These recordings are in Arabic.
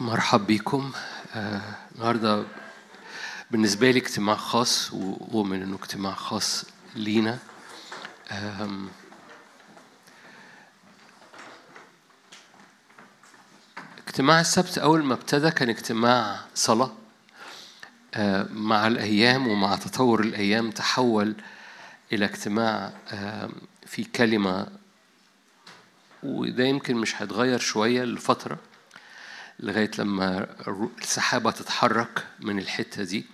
مرحب بيكم آه، النهارده بالنسبة لي اجتماع خاص وأؤمن إنه اجتماع خاص لينا. اجتماع السبت أول ما ابتدى كان اجتماع صلاة. آه، مع الأيام ومع تطور الأيام تحول إلى اجتماع آم، في كلمة وده يمكن مش هيتغير شوية لفترة. لغاية لما السحابة تتحرك من الحتة دي.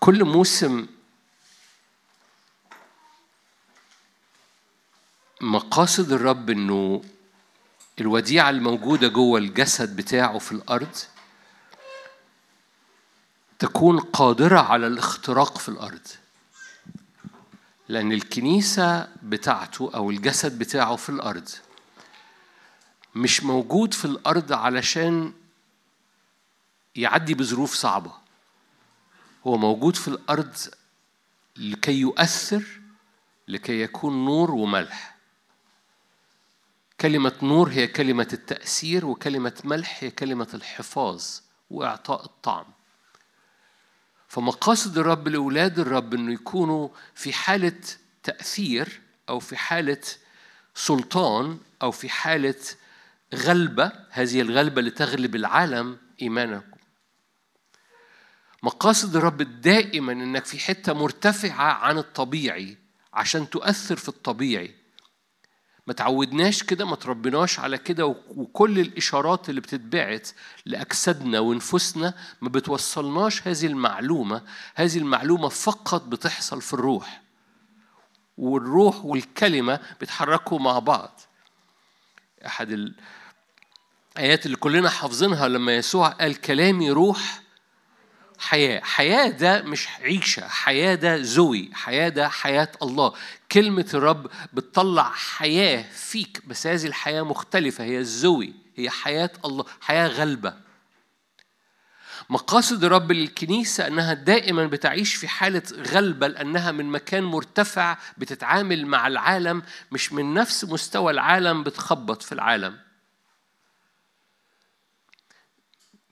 كل موسم مقاصد الرب إنه الوديعة الموجودة جوه الجسد بتاعه في الأرض تكون قادرة على الاختراق في الأرض. لأن الكنيسة بتاعته أو الجسد بتاعه في الأرض مش موجود في الأرض علشان يعدي بظروف صعبة. هو موجود في الأرض لكي يؤثر لكي يكون نور وملح. كلمة نور هي كلمة التأثير وكلمة ملح هي كلمة الحفاظ وإعطاء الطعم. فمقاصد الرب لأولاد الرب إنه يكونوا في حالة تأثير أو في حالة سلطان أو في حالة غلبة هذه الغلبة اللي تغلب العالم إيمانكم. مقاصد الرب دائما إنك في حتة مرتفعة عن الطبيعي عشان تؤثر في الطبيعي. ما تعودناش كده ما تربناش على كده وكل الإشارات اللي بتتبعت لأجسادنا ونفوسنا ما بتوصلناش هذه المعلومة. هذه المعلومة فقط بتحصل في الروح والروح والكلمة بيتحركوا مع بعض. أحد الآيات اللي كلنا حافظينها لما يسوع قال كلامي روح حياة. حياة ده مش عيشة حياة ده زوي حياة ده حياة الله. كلمة الرب بتطلع حياة فيك بس هذه الحياة مختلفة. هي الزوي هي حياة الله حياة غلبة. مقاصد الرب للكنيسة أنها دائما بتعيش في حالة غلبة لأنها من مكان مرتفع بتتعامل مع العالم مش من نفس مستوى العالم بتخبط في العالم.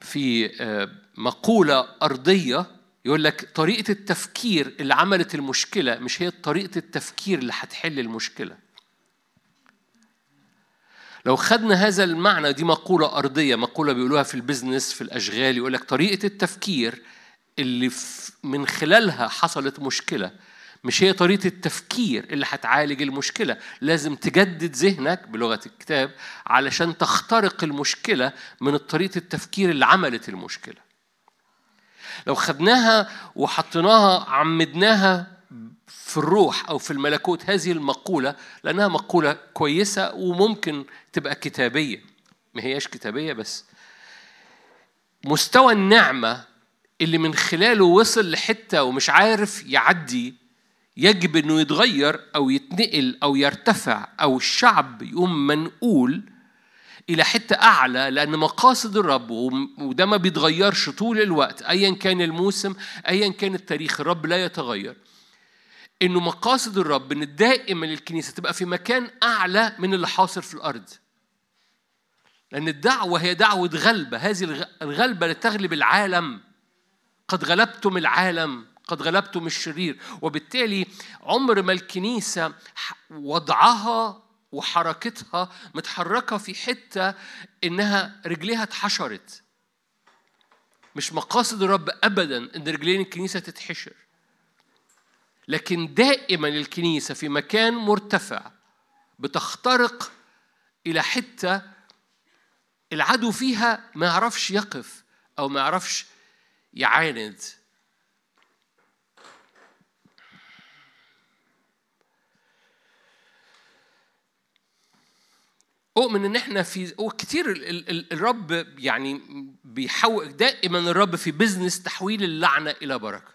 في آه، مقولة أرضية يقول لك طريقة التفكير اللي عملت المشكلة مش هي طريقة التفكير اللي هتحل المشكلة. لو خدنا هذا المعنى دي مقولة أرضية مقولة بيقولوها في البيزنس في الأشغال يقول لك طريقة التفكير اللي من خلالها حصلت مشكلة مش هي طريقة التفكير اللي هتعالج المشكلة. لازم تجدد ذهنك بلغة الكتاب علشان تخترق المشكلة من طريقة التفكير اللي عملت المشكلة. لو خدناها وحطيناها عمدناها في الروح أو في الملكوت هذه المقولة لأنها مقولة كويسة وممكن تبقى كتابية. ما هياش كتابية بس. مستوى النعمة اللي من خلاله وصل لحتة ومش عارف يعدي يجب إنه يتغير أو يتنقل أو يرتفع أو الشعب يقوم منقول إلى حتة أعلى لأن مقاصد الرب وده ما بيتغيرش طول الوقت ايا كان الموسم ايا كان التاريخ الرب لا يتغير. إنه مقاصد الرب إن دائما الكنيسة تبقى في مكان أعلى من اللي حاصل في الأرض. لأن الدعوة هي دعوة غلبة. هذه الغ- الغلبة لتغلب العالم. قد غلبتم العالم قد غلبتم الشرير. وبالتالي عمر ما الكنيسة وضعها وحركتها متحركة في حتة إنها رجليها اتحشرت. مش مقاصد الرب أبدا إن رجلين الكنيسة تتحشر. لكن دائما الكنيسة في مكان مرتفع بتخترق إلى حتة العدو فيها ما يعرفش يقف أو ما يعرفش يعاند. أؤمن إن إحنا في وكتير ال- ال- ال- الرب يعني بيحول دائما الرب في بزنس تحويل اللعنة إلى بركة.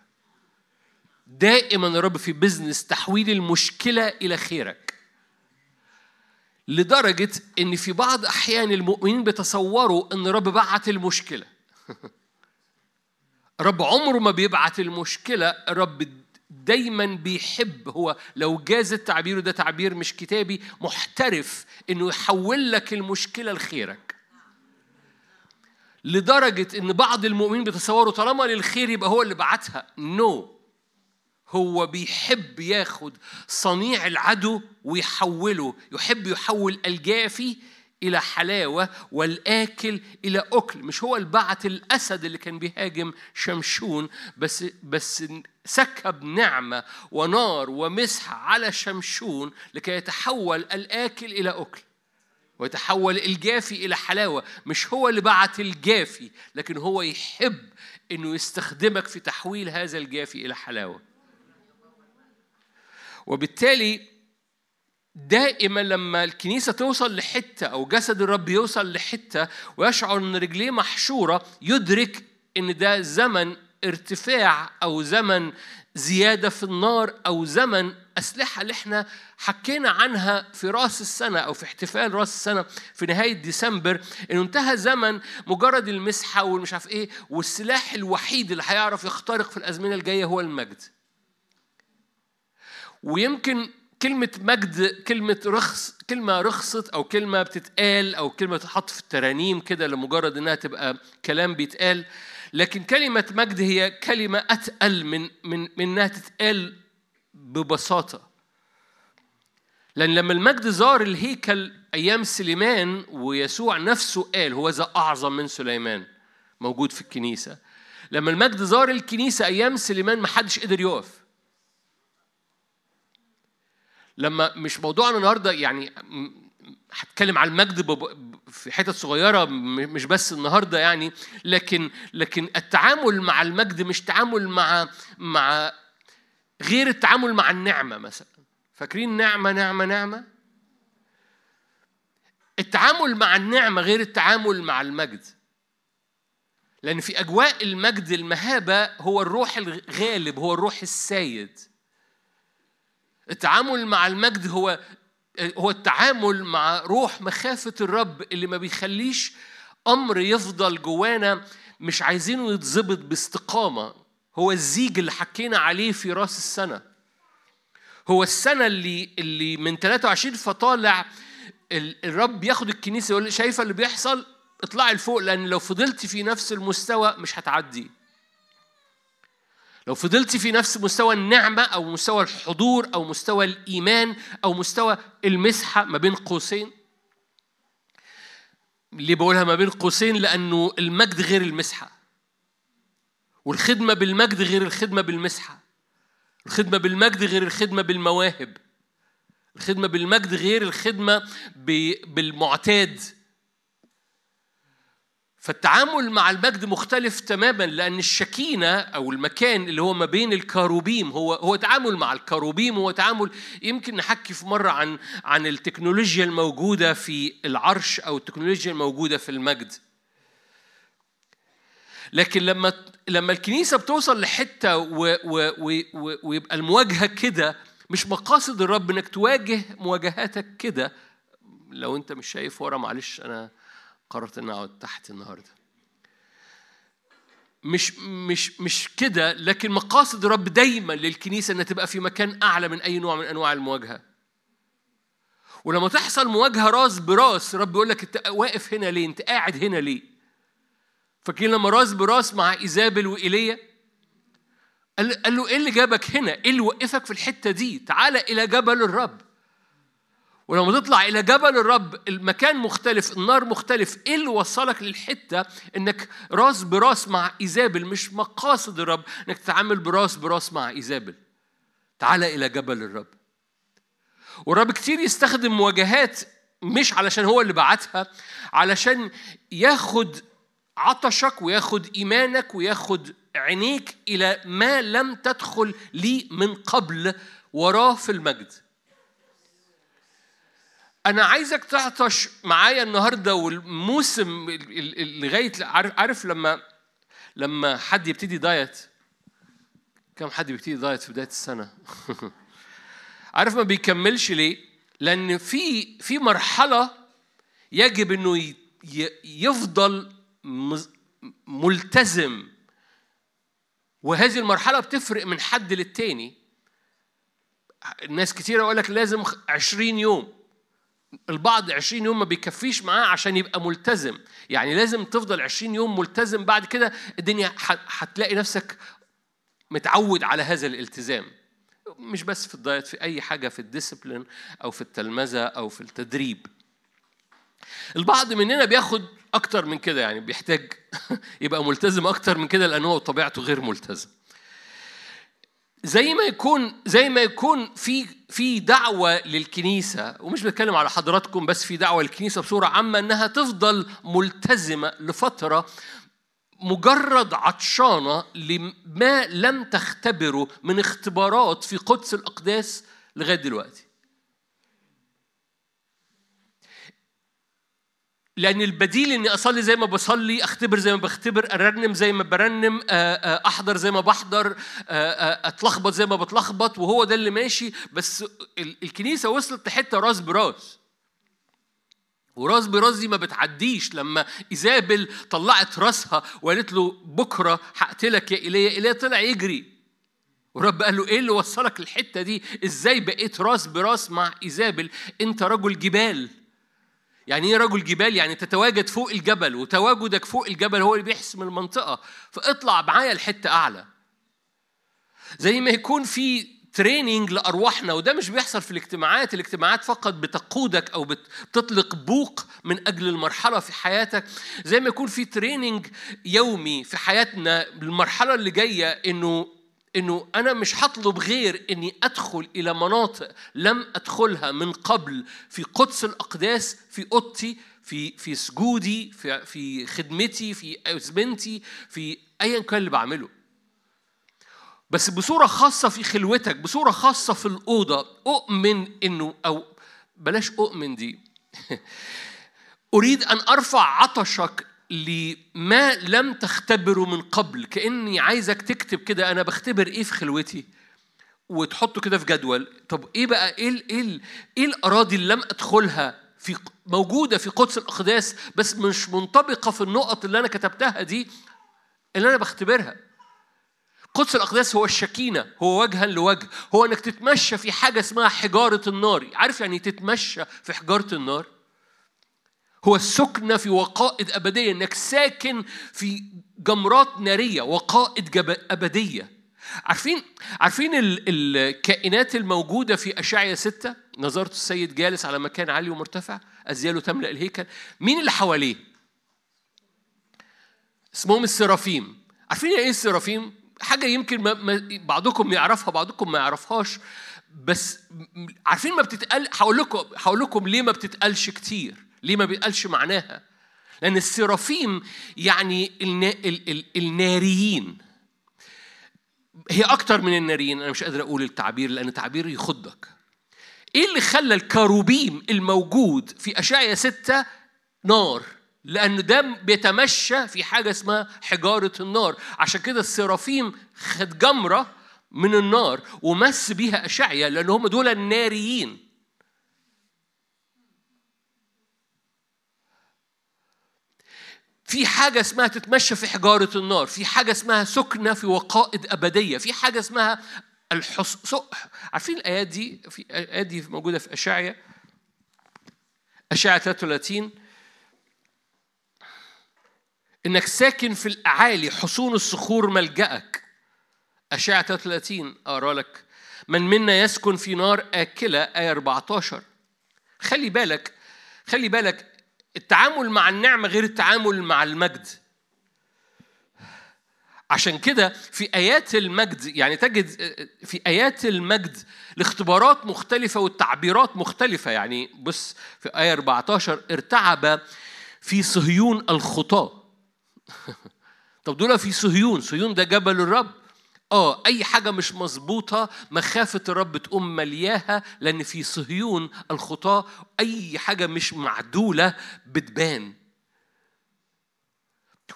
دائما الرب في business تحويل المشكلة إلى خيرك. لدرجة إن في بعض أحيان المؤمنين بيتصوروا إن الرب بعت المشكلة. الرب عمره ما بيبعت المشكلة الرب دايما بيحب. هو لو جاز التعبير وده تعبير مش كتابي محترف إنه يحول لك المشكلة لخيرك. لدرجة إن بعض المؤمنين بيتصوروا طالما للخير يبقى هو اللي بعتها. no no. هو بيحب ياخد صنيع العدو ويحوله. يحب يحول الجافي إلى حلاوة والآكل إلى أكل. مش هو اللي بعت الأسد اللي كان بيهاجم شمشون بس بس سكب نعمة ونار ومسح على شمشون لكي يتحول الآكل إلى أكل ويتحول الجافي إلى حلاوة. مش هو اللي بعت الجافي لكن هو يحب إنه يستخدمك في تحويل هذا الجافي إلى حلاوة. وبالتالي دائما لما الكنيسة توصل لحتة أو جسد الرب يوصل لحتة ويشعر أن رجليه محشورة يدرك أن ده زمن ارتفاع أو زمن زيادة في النار أو زمن أسلحة اللي إحنا حكينا عنها في رأس السنة أو في احتفال رأس السنة في نهاية ديسمبر إنه انتهى زمن مجرد المسحة والمش عارف إيه والسلاح الوحيد اللي هيعرف يخترق في الأزمنة الجاية هو المجد. ويمكن كلمة مجد كلمة رخص كلمة رخصت أو كلمة بتتقال أو كلمة تحط في الترانيم كده لمجرد إنها تبقى كلام بيتقال لكن كلمة مجد هي كلمة أتقل من من من إنها تتقال ببساطة. لأن لما المجد زار الهيكل أيام سليمان ويسوع نفسه قال هو ذا أعظم من سليمان موجود في الكنيسة. لما المجد زار الكنيسة أيام سليمان محدش قدر يقف. لما مش موضوعنا النهارده يعني هتكلم على المجد في حتت صغيرة مش بس النهارده يعني لكن لكن التعامل مع المجد مش تعامل مع مع غير التعامل مع النعمة مثلا. فاكرين نعمة نعمة نعمة؟ التعامل مع النعمة غير التعامل مع المجد. لأن في أجواء المجد المهابة هو الروح الغالب هو الروح السيد. التعامل مع المجد هو هو التعامل مع روح مخافة الرب اللي ما بيخليش أمر يفضل جوانا مش عايزينه يتظبط باستقامة. هو الزيج اللي حكينا عليه في رأس السنة. هو السنة اللي اللي من 23 فطالع الرب ياخد الكنيسة يقول شايفة اللي بيحصل؟ اطلعي لفوق لأن لو فضلتي في نفس المستوى مش هتعدي. لو فضلت في نفس مستوى النعمة أو مستوى الحضور أو مستوى الإيمان أو مستوى المسحة ما بين قوسين ليه بقولها ما بين قوسين؟ لأنه المجد غير المسحة والخدمة بالمجد غير الخدمة بالمسحة الخدمة بالمجد غير الخدمة بالمواهب. الخدمة بالمجد غير الخدمة بالمعتاد. فالتعامل مع المجد مختلف تماما لأن الشكينة أو المكان اللي هو ما بين الكاروبيم هو هو تعامل مع الكاروبيم هو تعامل يمكن نحكي في مرة عن عن التكنولوجيا الموجودة في العرش أو التكنولوجيا الموجودة في المجد. لكن لما لما الكنيسة بتوصل لحتة و و ويبقى المواجهة كده مش مقاصد الرب إنك تواجه مواجهاتك كده لو أنت مش شايف ورا معلش أنا قررت اني أقعد تحت النهارده. مش مش مش كده لكن مقاصد الرب دايما للكنيسة إنها تبقى في مكان أعلى من أي نوع من أنواع المواجهة. ولما تحصل مواجهة راس براس الرب يقول لك أنت واقف هنا ليه؟ أنت قاعد هنا ليه؟ فاكرين لما راس براس مع إيزابل وإيليا؟ قال له إيه اللي جابك هنا؟ إيه اللي وقفك في الحتة دي؟ تعال إلى جبل الرب. ولما تطلع إلى جبل الرب المكان مختلف النار مختلف إيه اللي وصلك للحتة إنك راس براس مع إيزابل مش مقاصد الرب إنك تتعامل براس براس مع إيزابل؟ تعال إلى جبل الرب. والرب كتير يستخدم مواجهات مش علشان هو اللي بعتها علشان ياخد عطشك وياخد إيمانك وياخد عينيك إلى ما لم تدخل لي من قبل وراه في المجد. أنا عايزك تعطش معايا النهارده والموسم لغاية عارف لما لما حد يبتدي دايت كم حد بيبتدي دايت في بداية السنة؟ عارف ما بيكملش ليه؟ لأن في في مرحلة يجب إنه يفضل ملتزم وهذه المرحلة بتفرق من حد للتاني الناس كتير يقول لك لازم 20 يوم البعض 20 يوم ما بيكفيش معاه عشان يبقى ملتزم. يعني لازم تفضل 20 يوم ملتزم بعد كده الدنيا هتلاقي نفسك متعود على هذا الالتزام. مش بس في ال diet في أي حاجة في ال discipline أو في التلمذة أو في التدريب. البعض مننا بياخد أكتر من كده يعني بيحتاج يبقى ملتزم أكتر من كده لأنه هو طبيعته غير ملتزم. زي ما يكون زي ما يكون في في دعوة للكنيسة ومش بتكلم على حضراتكم بس في دعوة للكنيسة بصورة عامة إنها تفضل ملتزمة لفترة مجرد عطشانة لما لم تختبره من اختبارات في قدس الأقداس لغاية دلوقتي. لأن البديل إني أصلي زي ما بصلي، أختبر زي ما بختبر، أرنم زي ما برنم، أحضر زي ما بحضر، أتلخبط زي ما بتلخبط وهو ده اللي ماشي، بس الكنيسة وصلت لحتة راس براس. وراس براس دي ما بتعديش. لما إيزابل طلعت راسها وقالت له بكرة هقتلك يا إيليا إيليا طلع يجري. ورب قال له إيه اللي وصلك الحته دي؟ إزاي بقيت راس براس مع إيزابل؟ أنت رجل جبال. يعني إيه رجل جبال؟ يعني تتواجد فوق الجبل وتواجدك فوق الجبل هو اللي بيحسم المنطقة. فاطلع معايا لحتة أعلى. زي ما يكون في training لأرواحنا وده مش بيحصل في الاجتماعات. الاجتماعات فقط بتقودك أو بتطلق بوق من أجل المرحلة في حياتك. زي ما يكون في تريننج يومي في حياتنا المرحلة اللي جاية إنه إنه أنا مش هطلب غير إني أدخل إلى مناطق لم أدخلها من قبل في قدس الأقداس في أوضتي في في سجودي في في خدمتي في أزمنتي في ايا كان اللي بعمله. بس بصورة خاصة في خلوتك بصورة خاصة في الأوضة أؤمن إنه أو بلاش أؤمن دي. أريد أن أرفع عطشك لما لم تختبره من قبل كأني عايزك تكتب كده أنا بختبر إيه في خلوتي؟ وتحطه كده في جدول. طب إيه بقى؟ إيه إيه إيه الأراضي اللي لم أدخلها في موجودة في قدس الأقداس بس مش منطبقة في النقط اللي أنا كتبتها دي اللي أنا بختبرها؟ قدس الأقداس هو الشكينة هو وجها لوجه هو أنك تتمشى في حاجة اسمها حجارة النار. عارف يعني تتمشى في حجارة النار؟ هو السكنة في وقائد أبدية إنك ساكن في جمرات نارية وقائد أبدية. عارفين عارفين الكائنات الموجودة في أشعيا ستة؟ نظرت السيد جالس على مكان عالي ومرتفع أزياله تملأ الهيكل. مين اللي حواليه؟ اسمهم السرافيم. عارفين إيه السرافيم؟ حاجة يمكن ما ما بعضكم يعرفها بعضكم ما يعرفهاش. بس عارفين ما بتتقال هقول لكم هقول لكم ليه ما بتتقالش كتير. ليه ما بيتقالش معناها؟ لأن السرافيم يعني النا... ال... ال... الناريين. هي أكتر من الناريين أنا مش قادر أقول التعبير لأن التعبير يخضك. إيه اللي خلى الكروبيم الموجود في أشعيا ستة نار؟ لأنه ده بيتمشى في حاجة اسمها حجارة النار. عشان كده السرافيم خد جمرة من النار ومس بيها أشعيا لأن هم دول الناريين. في حاجة اسمها تتمشى في حجارة النار في حاجة اسمها سكنة في وقائد أبدية في حاجة اسمها الحص عارفين الآيات دي؟ في الآيات دي موجودة في أشعيا أشعيا 33 إنك ساكن في الأعالي حصون الصخور ملجأك. أشعة 33 أقرأ لك. من منا يسكن في نار آكلة آية 14 خلي بالك خلي بالك التعامل مع النعمة غير التعامل مع المجد. عشان كده في آيات المجد يعني تجد في آيات المجد الاختبارات مختلفة والتعبيرات مختلفة. يعني بص في آية 14 ارتعب في صهيون الخطاة. طب دول في صهيون صهيون ده جبل الرب. آه أي حاجة مش مظبوطة مخافة الرب تقوم ملياها لأن في صهيون الخطاة أي حاجة مش معدولة بتبان.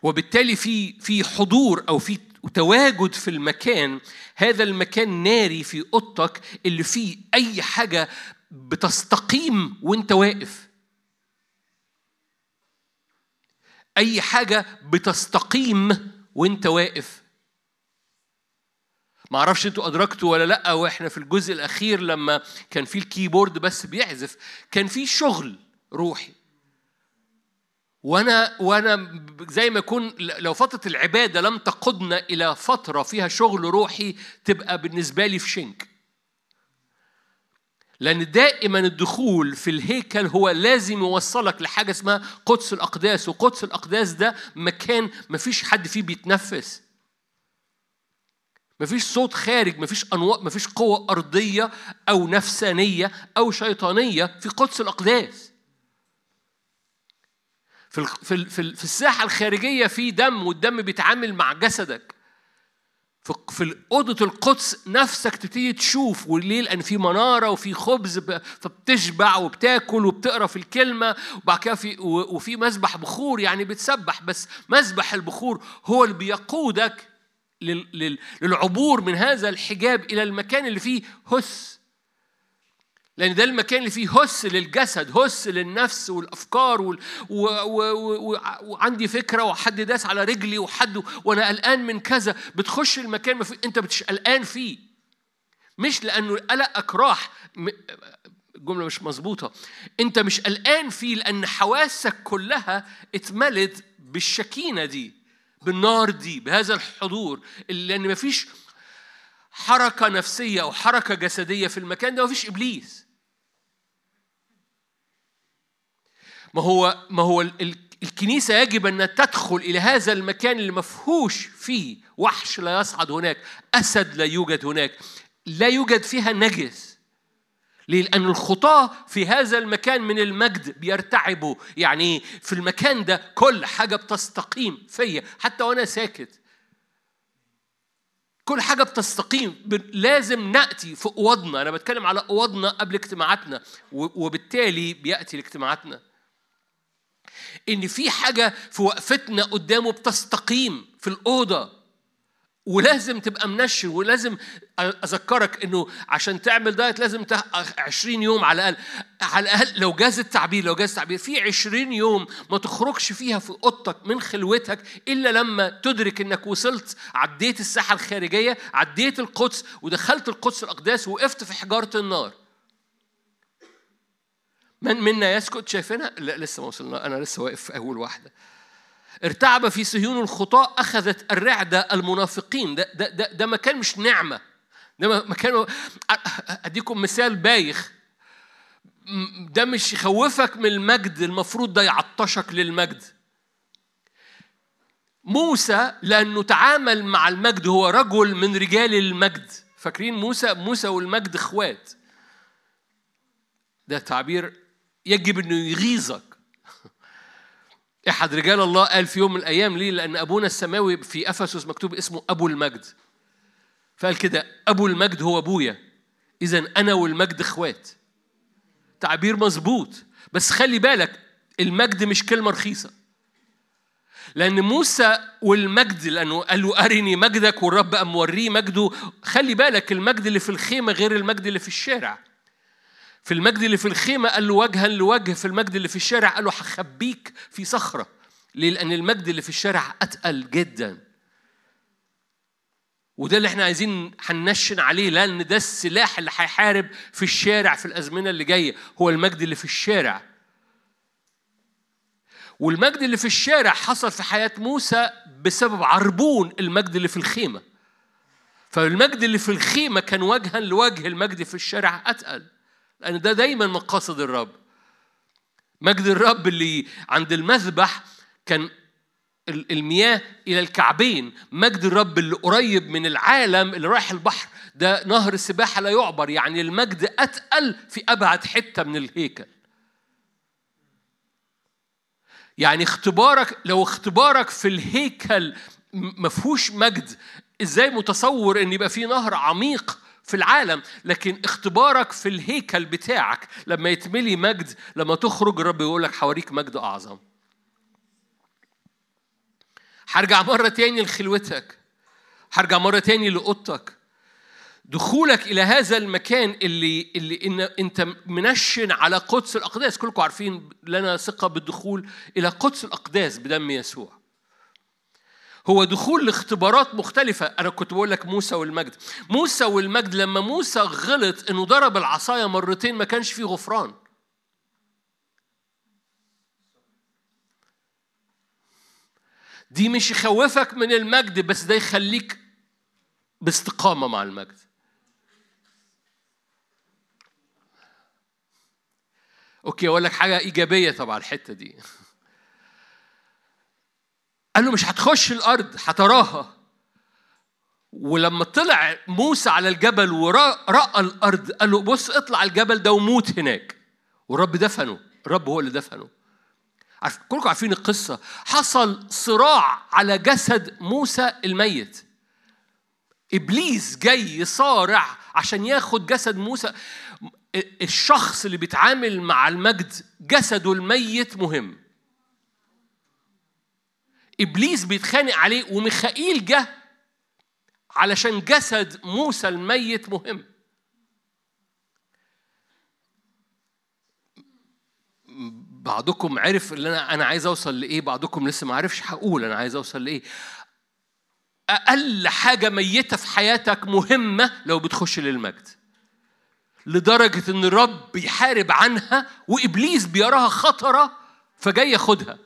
وبالتالي في في حضور أو في تواجد في المكان هذا المكان ناري في أوضتك اللي فيه أي حاجة بتستقيم وأنت واقف. أي حاجة بتستقيم وأنت واقف. ما أعرفش أنتوا ادركتوا ولا لا وإحنا في الجزء الاخير لما كان في الكيبورد بس بيعزف كان في شغل روحي. وأنا وأنا زي ما يكون لو فترة العبادة لم تقودنا إلى فترة فيها شغل روحي تبقى بالنسبة لي في شنك. لأن دائما الدخول في الهيكل هو لازم يوصلك لحاجة اسمها قدس الأقداس وقدس الأقداس ده مكان مفيش حد فيه بيتنفس. مفيش صوت خارج مفيش أنواع مفيش قوة أرضية أو نفسانية أو شيطانية في قدس الأقداس. في في في الساحة الخارجية في دم والدم بيتعامل مع جسدك. في أوضة القدس نفسك تبتدي تشوف وليه لأن في منارة وفي خبز فبتشبع وبتاكل وبتقرأ في الكلمة وبعد كده في وفي مسبح بخور يعني بتسبح بس مسبح البخور هو اللي بيقودك للعبور من هذا الحجاب إلى المكان اللي فيه هس. لأن ده المكان اللي فيه هس للجسد هس للنفس والأفكار وال... و... و... و... وعندي فكرة وحد داس على رجلي وحد وأنا قلقان من كذا. بتخش المكان ما في... أنت بتش قلقان فيه. مش لأنه قلقك راح الجملة مش مظبوطة. أنت مش قلقان فيه لأن حواسك كلها اتملت بالشكينة دي. بالنار دي بهذا الحضور لأن مفيش حركة نفسية أو حركة جسدية في المكان ده مفيش إبليس. ما هو ما هو الكنيسة يجب أن تدخل إلى هذا المكان اللي مفهوش فيه وحش لا يصعد هناك أسد لا يوجد هناك لا يوجد فيها نجس. ليه؟ لأن الخطاة في هذا المكان من المجد بيرتعبوا يعني في المكان ده كل حاجة بتستقيم فيا حتى وأنا ساكت. كل حاجة بتستقيم. لازم نأتي في أوضنا. أنا بتكلم على أوضنا قبل اجتماعاتنا وبالتالي بيأتي لاجتماعاتنا. إن في حاجة في وقفتنا قدامه بتستقيم في الأوضة. ولازم تبقى منشر ولازم أذكرك إنه عشان تعمل دايت لازم 20 يوم على الأقل. على الأقل لو جاز التعبير لو جاز التعبير في 20 يوم ما تخرجش فيها في أوضتك من خلوتك إلا لما تدرك إنك وصلت عديت الساحة الخارجية عديت القدس ودخلت القدس الأقداس وقفت في حجارة النار. من منا يسكت شايفينها؟ لا لسه ما وصلنا. أنا لسه واقف في أول واحدة. ارتعب في صهيون الخطاة أخذت الرعدة المنافقين. ده, ده, ده, ده مكان مش نعمة. ده مكان أديكم مثال بايخ. ده مش يخوفك من المجد المفروض ده يعطشك للمجد. موسى لأنه تعامل مع المجد هو رجل من رجال المجد. فاكرين موسى؟ موسى والمجد إخوات. ده تعبير يجب إنه يغيظك. أحد رجال الله قال في يوم من الأيام ليه؟ لأن أبونا السماوي في أفسس مكتوب اسمه أبو المجد. فقال كده أبو المجد هو أبويا. إذا أنا والمجد إخوات. تعبير مظبوط. بس خلي بالك المجد مش كلمة رخيصة. لأن موسى والمجد لأنه قال له أرني مجدك والرب قام موريه مجده. خلي بالك المجد اللي في الخيمة غير المجد اللي في الشارع. في المجد اللي في الخيمة قال له وجها لوجه في المجد اللي في الشارع قال له هخبيك في صخرة ليه؟ لأن المجد اللي في الشارع أتقل جدا. وده اللي إحنا عايزين هننشن عليه لأن ده السلاح اللي هيحارب في الشارع في الأزمنة اللي جاية. هو المجد اللي في الشارع. والمجد اللي في الشارع حصل في حياة موسى بسبب عربون المجد اللي في الخيمة. فالمجد اللي في الخيمة كان وجها لوجه المجد في الشارع أتقل. لأن ده دايما مقاصد الرب. مجد الرب اللي عند المذبح كان المياه إلى الكعبين. مجد الرب اللي قريب من العالم اللي رايح البحر ده نهر السباحة لا يعبر. يعني المجد أتقل في أبعد حتة من الهيكل. يعني اختبارك لو اختبارك في الهيكل مفهوش مجد إزاي متصور إن يبقى في نهر عميق في العالم لكن اختبارك في الهيكل بتاعك لما يتملي مجد لما تخرج الرب يقول لك حواريك مجد أعظم. هرجع مرة تاني لخلوتك. هرجع مرة تاني لأوضتك دخولك إلى هذا المكان اللي اللي إن أنت منشن على قدس الأقداس. كلكم عارفين لنا ثقة بالدخول إلى قدس الأقداس بدم يسوع. هو دخول لاختبارات مختلفة. أنا كنت بقول لك موسى والمجد. موسى والمجد لما موسى غلط إنه ضرب العصاية مرتين ما كانش فيه غفران. دي مش يخوفك من المجد بس ده يخليك باستقامة مع المجد. أوكي أقول لك حاجة إيجابية طبعا الحتة دي. قال له مش هتخش الأرض هتراها. ولما طلع موسى على الجبل ورأى الأرض قال له بص اطلع الجبل ده وموت هناك. والرب دفنه الرب هو اللي دفنه. عارف كلكم عارفين القصة. حصل صراع على جسد موسى الميت. إبليس جاي يصارع عشان ياخد جسد موسى. الشخص اللي بيتعامل مع المجد جسده الميت مهم. إبليس بيتخانق عليه وميخائيل جه علشان جسد موسى الميت مهم. بعضكم عرف اللي أنا أنا عايز أوصل لإيه بعضكم لسه ما عرفش هقول أنا عايز أوصل لإيه. أقل حاجة ميتة في حياتك مهمة لو بتخش للمجد لدرجة إن الرب بيحارب عنها وإبليس بيراها خطرة فجاي ياخدها.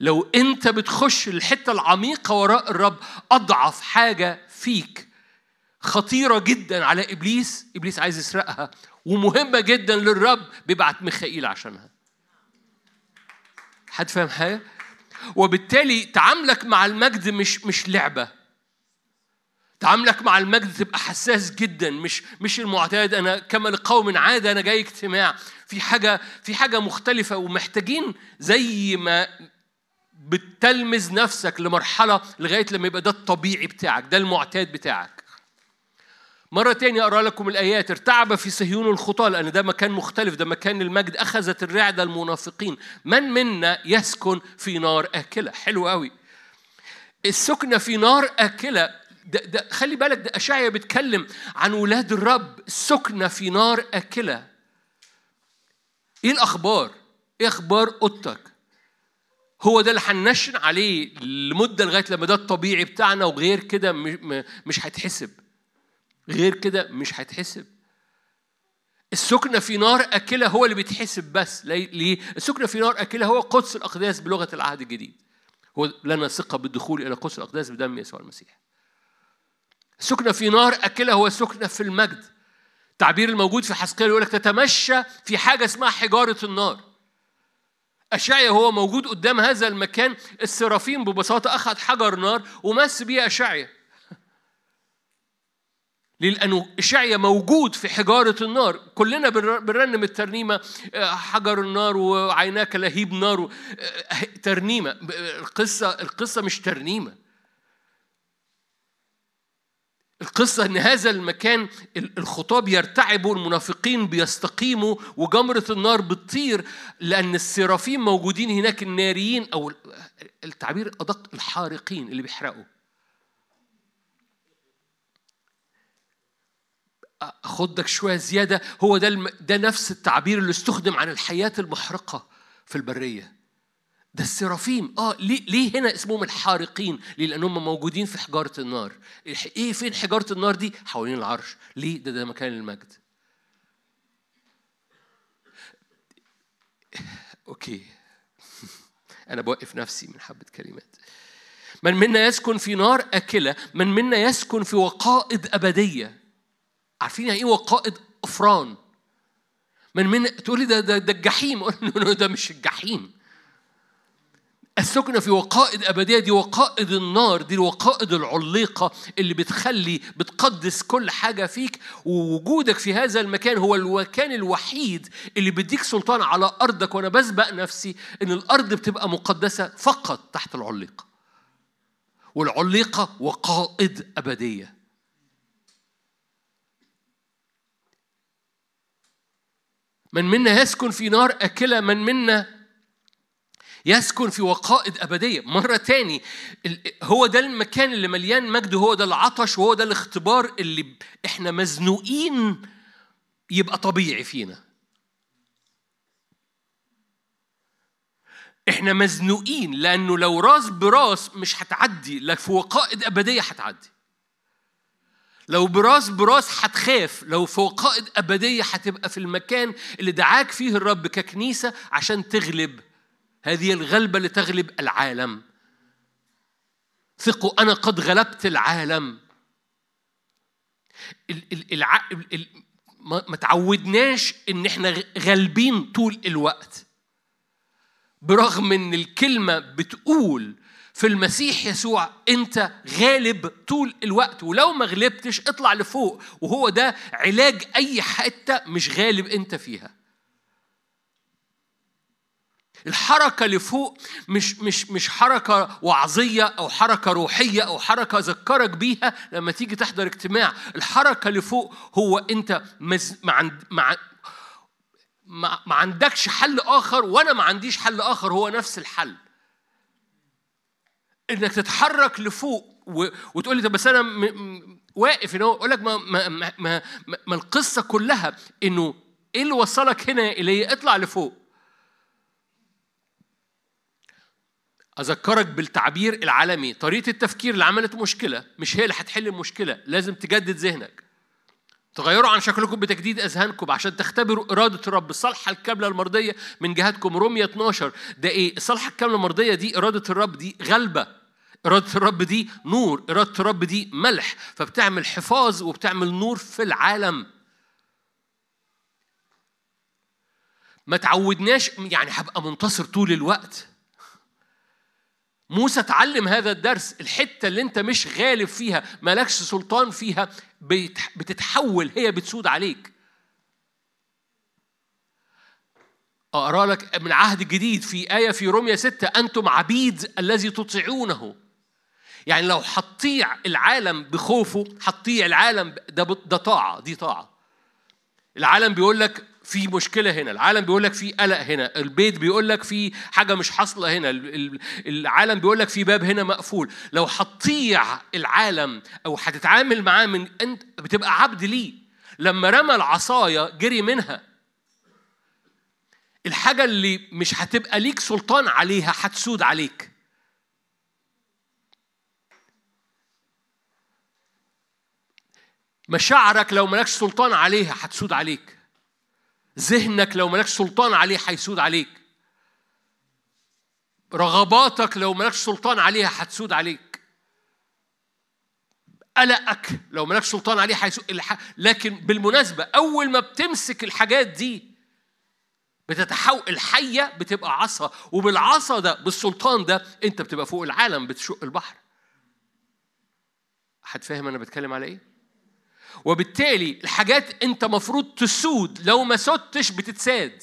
لو أنت بتخش الحتة العميقة وراء الرب أضعف حاجة فيك خطيرة جدا على إبليس إبليس عايز يسرقها ومهمة جدا للرب بيبعت ميخائيل عشانها. حد فاهم حاجة؟ وبالتالي تعاملك مع المجد مش مش لعبة. تعاملك مع المجد تبقى حساس جدا مش مش المعتاد أنا كما لقوم عادة أنا جاي اجتماع. في حاجة في حاجة مختلفة ومحتاجين زي ما بتلمز نفسك لمرحلة لغاية لما يبقى ده الطبيعي بتاعك ده المعتاد بتاعك. مرة تانية أقرأ لكم الآيات. ارتعب في صهيون الخطاة لأن ده مكان مختلف ده مكان المجد. أخذت الرعدة المنافقين. من منا يسكن في نار آكلة؟ حلو قوي السكنة في نار آكلة ده, ده خلي بالك ده أشعيا بيتكلم عن ولاد الرب. سكنة في نار آكلة. إيه الأخبار؟ إيه أخبار أوضتك؟ هو ده اللي هنشن عليه لمدة لغاية لما ده الطبيعي بتاعنا وغير كده مش هيتحسب. غير كده مش هيتحسب. السكنة في نار أكلة هو اللي بيتحسب بس. ليه؟ السكنة في نار أكلة هو قدس الأقداس بلغة العهد الجديد. هو لنا ثقة بالدخول إلى قدس الأقداس بدم يسوع المسيح. سكنة في نار أكلة هو سكنة في المجد. التعبير الموجود في حسقيل يقول لك تتمشى في حاجة اسمها حجارة النار. أشعيا هو موجود قدام هذا المكان. السرافيم ببساطة أخذ حجر نار ومس بيه أشعيا لأنه إشعيا موجود في حجارة النار. كلنا بنرنم الترنيمة آه، حجر النار وعيناك لهيب نار آه، ترنيمة. القصة القصة مش ترنيمة. القصة إن هذا المكان الخطاب يرتعبوا المنافقين بيستقيموا وجمرة النار بتطير لأن السرافين موجودين هناك الناريين أو التعبير أدق الحارقين اللي بيحرقوا أخدك شوية زيادة هو ده. ده نفس التعبير اللي استخدم عن الحياة المحرقة في البرية ده السرافيم آه ليه ليه هنا اسمهم الحارقين؟ ليه؟ لانهم موجودين في حجارة النار. إيه فين حجارة النار دي؟ حوالين العرش. ليه؟ ده ده مكان المجد. أوكي أنا بوقف نفسي من حبة كلمات. من منا يسكن في نار أكلة، من منا يسكن في وقائد أبدية. عارفين يعني إيه وقائد أفران؟ من منا تقولي ده ده ده الجحيم، ده مش الجحيم. السكنة في وقائد أبدية دي وقائد النار دي الوقائد العليقة اللي بتخلي بتقدس كل حاجة فيك ووجودك في هذا المكان هو المكان الوحيد اللي بيديك سلطان على أرضك وأنا بسبق نفسي إن الأرض بتبقى مقدسة فقط تحت العليقة. والعليقة وقائد أبدية. من منا يسكن في نار أكلة من منا يسكن في وقائد أبدية. مرة تاني هو ده المكان اللي مليان مجد هو ده العطش وهو ده الاختبار اللي إحنا مزنوقين يبقى طبيعي فينا. إحنا مزنوقين لأنه لو راس براس مش هتعدي لك في وقائد أبدية هتعدي. لو براس براس هتخاف لو في وقائد أبدية هتبقى في المكان اللي دعاك فيه الرب ككنيسة عشان تغلب هذه الغلبة اللي تغلب العالم. ثقوا أنا قد غلبت العالم. الع... ما تعودناش إن إحنا غالبين طول الوقت. برغم إن الكلمة بتقول في المسيح يسوع أنت غالب طول الوقت ولو ما غلبتش اطلع لفوق وهو ده علاج أي حتة مش غالب أنت فيها. الحركة لفوق مش مش مش حركة وعظية أو حركة روحية أو حركة اذكرك بيها لما تيجي تحضر اجتماع. الحركة لفوق هو أنت مز... مع مع ما عندكش حل آخر وأنا ما عنديش حل آخر هو نفس الحل. إنك تتحرك لفوق. وتقول لي طب بس أنا م... م... واقف هنا أقول لك ما ما, ما ما ما القصة كلها إنه إيه اللي وصلك هنا الي اطلع لفوق. أذكرك بالتعبير العالمي. طريقة التفكير اللي عملت مشكلة مش هي اللي هتحل المشكلة. لازم تجدد ذهنك. تغيروا عن شكلكم بتجديد أذهانكم عشان تختبروا إرادة الرب. الصالحه الكامله المرضية من جهتكم رومية 12 ده إيه؟ الصالحه الكامله المرضية دي إرادة الرب دي غلبة. إرادة الرب دي نور. إرادة الرب دي ملح. فبتعمل حفاظ وبتعمل نور في العالم. ما تعودناش يعني هبقى منتصر طول الوقت. موسى اتعلم هذا الدرس الحتة اللي انت مش غالب فيها مالكش سلطان فيها بتتحول هي بتسود عليك. أقرأ لك من العهد الجديد في آية في رومية ستة أنتم عبيد الذي تطيعونه. يعني لو هتطيع العالم بخوفه هتطيع العالم ده ده طاعة دي طاعة. العالم بيقول لك في مشكلة هنا. العالم بيقول لك في قلق هنا. البيت بيقول لك في حاجة مش حاصلة هنا. العالم بيقول لك في باب هنا مقفول. لو هتطيع العالم أو هتتعامل معاه من أنت بتبقى عبد ليه. لما رمى العصاية جري منها. الحاجة اللي مش هتبقى ليك سلطان عليها هتسود عليك. مشاعرك لو مالكش سلطان عليها هتسود عليك. ذهنك لو مالكش سلطان عليه هيسود عليك. رغباتك لو مالكش سلطان عليها هتسود عليك. قلقك لو مالكش سلطان عليه هيسود لكن بالمناسبة أول ما بتمسك الحاجات دي بتتحول الحية بتبقى عصا وبالعصا ده بالسلطان ده أنت بتبقى فوق العالم بتشق البحر. حد فاهم أنا بتكلم على إيه؟ وبالتالي الحاجات انت مفروض تسود. لو ما سدتش بتتساد.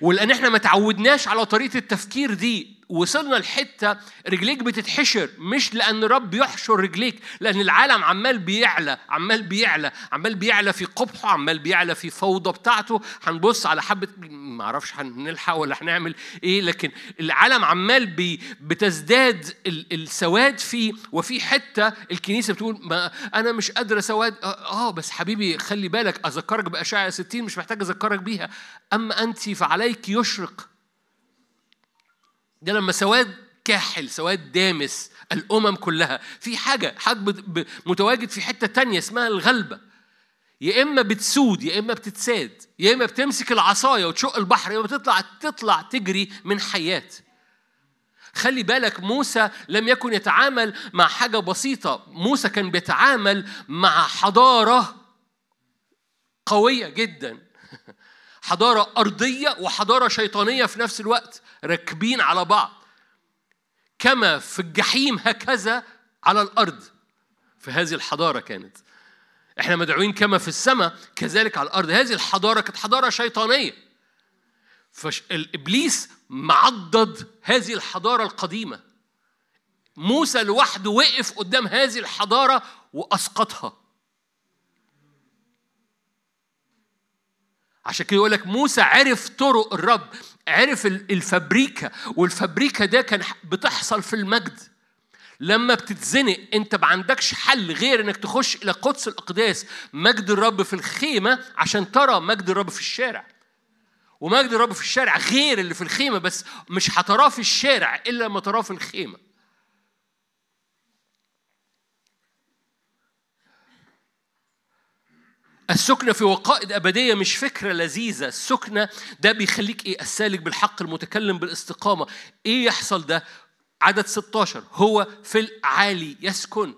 ولان إحنا ما تعودناش على طريقة التفكير دي. وصلنا لحتة رجليك بتتحشر مش لأن رب يحشر رجليك لأن العالم عمال بيعلى عمال بيعلى عمال بيعلى في قبحه عمال بيعلى في فوضى بتاعته. هنبص على حبة ما أعرفش هنلحق ولا هنعمل إيه لكن العالم عمال بي بتزداد السواد فيه وفي حتة الكنيسة بتقول ما أنا مش قادرة سواد آه بس حبيبي خلي بالك أذكرك بأشعة 60 مش محتاج أذكرك بيها. أما أنت فعليك يشرق. ده لما سواد كاحل سواد دامس الأمم كلها في حاجة حد متواجد في حتة تانية اسمها الغلبة. يا إما بتسود يا إما بتتساد يا إما بتمسك العصاية وتشق البحر يا إما بتطلع تطلع تجري من حياة خلي بالك موسى لم يكن يتعامل مع حاجة بسيطة. موسى كان بيتعامل مع حضارة قوية جدا. حضارة أرضية وحضارة شيطانية في نفس الوقت راكبين على بعض. كما في الجحيم هكذا على الأرض. في هذه الحضارة كانت. إحنا مدعوين كما في السماء كذلك على الأرض. هذه الحضارة كانت حضارة شيطانية. فالإبليس معضد هذه الحضارة القديمة. موسى لوحده وقف قدام هذه الحضارة وأسقطها. عشان كده يقول لك موسى عرف طرق الرب عرف الفابريكا والفابريكا ده كان بتحصل في المجد. لما بتتزنق انت ما عندكش حل غير انك تخش إلى قدس الأقداس مجد الرب في الخيمة عشان ترى مجد الرب في الشارع. ومجد الرب في الشارع غير اللي في الخيمة بس مش هتراه في الشارع إلا لما تراه في الخيمة. السكنة في وقائد أبدية مش فكرة لذيذة. السكنة ده بيخليك إيه؟ السالك بالحق المتكلم بالاستقامة. إيه يحصل ده؟ عدد 16 هو في العالي يسكن.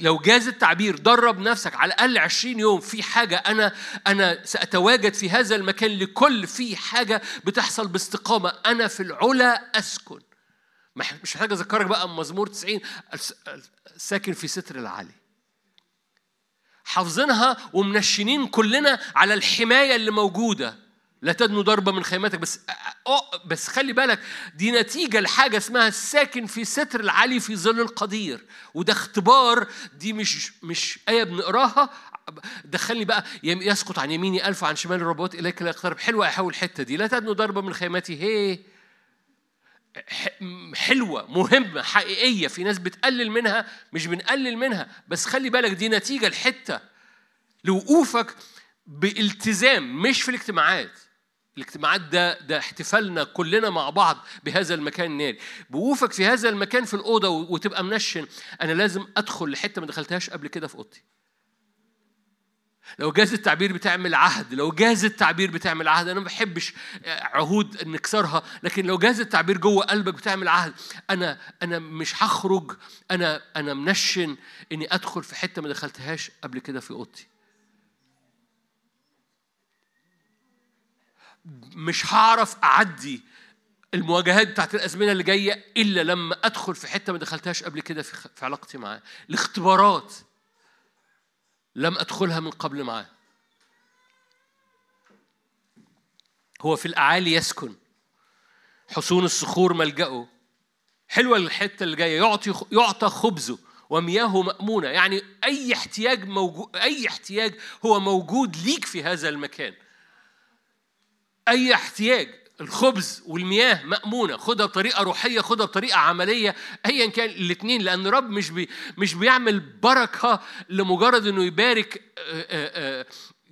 لو جاز التعبير درب نفسك على الأقل 20 يوم في حاجة أنا أنا سأتواجد في هذا المكان لكل في حاجة بتحصل باستقامة. أنا في العلا أسكن. مش محتاج أذكرك بقى مزمور 90 ساكن في ستر العالي. حافظينها ومنشنين كلنا على الحماية اللي موجودة. لا تدنو ضربة من خيمتك بس بس خلي بالك دي نتيجة لحاجة اسمها الساكن في ستر العلي في ظل القدير. وده اختبار دي مش مش آية بنقراها. دخلني بقى يسقط عن يميني ألف عن شمال الربوات إليك لا يقترب. حلوة أحاول الحتة دي. لا تدنو ضربة من خيمتي هي حلوة مهمة حقيقية في ناس بتقلل منها مش بنقلل منها بس خلي بالك دي نتيجة الحتة لوقوفك بالتزام مش في الاجتماعات. الاجتماعات ده ده احتفالنا كلنا مع بعض بهذا المكان الناري بوقوفك في هذا المكان في الأوضة وتبقى mention أنا لازم أدخل لحتة ما دخلتهاش قبل كده في أوضتي. لو جاز التعبير بتعمل عهد لو جاز التعبير بتعمل عهد أنا ما بحبش عهود نكسرها لكن لو جاز التعبير جوه قلبك بتعمل عهد أنا أنا مش هخرج أنا أنا mention إني أدخل في حتة ما دخلتهاش قبل كده في أوضتي. مش هعرف أعدي المواجهات بتاعت الأزمنة اللي جاية إلا لما أدخل في حتة ما دخلتهاش قبل كده في علاقتي معاه. الاختبارات لم أدخلها من قبل معاه. هو في الأعالي يسكن. حصون الصخور ملجأه. حلوة الحتة اللي جاية. يعطي يعطى خبزه ومياهه مأمونة. يعني أي احتياج موجود أي احتياج هو موجود ليك في هذا المكان. أي احتياج. الخبز والمياه مأمونة خدها بطريقة روحية خدها بطريقة عملية أيا كان الاثنين لأن رب مش بي مش بيعمل بركة لمجرد إنه يبارك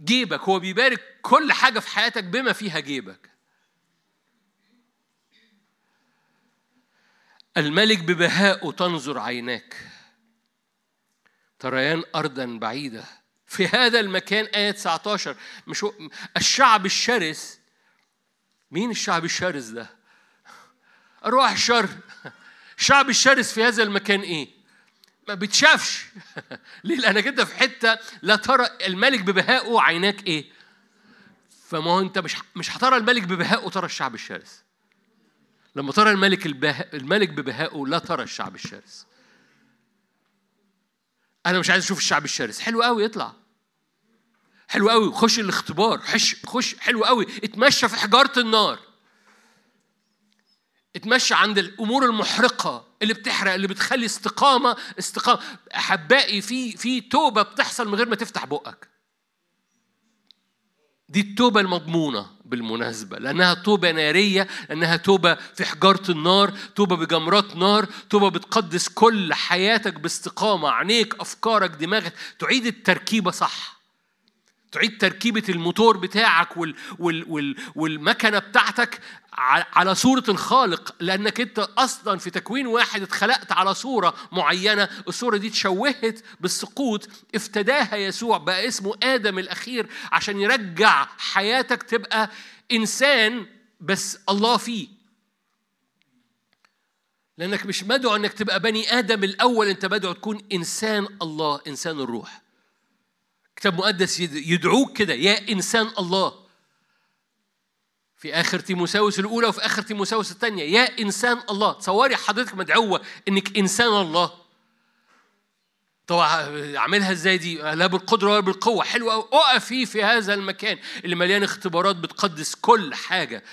جيبك هو بيبارك كل حاجة في حياتك بما فيها جيبك. الملك ببهائه تنظر عيناك. تريان أرضا بعيدة. في هذا المكان آية 19 مش الشعب الشرس مين الشعب الشرس ده؟ أرواح الشر الشعب الشرس في هذا المكان إيه؟ ما بتشافش ليه؟ لأنك أنت في حتة لا ترى الملك ببهائه عيناك إيه؟ فما هو أنت مش مش هترى الملك ببهائه ترى الشعب الشرس لما ترى الملك البه... الملك ببهائه لا ترى الشعب الشرس أنا مش عايز أشوف الشعب الشرس حلو قوي يطلع حلو قوي. خش الاختبار. خش خش. حلو قوي. اتمشى في حجارة النار. اتمشى عند الأمور المحرقة اللي بتحرق اللي بتخلي استقامة استقامة. أحبائي في في توبة بتحصل من غير ما تفتح بقك. دي التوبة المضمونة بالمناسبة. لأنها توبة نارية لأنها توبة في حجارة النار توبة بجمرات نار توبة بتقدس كل حياتك باستقامة. عينيك أفكارك دماغك. تعيد التركيبة صح. تعيد تركيبة الموتور بتاعك وال وال وال والمكنة بتاعتك على صورة الخالق لأنك أنت أصلا في تكوين واحد اتخلقت على صورة معينة الصورة دي تشوهت بالسقوط افتداها يسوع بقى اسمه آدم الأخير عشان يرجع حياتك تبقى إنسان بس الله فيه. لأنك مش مدعو أنك تبقى بني آدم الأول أنت مدعو تكون إنسان الله إنسان الروح. كتاب مقدس يدعوك كده يا إنسان الله. في آخر تيموساوس الأولى وفي آخر تيموساوس الثانية يا إنسان الله. تصوري حضرتك مدعوة إنك إنسان الله. طبعا اعملها إزاي دي؟ لا بالقدرة ولا بالقوة. حلوة اقفي في هذا المكان. اللي مليان اختبارات بتقدس كل حاجة.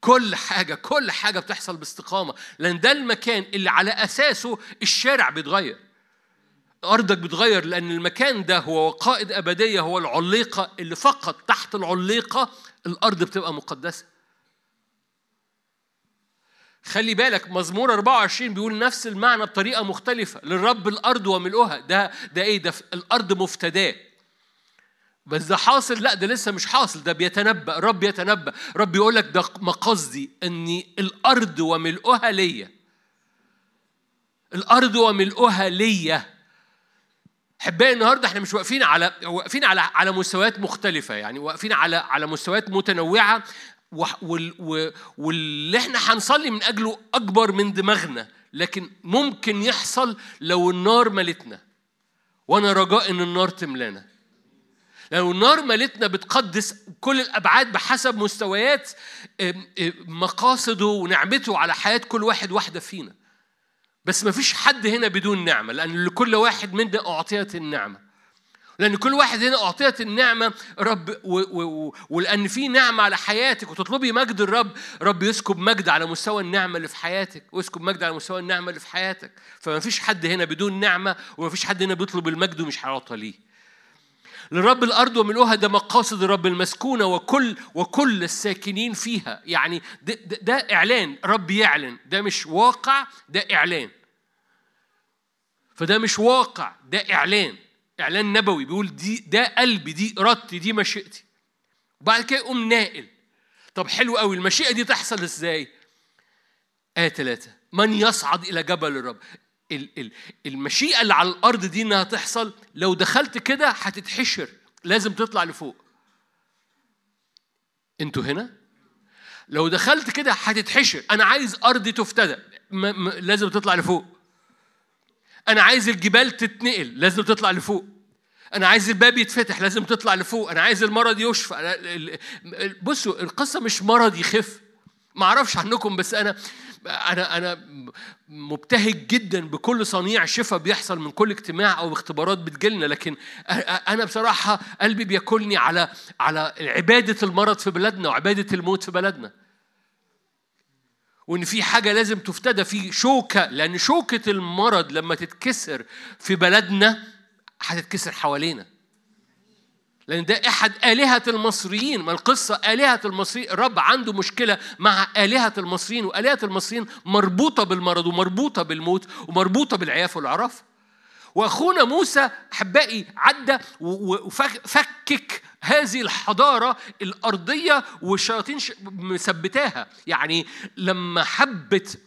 كل حاجة كل حاجة بتحصل باستقامة. لأن ده المكان اللي على أساسه الشارع بيتغير. أرضك بتغير لأن المكان ده هو وقائد أبدية هو العليقة اللي فقط تحت العليقة الأرض بتبقى مقدسة. خلي بالك مزمور 24 بيقول نفس المعنى بطريقة مختلفة للرب الأرض وملؤها. ده ده إيه؟ ده الأرض مفتداة. بس ده حاصل؟ لا ده لسه مش حاصل ده بيتنبأ رب يتنبأ. رب يقول لك ده مقصدي ان الأرض وملؤها ليا. الأرض وملؤها ليا. احبائي النهارده إحنا مش واقفين على واقفين على على مستويات مختلفة يعني واقفين على على مستويات متنوعة واللي إحنا هنصلي من أجله أكبر من دماغنا لكن ممكن يحصل لو النار ملتنا وأنا رجاء إن النار تملانا. لو النار ملتنا بتقدس كل الأبعاد بحسب مستويات مقاصده ونعمته على حياة كل واحد واحدة فينا. بس ما فيش حد هنا بدون نعمة لأن لكل واحد منا أعطيت النعمة. لأن كل واحد هنا أعطيت النعمة رب و و ولأن في نعمة على حياتك وتطلبي مجد الرب رب يسكب مجد على مستوى النعمة اللي في حياتك ويسكب مجد على مستوى النعمة اللي في حياتك. فما فيش حد هنا بدون نعمة وما فيش حد هنا بيطلب المجد ومش هيعطى ليه. لرب الأرض وملؤها ده مقاصد الرب المسكونة وكل وكل الساكنين فيها. يعني ده, ده, ده إعلان. رب يعلن. ده مش واقع ده إعلان. فده مش واقع ده إعلان. إعلان نبوي. بيقول دي ده قلبي دي إرادتي دي مشيئتي. وبعد كده يقوم ناقل طب حلو قوي. المشيئة دي تحصل إزاي؟ آية ثلاثة من يصعد إلى جبل الرب. المشيئة اللي على الأرض دي إنها تحصل لو دخلت كده هتتحشر لازم تطلع لفوق. أنتوا هنا؟ لو دخلت كده هتتحشر. أنا عايز ارضي تفتدى. لازم تطلع لفوق. أنا عايز الجبال تتنقل لازم تطلع لفوق. أنا عايز الباب يتفتح لازم تطلع لفوق. أنا عايز المرض يشفى. بصوا القصة مش مرض يخف. ما أعرفش عنكم بس أنا أنا أنا مبتهج جدا بكل صنيع شفاء بيحصل من كل اجتماع أو اختبارات بتجيلنا لكن أنا بصراحة قلبي بياكلني على على عبادة المرض في بلادنا وعبادة الموت في بلدنا. وإن في حاجة لازم تفتدى في شوكة لأن شوكة المرض لما تتكسر في بلدنا هتتكسر حوالينا. لأن ده أحد آلهة المصريين. ما القصة آلهة المصريين؟ الرب عنده مشكلة مع آلهة المصريين وآلهة المصريين مربوطة بالمرض ومربوطة بالموت ومربوطة بالعياف والعرف. وأخونا موسى أحبائي عدى وفكك هذه الحضارة الأرضية والشياطين مثبتاها يعني لما حبت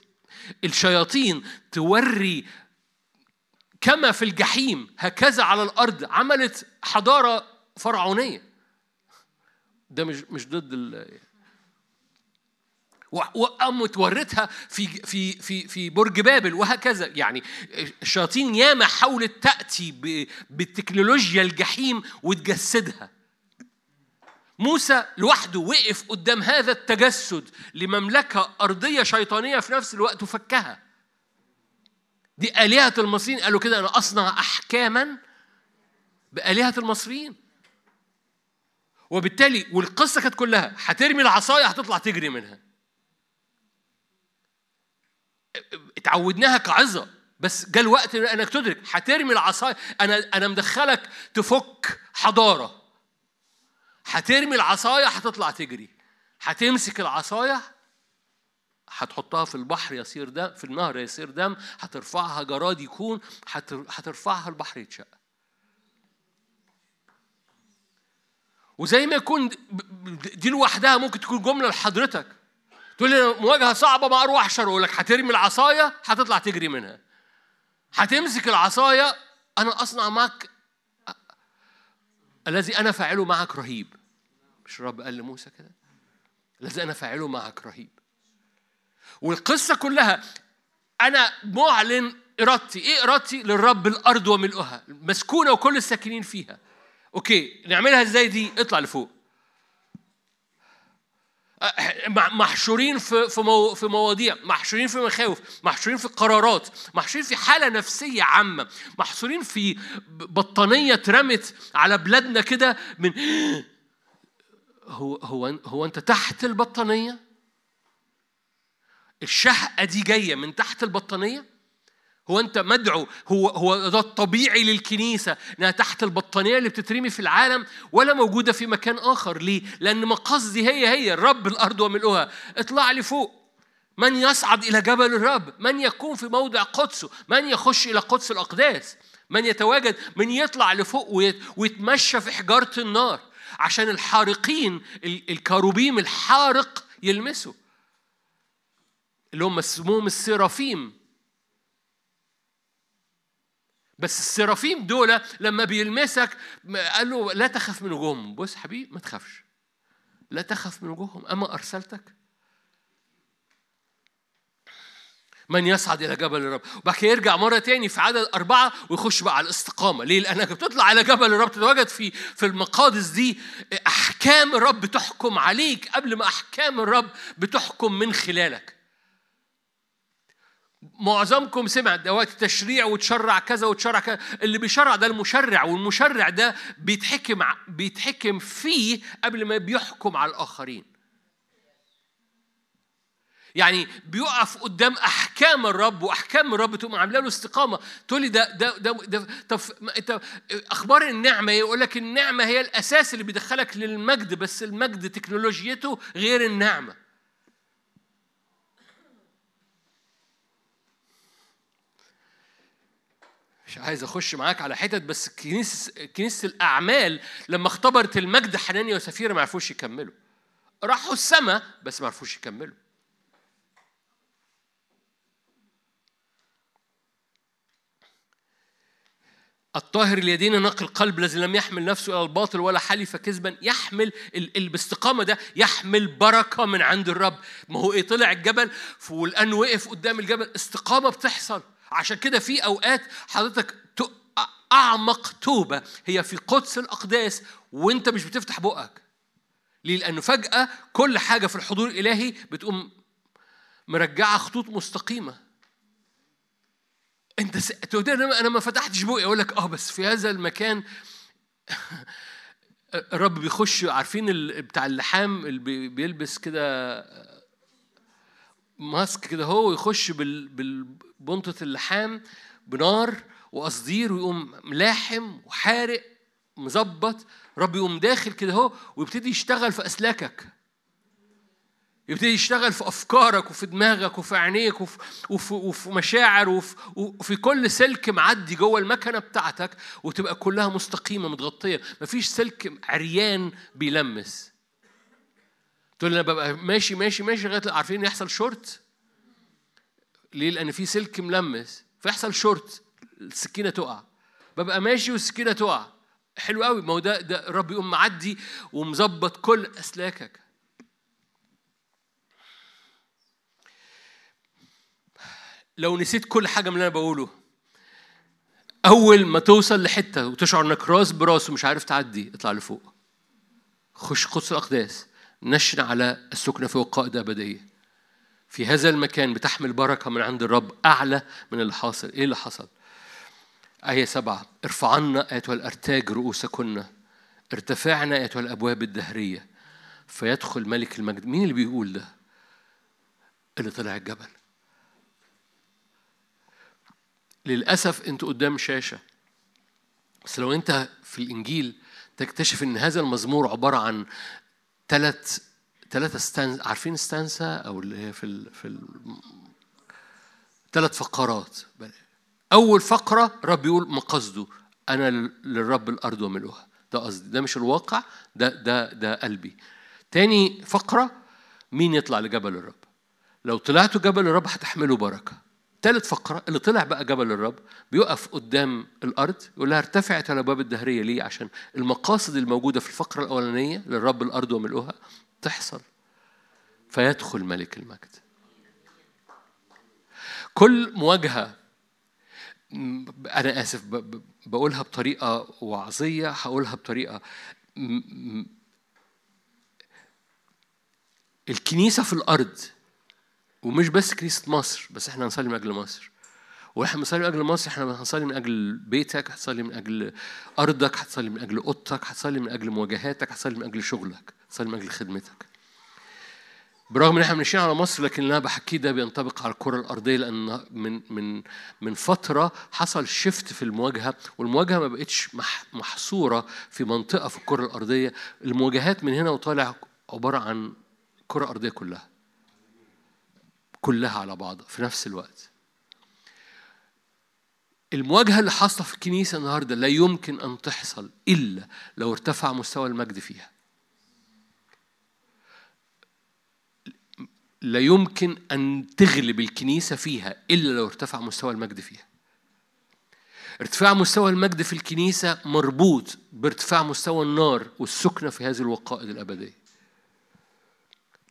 الشياطين توري كما في الجحيم هكذا على الأرض عملت حضارة فرعونيه ده مش مش ضد ال وقامت ورتها في في في في برج بابل وهكذا. يعني الشياطين ياما حاولت تأتي بالتكنولوجيا الجحيم وتجسدها. موسى لوحده وقف قدام هذا التجسد لمملكة أرضية شيطانية في نفس الوقت وفكها دي آلهة المصريين. قالوا كده أنا أصنع أحكاما بآلهة المصريين. وبالتالي والقصة كانت كلها هترمي العصاية هتطلع تجري منها. اتعودناها كعظة بس جاء الوقت انك تدرك هترمي العصاية. أنا أنا مدخلك تفك حضارة. هترمي العصاية هتطلع تجري. هتمسك العصاية هتحطها في البحر يصير دم في النهر يصير دم هترفعها جراد يكون هترفعها البحر يتشق وزي ما يكون دي لوحدها ممكن تكون جملة لحضرتك. تقول لي مواجهة صعبة مع أروح احشر أقول لك هترمي العصاية هتطلع تجري منها. هتمسك العصاية أنا أصنع معك الذي أنا فاعله معك رهيب. مش الرب قال لموسى كده؟ الذي أنا فاعله معك رهيب. والقصة كلها أنا معلن إرادتي إيه إرادتي؟ للرب الأرض وملؤها مسكونه وكل الساكنين فيها. أوكي نعملها إزاي دي؟ اطلع لفوق. محشورين في في في مواضيع محشورين في مخاوف محشورين في قرارات محشورين في حالة نفسية عامة محصورين في بطانية اترمت على بلادنا كده من هو هو هو أنت تحت البطانية؟ الشهقة دي جاية من تحت البطانية؟ هو أنت مدعو هو هو ده الطبيعي للكنيسة إنها تحت البطانية اللي بتترمي في العالم ولا موجودة في مكان آخر. ليه؟ لأن مقاصدي هي هي الرب الأرض وملؤها. اطلع لي فوق. من يصعد إلى جبل الرب؟ من يكون في موضع قدسه؟ من يخش إلى قدس الأقداس؟ من يتواجد؟ من يطلع لفوق ويتمشى في حجارة النار عشان الحارقين الكروبيم الحارق يلمسوا اللي هم اسمهم السرافيم. بس السرافيم دول لما بيلمسك قال له لا تخف من وجوههم بص حبيبي ما تخافش. لا تخف من وجوههم أما أرسلتك؟ من يصعد إلى جبل الرب وبعد كده يرجع مرة تاني في عدد أربعة ويخش بقى على الاستقامة. ليه؟ لأنك بتطلع على جبل الرب تتواجد في في المقادس دي أحكام الرب تحكم عليك قبل ما أحكام الرب بتحكم من خلالك. معظمكم سمع ده وقت تشريع وتشرع كذا وتشرع كذا. اللي بيشرع ده المشرع والمشرع ده بيتحكم بيتحكم فيه قبل ما بيحكم على الآخرين. يعني بيقف قدام أحكام الرب وأحكام الرب تقوم عاملة له استقامة. تقول لي ده ده ده, ده طب أنت أخبار النعمة يقول لك النعمة هي الأساس اللي بيدخلك للمجد بس المجد تكنولوجيته غير النعمة. مش عايز أخش معاك على حتت بس كنيسه كنيسة الأعمال لما اختبرت المجد حنانيا وسفيره ما عرفوش يكملوا. راحوا السماء بس ما عرفوش يكملوا. الطاهر اليدين نقي القلب الذي لم يحمل نفسه إلى الباطل ولا حلف كذبا. يحمل باستقامة ده يحمل بركة من عند الرب. ما هو إيه طلع الجبل والأن وقف قدام الجبل. استقامة بتحصل. عشان كده في أوقات حضرتك أعمق توبة هي في قدس الأقداس وأنت مش بتفتح بقك. ليه؟ لأنه فجأة كل حاجة في الحضور الإلهي بتقوم مرجعة خطوط مستقيمة. أنت س... أنا ما فتحتش بقي. أقول لك آه بس في هذا المكان الرب بيخش عارفين بتاع اللحام اللي بيلبس كده ماسك كده هو يخش بال... بالبنطة اللحام بنار وقصدير ويقوم ملاحم وحارق مظبط. رب يقوم داخل كده هو ويبتدي يشتغل في أسلاكك. يبتدي يشتغل في أفكارك وفي دماغك وفي عينيك وفي, وفي, وفي مشاعر وفي, وفي كل سلك معدي جوه المكنة بتاعتك وتبقى كلها مستقيمة متغطية. مفيش سلك عريان بيلمس. تقول أنا ببقى ماشي ماشي ماشي لغاية عارفين يحصل شورت. ليه؟ لأن في سلك ملمس. فيحصل شورت. السكينة تقع. ببقى ماشي والسكينة تقع. حلو قوي. ما هو ده ده الرب يقوم معدي ومظبط كل أسلاكك. لو نسيت كل حاجة من اللي أنا بقوله أول ما توصل لحتة وتشعر إنك راس براس ومش عارف تعدي اطلع لفوق. خش قدس الأقداس. نشن على السكنة فوق قائد أبدية. في هذا المكان بتحمل بركة من عند الرب أعلى من اللي حاصل. إيه اللي حصل؟ آية سبعة. ارفعنا أيتها الأرتاج رؤوسكن. ارتفعنا أيتها الأبواب الدهرية. فيدخل ملك المجد. مين اللي بيقول ده؟ اللي طلع الجبل. للأسف أنت قدام شاشة. بس لو أنت في الإنجيل تكتشف أن هذا المزمور عبارة عن ثلاث ثلاثة ستانز عارفين ستانسا أو اللي هي في ال... في ال... ثلاث فقرات. أول فقرة رب يقول مقصده أنا للرب الأرض وملؤها. ده قصدي ده مش الواقع ده ده ده قلبي. تاني فقرة مين يطلع لجبل الرب؟ لو طلعتوا جبل الرب هتحملوا بركة. ثالث فقرة اللي طلع بقى جبل الرب بيقف قدام الأرض يقول لها ارتفعت على باب الدهرية ليه؟ عشان المقاصد الموجودة في الفقرة الأولانية للرب الأرض وملؤها تحصل فيدخل ملك المجد كل مواجهة أنا آسف بقولها بطريقة وعظية هقولها بطريقة الكنيسة في الأرض ومش بس كنيسة مصر بس إحنا هنصلي من أجل مصر. وإحنا بنصلي من أجل مصر إحنا هنصلي من أجل بيتك هتصلي من أجل أرضك هتصلي من أجل أوضتك هتصلي من أجل مواجهاتك هتصلي من أجل شغلك هتصلي من أجل خدمتك. برغم إن إحنا ماشيين على مصر لكن اللي أنا بحكيه ده بينطبق على الكرة الأرضية لأن من من من فترة حصل شيفت في المواجهة والمواجهة ما بقتش محصورة في منطقة في الكرة الأرضية. المواجهات من هنا وطالع عبارة عن كرة أرضية كلها. كلها على بعضها في نفس الوقت. المواجهة اللي حاصلة في الكنيسة النهاردة لا يمكن أن تحصل إلا لو ارتفع مستوى المجد فيها. لا يمكن أن تغلب الكنيسة فيها إلا لو ارتفع مستوى المجد فيها. ارتفاع مستوى المجد في الكنيسة مربوط بارتفاع مستوى النار والسكنة في هذه الوقائد الأبدية.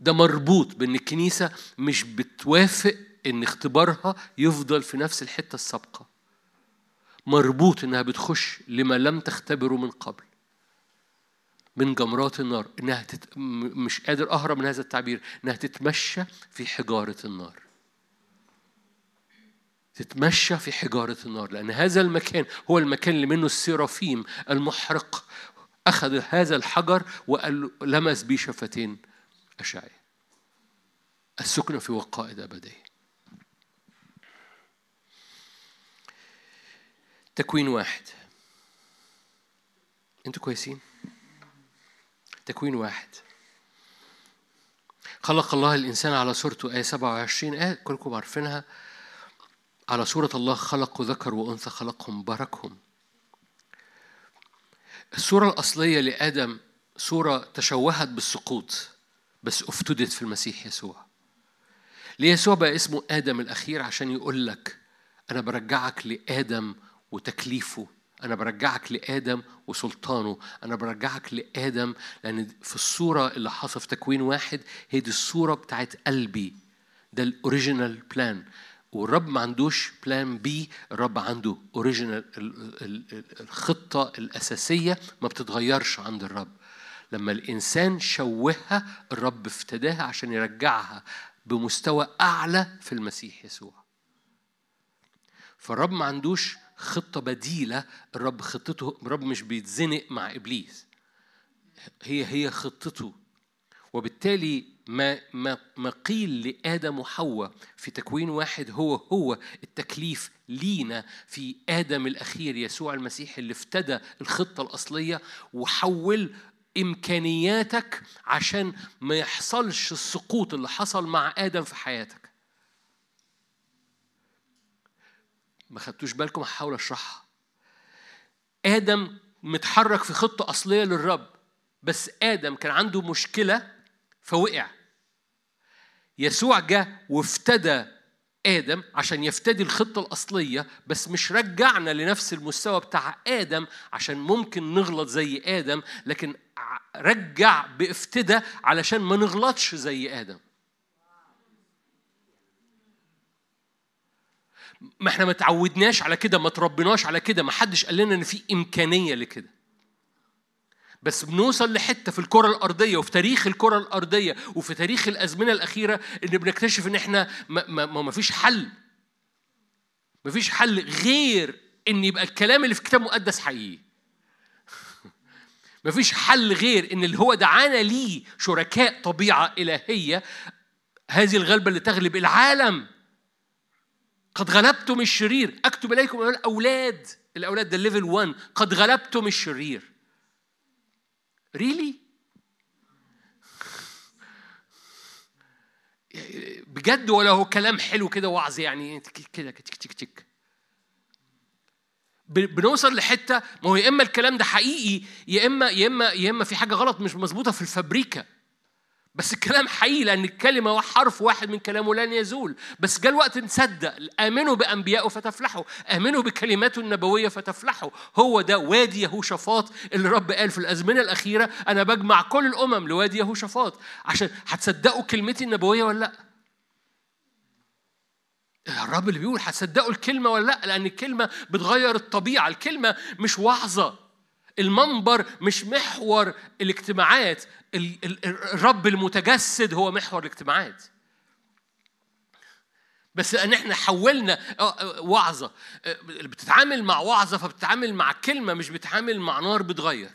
ده مربوط بأن الكنيسة مش بتوافق أن اختبارها يفضل في نفس الحتة السابقة. مربوط إنها بتخش لما لم تختبره من قبل من جمرات النار إنها تت... مش قادر أهرب من هذا التعبير إنها تتمشى في حجارة النار. تتمشى في حجارة النار لأن هذا المكان هو المكان اللي منه السيرافيم المحرق. أخذ هذا الحجر وقال لمس بيه شفتين. اشعيا السكنه في وقائد ابديه تكوين واحد. أنتوا كويسين؟ تكوين واحد. خلق الله الإنسان على صورته آية 27 آية. كلكم عارفينها. على صورة الله خلق ذكر وأنثى خلقهم باركهم. الصورة الأصلية لآدم صورة تشوهت بالسقوط. بس افتدت في المسيح يسوع. ليه يسوع بقى اسمه آدم الأخير؟ عشان يقول لك أنا برجعك لآدم وتكليفه. أنا برجعك لآدم وسلطانه. أنا برجعك لآدم لأن في الصورة اللي حصل في تكوين واحد هي دي الصورة بتاعت قلبي. ده ال original plan والرب ما عندوش plan B الرب عنده original الخطة الأساسية ما بتتغيرش عند الرب. لما الإنسان شوهها الرب افتداها عشان يرجعها بمستوى أعلى في المسيح يسوع. فالرب ما عندوش خطة بديلة الرب خطته الرب مش بيتزنق مع إبليس. هي هي خطته. وبالتالي ما ما ما قيل لآدم وحواء في تكوين واحد هو هو التكليف لينا في آدم الأخير يسوع المسيح اللي افتدى الخطة الأصلية وحول إمكانياتك عشان ما يحصلش السقوط اللي حصل مع آدم في حياتك. ما خدتوش بالكم؟ هحاول أشرحها. آدم متحرك في خطة أصلية للرب بس آدم كان عنده مشكلة فوقع. يسوع جه وافتدى آدم عشان يفتدي الخطة الأصلية بس مش رجعنا لنفس المستوى بتاع آدم عشان ممكن نغلط زي آدم لكن رجع بافتدى علشان ما نغلطش زي آدم. ما إحنا ما تعودناش على كده ما تربيناش على كده ما حدش قال لنا إن في إمكانية لكده. بس بنوصل لحتة في الكرة الأرضية وفي تاريخ الكرة الأرضية وفي تاريخ الأزمنة الأخيرة إن بنكتشف إن إحنا ما, ما, ما فيش حل. ما فيش حل غير إن يبقى الكلام اللي في الكتاب المقدس حقيقي. ما فيش حل غير إن اللي هو دعانا ليه شركاء طبيعة إلهية. هذه الغلبة اللي تغلب العالم. قد غلبتم الشرير. أكتب إليكم الاولاد الأولاد ده ليفل 1 قد غلبتم الشرير. ريلي بجد ولا هو كلام حلو كده وعظ يعني؟ كده تك تك تك بنوصل لحتة ما هو يا إما الكلام ده حقيقي يا إما يا إما يا إما في حاجة غلط مش مظبوطة في الفابريكا. بس الكلام حقيقي لأن الكلمة حرف واحد من كلامه لن يزول. بس جاء الوقت نصدق آمنوا بأنبيائه فتفلحوا آمنوا بكلماته النبوية فتفلحوا. هو ده وادي يهوشافاط اللي الرب قال في الأزمنة الأخيرة أنا بجمع كل الأمم لوادي يهوشافاط. عشان هتصدقوا كلمتي النبوية ولا لأ؟ الرب اللي بيقول هتصدقوا الكلمة ولا لأ؟ لأن الكلمة بتغير الطبيعة. الكلمة مش وعظة. المنبر مش محور الاجتماعات. الرب المتجسد هو محور الاجتماعات. بس ان إحنا حولنا آه، آه، وعظة. آه، بتتعامل مع وعظة فبتتعامل مع كلمة مش بتتعامل مع نار بتغير.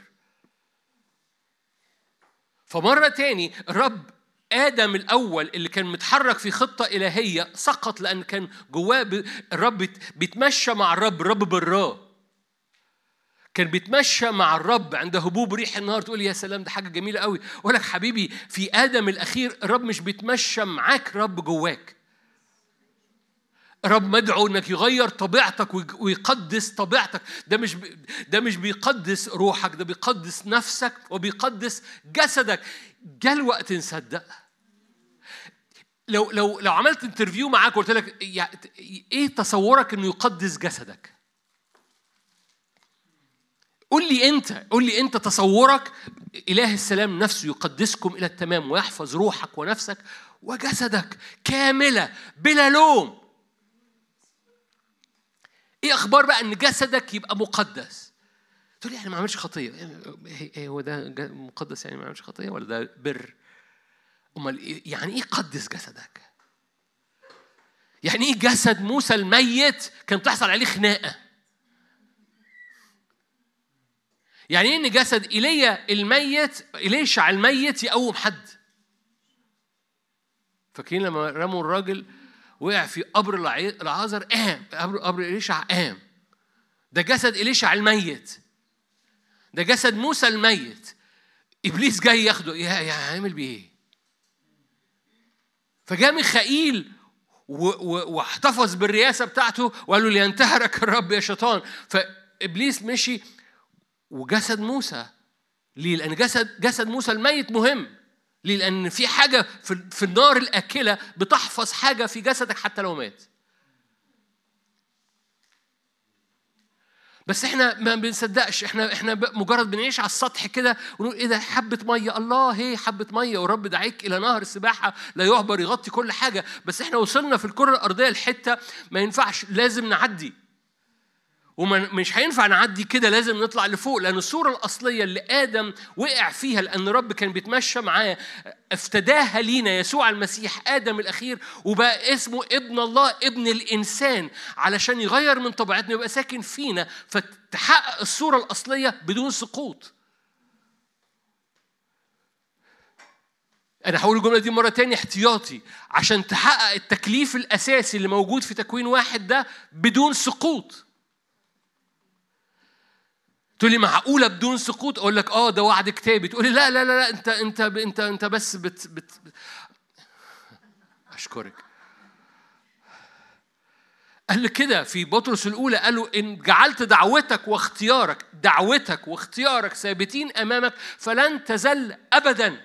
فمرة تاني الرب آدم الأول اللي كان متحرك في خطة إلهية سقط لأن كان جواه الرب بيتمشى مع الرب الرب براه. كان بيتمشى مع الرب عند هبوب ريح النهار تقول يا سلام ده حاجة جميلة قوي أقول لك حبيبي في آدم الأخير الرب مش بيتمشى معاك رب جواك. رب مدعو إنك يغير طبيعتك ويقدس طبيعتك. ده مش ده مش بيقدس روحك ده بيقدس نفسك وبيقدس جسدك. جاء الوقت نصدق. لو لو لو عملت انترفيو معاك وقلت لك إيه تصورك إنه يقدس جسدك؟ قول لي أنت قول لي أنت تصورك. إله السلام نفسه يقدسكم إلى التمام ويحفظ روحك ونفسك وجسدك كاملة بلا لوم. إيه أخبار بقى ان جسدك يبقى مقدس؟ تقول لي أنا ما عملش خطية. إيه إيه هو ده مقدس يعني ما عملش خطية ولا ده بر؟ أمال إيه- يعني إيه قدس جسدك؟ يعني إيه جسد موسى الميت كان بتحصل عليه خناقة؟ يعني إيه إن جسد ايليا الميت إليشع الميت يقوم حد؟ فاكرين لما رموا الراجل وقع في قبر العازر قام قبر قبر إليشع قام. ده جسد إليشع الميت. ده جسد موسى الميت. إبليس جاي ياخده. يا عامل بيه إيه؟ فجاء ميخائيل واحتفظ بالرياسه بتاعته وقال له لينتهرك الرب يا شيطان. فإبليس مشي وجسد موسى ليه؟ لأن جسد جسد موسى الميت مهم. ليه؟ لأن في حاجة في, النار الآكلة بتحفظ حاجة في جسدك حتى لو مات. بس إحنا ما بنصدقش إحنا إحنا مجرد بنعيش على السطح كده ونقول إيه ده حبة مية. الله هي حبة مية؟ ورب دعيك إلى نهر السباحة لا يعبر يغطي كل حاجة. بس إحنا وصلنا في الكرة الأرضية لحتة ما ينفعش لازم نعدي. ومش هينفع نعدي كده لازم نطلع لفوق لأن الصورة الأصلية اللي آدم وقع فيها لأن رب كان بيتمشى معاه افتداها لينا يسوع المسيح آدم الأخير وبقى اسمه ابن الله ابن الإنسان علشان يغير من طبيعتنا ويبقى ساكن فينا. فتحقق الصورة الأصلية بدون سقوط. أنا هقول الجملة دي مرة تاني احتياطي. عشان تحقق التكليف الأساسي اللي موجود في تكوين واحد ده بدون سقوط. تقول لي معقولة بدون سقوط؟ أقول لك آه ده وعد كتابي، تقول لي لا لا لا أنت أنت أنت أنت بس بت بت أشكرك. قال لي كده في بطرس الأولى قالوا إن جعلت دعوتك واختيارك دعوتك واختيارك ثابتين أمامك فلن تزل أبداً.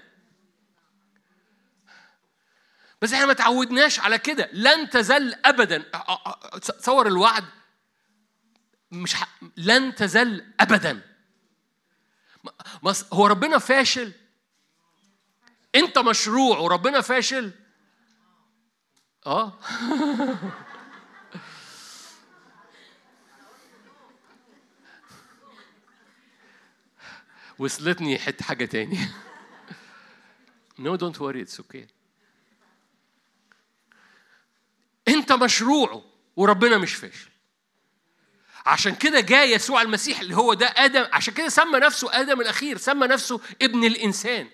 بس إحنا ما تعودناش على كده لن تزل ابدا أ- أ- أ- تصور الوعد مش ح... لن تزل ابدا. هو ربنا فاشل. أنت مشروع وربنا فاشل. آه. وصلتني حتة حاجة تاني. No, don't worry, it's okay. أنت مشروعه وربنا مش فاشل. عشان كده جاء يسوع المسيح اللي هو ده آدم عشان كده سمى نفسه آدم الأخير سمى نفسه ابن الإنسان.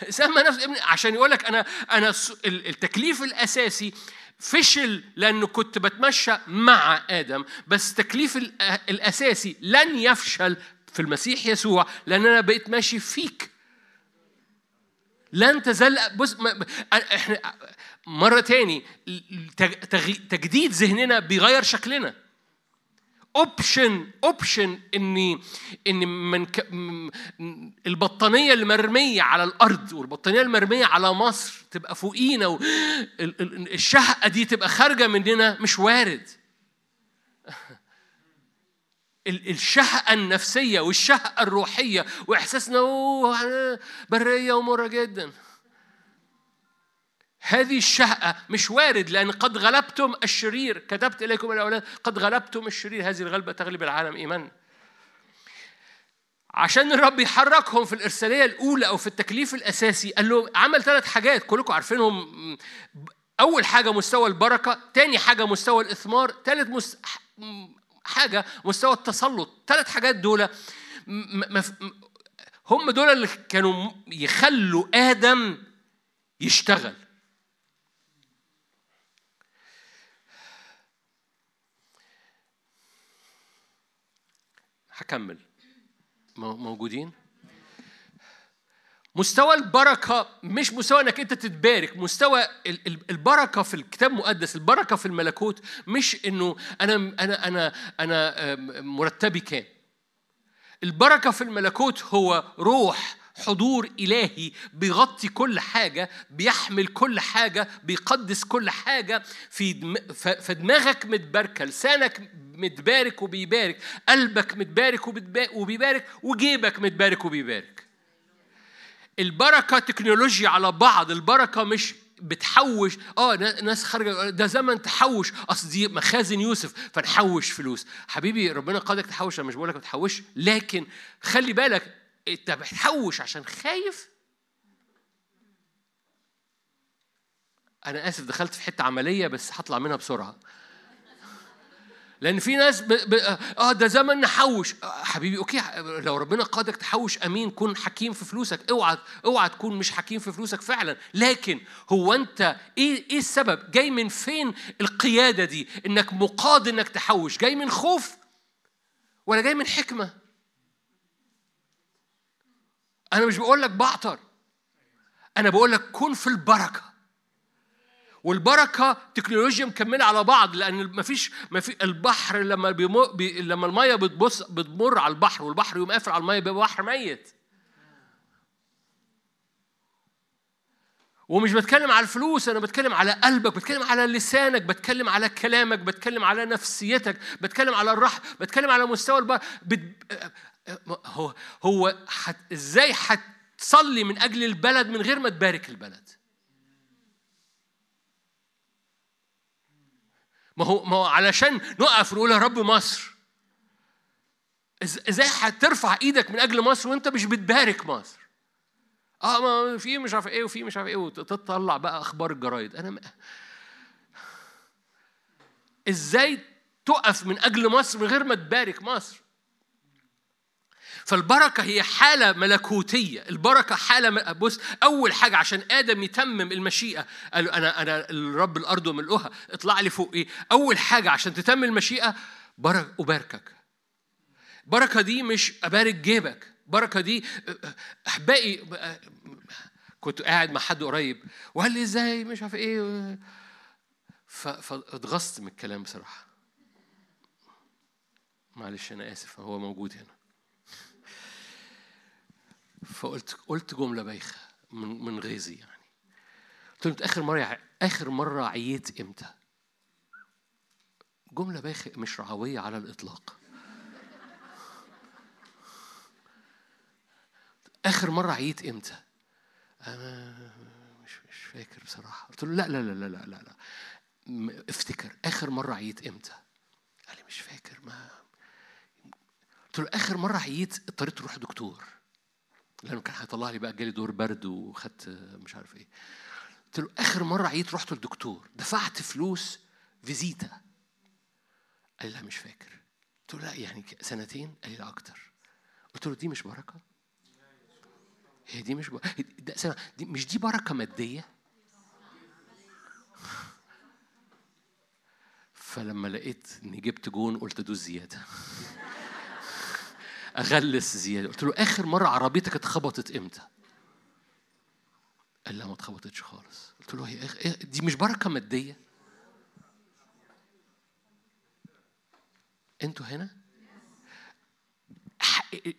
سمى نفسه ابن عشان يقول لك الس- ال- التكليف الأساسي فشل لأنه كنت بتمشى مع آدم بس التكليف ال- الأساسي لن يفشل في المسيح يسوع لأن أنا بقيت ماشي فيك. لن تزل بص ما- إحنا مرة تاني تجديد ذهننا بيغير شكلنا. option option اني ان من ك... البطانية المرمية على الأرض والبطانية المرمية على مصر تبقى فوقينا و... ال- ال- الشهقة دي تبقى خارجة مننا مش وارد. ال- الشهقة النفسية والشهقة الروحية وإحساسنا برية ومرة جدا. هذه الشهقة مش وارد لأن قد غلبتم الشرير. كتبت إليكم الأولاد قد غلبتم الشرير. هذه الغلبة تغلب العالم إيمان عشان الرب يحركهم في الإرسالية الأولى أو في التكليف الأساسي قال له عمل ثلاث حاجات. كلكم عارفينهم. أول حاجة مستوى البركة تاني حاجة مستوى الإثمار تالت مس... حاجة مستوى التسلط. ثلاث حاجات دول م- م- هم دول اللي كانوا يخلوا آدم يشتغل. هكمل مو- موجودين مستوى البركة مش مستوى إنك أنت تتبارك، مستوى البركة في الكتاب المقدس، البركة في الملكوت مش إنه أنا أنا أنا أنا مرتبي كام. البركة في الملكوت هو روح حضور إلهي بيغطي كل حاجة بيحمل كل حاجة بيقدس كل حاجة. في دم... فدماغك متباركة لسانك متبارك وبيبارك قلبك متبارك وبيبارك وجيبك متبارك وبيبارك. البركة تكنولوجيا على بعض البركة مش بتحوش آه ناس خارجة ده زمن تحوش. أصل دي مخازن يوسف فنحوش فلوس. حبيبي ربنا قادك تحوش أنا مش بقول لك ما تحوش لكن خلي بالك انت بتحوش عشان خايف؟ أنا آسف دخلت في حتة عملية بس هطلع منها بسرعة. لأن في ناس ب... ب... آه ده زمن نحوش. آه حبيبي أوكي لو ربنا قادك تحوش أمين كن حكيم في فلوسك. اوعى اوعى تكون مش حكيم في فلوسك فعلا. لكن هو أنت إيه إيه السبب؟ جاي من فين القيادة دي؟ إنك مقاد إنك تحوش. جاي من خوف ولا جاي من حكمة؟ أنا مش بقول لك بعطر أنا بقول لك كن في البركة. والبركة تكنولوجيا مكملة على بعض لأن ما فيش ما في البحر لما بيمر بي لما المية بتبص بتمر على البحر والبحر يقوم قافل على المية بيبقى بحر ميت. ومش بتكلم على الفلوس أنا بتكلم على قلبك بتكلم على لسانك بتكلم على كلامك بتكلم على نفسيتك بتكلم على الرحم بتكلم على مستوى البر بت... هو هو حت... إزاي هتصلي من أجل البلد من غير ما تبارك البلد؟ ما هو ما هو علشان نقف نقول يا رب مصر. إزاي هترفع إيدك من أجل مصر وأنت مش بتبارك مصر؟ آه ما في مش عارف إيه وفي مش عارف إيه وتطلع بقى أخبار الجرايد. أنا ما... إزاي تقف من أجل مصر من غير ما تبارك مصر؟ فالبركة هي حالة ملكوتية. البركة حالة بص أول حاجة عشان آدم يتمم المشيئة قال أنا أنا الرب الأرض وملؤها اطلع لي فوق إيه؟ أول حاجة عشان تتم المشيئة برك أباركك. بركة دي مش أبارك جيبك. بركة دي أحبائي كنت قاعد مع حد قريب وقال لي إزاي؟ مش عارف إيه. فاتغصت من الكلام بصراحة. معلش أنا آسف هو موجود هنا. فقلت قلت جملة بايخة من من غيظي يعني قلت له آخر مرة آخر مرة عييت إمتى؟ جملة بايخة مش رعوية على الإطلاق آخر مرة عييت إمتى؟ أنا مش مش فاكر بصراحة قلت له لا لا لا لا لا لا, لا. افتكر آخر مرة عييت إمتى؟ قال لي مش فاكر ما قلت له آخر مرة عييت اضطريت أروح دكتور لأنه كان هيطلع لي بقى جالي دور برد وخدت مش عارف إيه. قلت له آخر مرة عييت رحت للدكتور دفعت فلوس فيزيتا. قال لي لا مش فاكر. قلت له لا يعني سنتين قال لي لا أكتر. قلت له دي مش بركة؟ هي دي مش بركة. دي مش دي بركة مادية؟ فلما لقيت إني جبت جون قلت ادوس زيادة. أغلس زيادة. قلت له آخر مرة عربيتك اتخبطت إمتى؟ قال لا ما اتخبطتش خالص. قلت له هي إيه دي مش بركة مادية؟ أنتوا هنا؟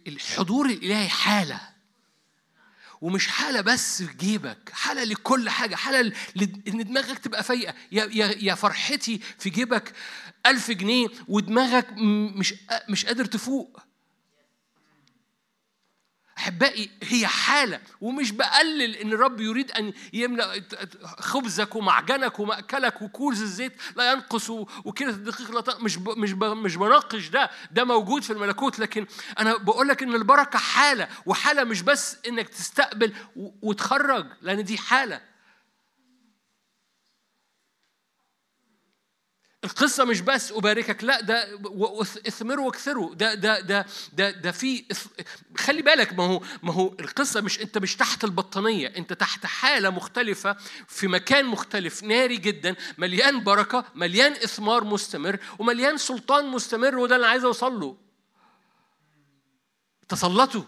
الحضور الإلهي حالة. ومش حالة بس في جيبك حالة لكل حاجة حالة إن دماغك تبقى فايقة. يا, يا, يا فرحتي في جيبك ألف جنيه ودماغك مش مش قادر تفوق. احبائي هي حالة ومش بقلل إن الرب يريد أن يملأ خبزك ومعجنك ومأكلك وكوز الزيت لا ينقص وكيلة الدقيق لا مش ب مش ب مش بناقش ده ده موجود في الملكوت. لكن أنا بقول لك إن البركة حالة وحالة مش بس إنك تستقبل وتخرج لأن دي حالة. القصة مش بس أباركك لا ده اثمروا واكثروا ده ده ده ده ده في خلي بالك ما هو ما هو القصة مش أنت مش تحت البطانية أنت تحت حالة مختلفة في مكان مختلف ناري جدا مليان بركة مليان إثمار مستمر ومليان سلطان مستمر وده اللي عايز أوصل له تسلطوا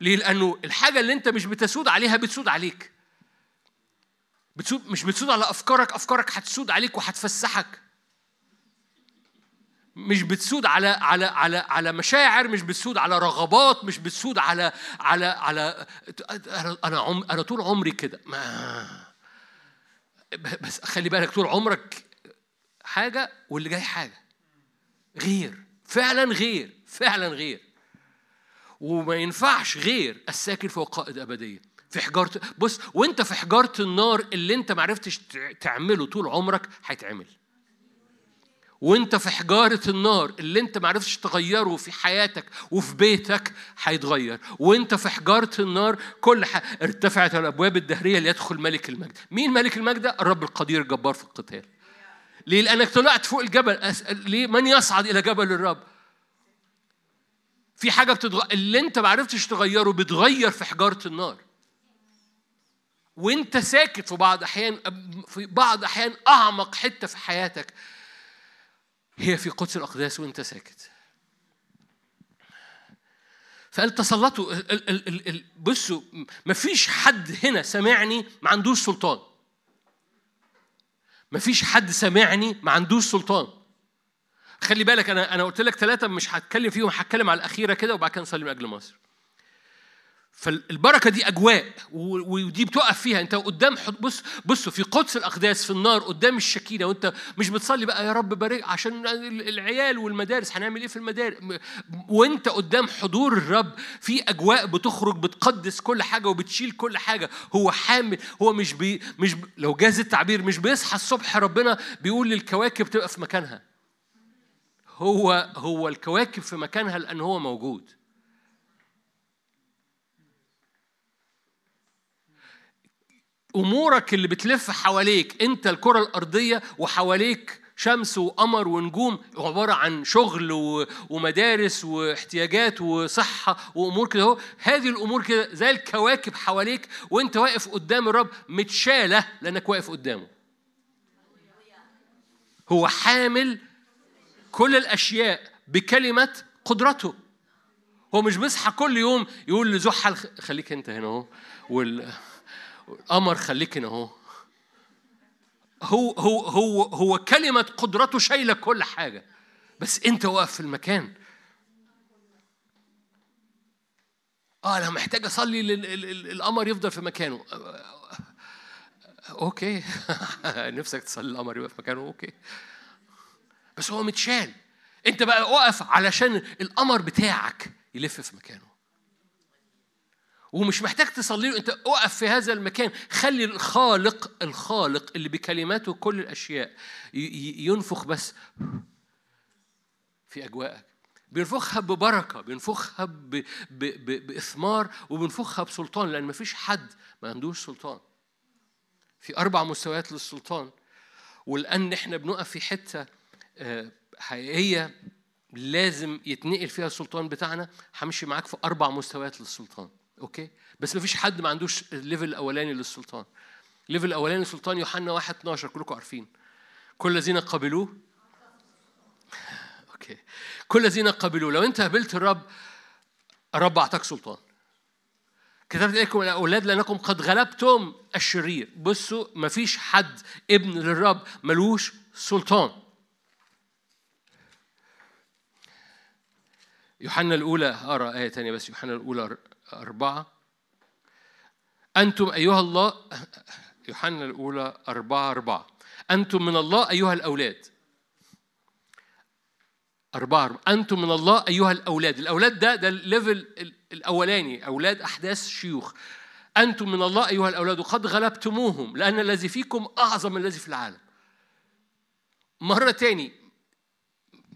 ليه؟ لأنه الحاجة اللي أنت مش بتسود عليها بتسود عليك. بتسود مش بتسود على أفكارك، أفكارك هتسود عليك وهتفسحك. مش بتسود على على على على مشاعر مش بتسود على رغبات مش بتسود على على على أنا عم أنا طول عمري كده. ما بس خلي بالك طول عمرك حاجة واللي جاي حاجة. غير فعلا غير فعلا غير. وما ينفعش غير الساكن فوق قائد أبدية. في حجارة بص وانت في حجارة النار اللي انت ما عرفتش تعمله طول عمرك هيتعمل. وانت في حجارة النار اللي انت معرفتش تغيره في حياتك وفي بيتك هيتغير. وانت في حجارة النار كل ح... ارتفعت الأبواب الدهرية ليدخل ملك المجد. مين ملك المجد؟ الرب القدير الجبار في القتال. ليه؟ لأنك طلعت فوق الجبل. أسأل ليه؟ من يصعد إلى جبل الرب؟ في حاجة بتتغ... اللي انت معرفتش تغيره بتغير في حجارة النار. وانت ساكت في بعض أحيان في بعض أحيان أعمق حتة في حياتك هي في قدس الأقداس وأنت ساكت. فقال تسلطوا بصوا مفيش حد هنا سمعني ما عندوش سلطان. مفيش حد سمعني ما عندوش سلطان. خلي بالك أنا أنا قلت لك ثلاثة مش هتكلم فيهم هتكلم على الأخيرة كده وبعد كده نصلي من أجل مصر. فالبركة دي أجواء ودي بتقف فيها. أنت قدام بص بصوا في قدس الأقداس في النار قدام الشكينه وأنت مش بتصلي بقى يا رب بارك عشان العيال والمدارس هنعمل إيه في المدارس؟ وأنت قدام حضور الرب في أجواء بتخرج بتقدس كل حاجة وبتشيل كل حاجة. هو حامل هو مش بي مش لو جاز التعبير مش بيصحى الصبح ربنا بيقول للكواكب تبقى في مكانها. هو هو الكواكب في مكانها لأن هو موجود. أمورك اللي بتلف حواليك أنت الكرة الأرضية وحواليك شمس وقمر ونجوم عبارة عن شغل ومدارس واحتياجات وصحة وأمور كده أهو. هذه الأمور كده زي الكواكب حواليك وأنت واقف قدام الرب متشالة لأنك واقف قدامه. هو حامل كل الأشياء بكلمة قدرته. هو مش بيصحى كل يوم يقول لزحل خليك أنت هنا أهو قمر خليك هنا اهو. هو هو هو هو كلمة قدرته شايلة كل حاجة. بس أنت واقف في المكان. آه أنا محتاج اصلي القمر يفضل في مكانه. okay. نفسك تصلي القمر يبقى في مكانه. okay. بس هو متشال. انت بقى اقف علشان القمر بتاعك يلف في مكانه. ومش محتاج تصلي له. انت اقف في هذا المكان. خلي الخالق الخالق اللي بكلماته كل الأشياء ينفخ بس في أجواءك. بينفخها ببركة بينفخها ب... ب... ب... بإثمار وبينفخها بسلطان لأن مفيش حد ما عندوش سلطان. في أربع مستويات للسلطان. ولان إحنا بنقف في حتة آه، حقيقية لازم يتنقل فيها السلطان بتاعنا. همشي معاك في أربع مستويات للسلطان. okay؟ بس ما فيش حد ما عندوش ال level الاولاني للسلطان. ال level الاولاني للسلطان يوحنا 1 12 كلكم عارفين. كل الذين قبلوه. okay. كل الذين قبلوه. لو انت قبلت الرب الرب اعطاك سلطان. كتبت إليكم الأولاد لأنكم قد غلبتم الشرير. بصوا ما فيش حد ابن للرب ملوش سلطان. يوحنا الأولى أقرأ آية تانية بس. يوحنا الأولى أربعة. أنتم أيها الله يوحنا الأولى أربعة أربعة. أنتم من الله أيها الأولاد. أربعة, أربعة. أنتم من الله أيها الأولاد. الأولاد ده ده الليفل الأولاني أولاد أحداث شيوخ. أنتم من الله أيها الأولاد. وقد غلبتموهم لأن الذي فيكم أعظم من الذي في العالم. مرة تاني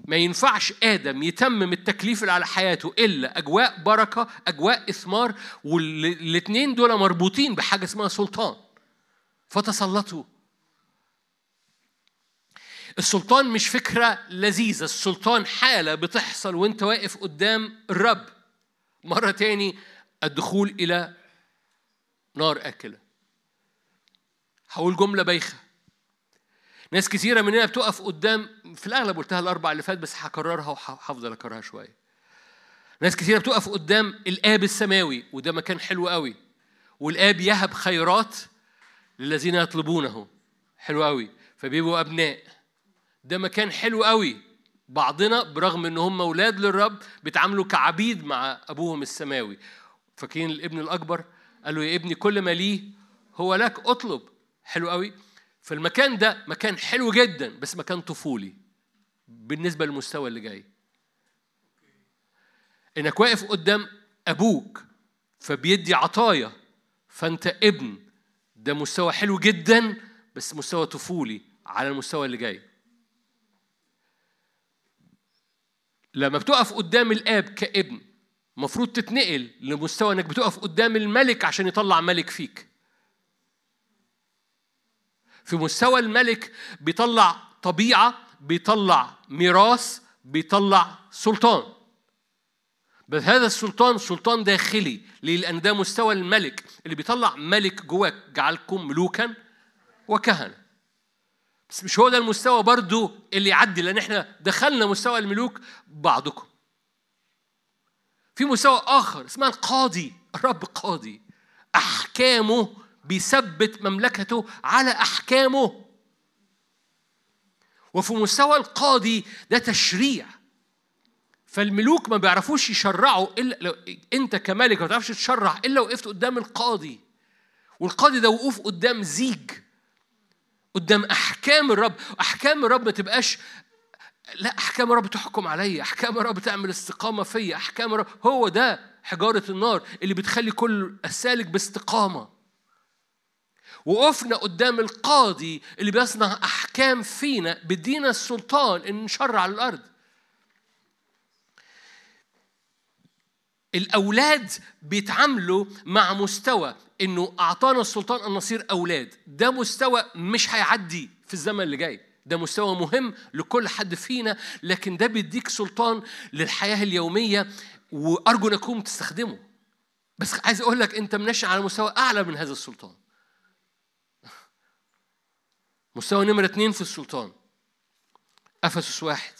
ما ينفعش آدم يتمم التكليف اللي على حياته إلا أجواء بركة أجواء إثمار والاثنين دول مربوطين بحاجة اسمها سلطان. فتسلطوا. السلطان مش فكرة لذيذة. السلطان حالة بتحصل وانت واقف قدام الرب. مرة تاني الدخول إلى نار آكلة. هقول جملة بايخة. ناس كثيرة مننا بتقف قدام في الأغلب قلتها الأربع اللي فات بس هكررها وهفضل أكررها شوية. ناس كثيرة بتقف قدام الآب السماوي وده مكان حلو قوي. والآب يهب خيرات للذين يطلبونه. حلو قوي. فبيبقوا أبناء. ده مكان حلو قوي. بعضنا برغم إن هم أولاد للرب بيتعاملوا كعبيد مع أبوهم السماوي. فاكرين الابن الأكبر؟ قال له يا ابني كل ما ليه هو لك أطلب. حلو قوي. فالمكان ده مكان حلو جدا بس مكان طفولي بالنسبة للمستوى اللي جاي. إنك واقف قدام أبوك فبيدي عطايا فأنت ابن ده مستوى حلو جدا بس مستوى طفولي على المستوى اللي جاي. لما بتقف قدام الآب كابن المفروض تتنقل لمستوى إنك بتقف قدام الملك عشان يطلع ملك فيك. في مستوى الملك بيطلع طبيعة بيطلع ميراث بيطلع سلطان. بس هذا السلطان سلطان داخلي ليه؟ لأن ده مستوى الملك. اللي بيطلع ملك جواك جعلكم ملوكا وكهنة. بس مش هو ده المستوى برضو اللي يعدي لأن إحنا دخلنا مستوى الملوك بعضكم. في مستوى آخر اسمها القاضي الرب قاضي. أحكامه بيثبت مملكته على أحكامه. وفي مستوى القاضي ده تشريع. فالملوك ما بيعرفوش يشرعوا إلا لو أنت كملك ما تعرفش تشرع إلا وقفت قدام القاضي. والقاضي ده وقوف قدام زيج قدام أحكام الرب. أحكام الرب ما تبقاش لا أحكام الرب تحكم عليا. أحكام الرب تعمل استقامة فيا. أحكام الرب هو ده حجارة النار اللي بتخلي كل السالك باستقامة. وقفنا قدام القاضي اللي بيصنع أحكام فينا بدينا السلطان إن نشرع على الأرض. الأولاد بيتعاملوا مع مستوى إنه أعطانا السلطان أن نصير أولاد. ده مستوى مش هيعدي في الزمن اللي جاي. ده مستوى مهم لكل حد فينا لكن ده بيديك سلطان للحياة اليومية وأرجو أنكم تستخدمه. بس عايز أقول لك أنت منشأ على مستوى أعلى من هذا السلطان. مستوى نمرة اتنين في السلطان. أفسس واحد.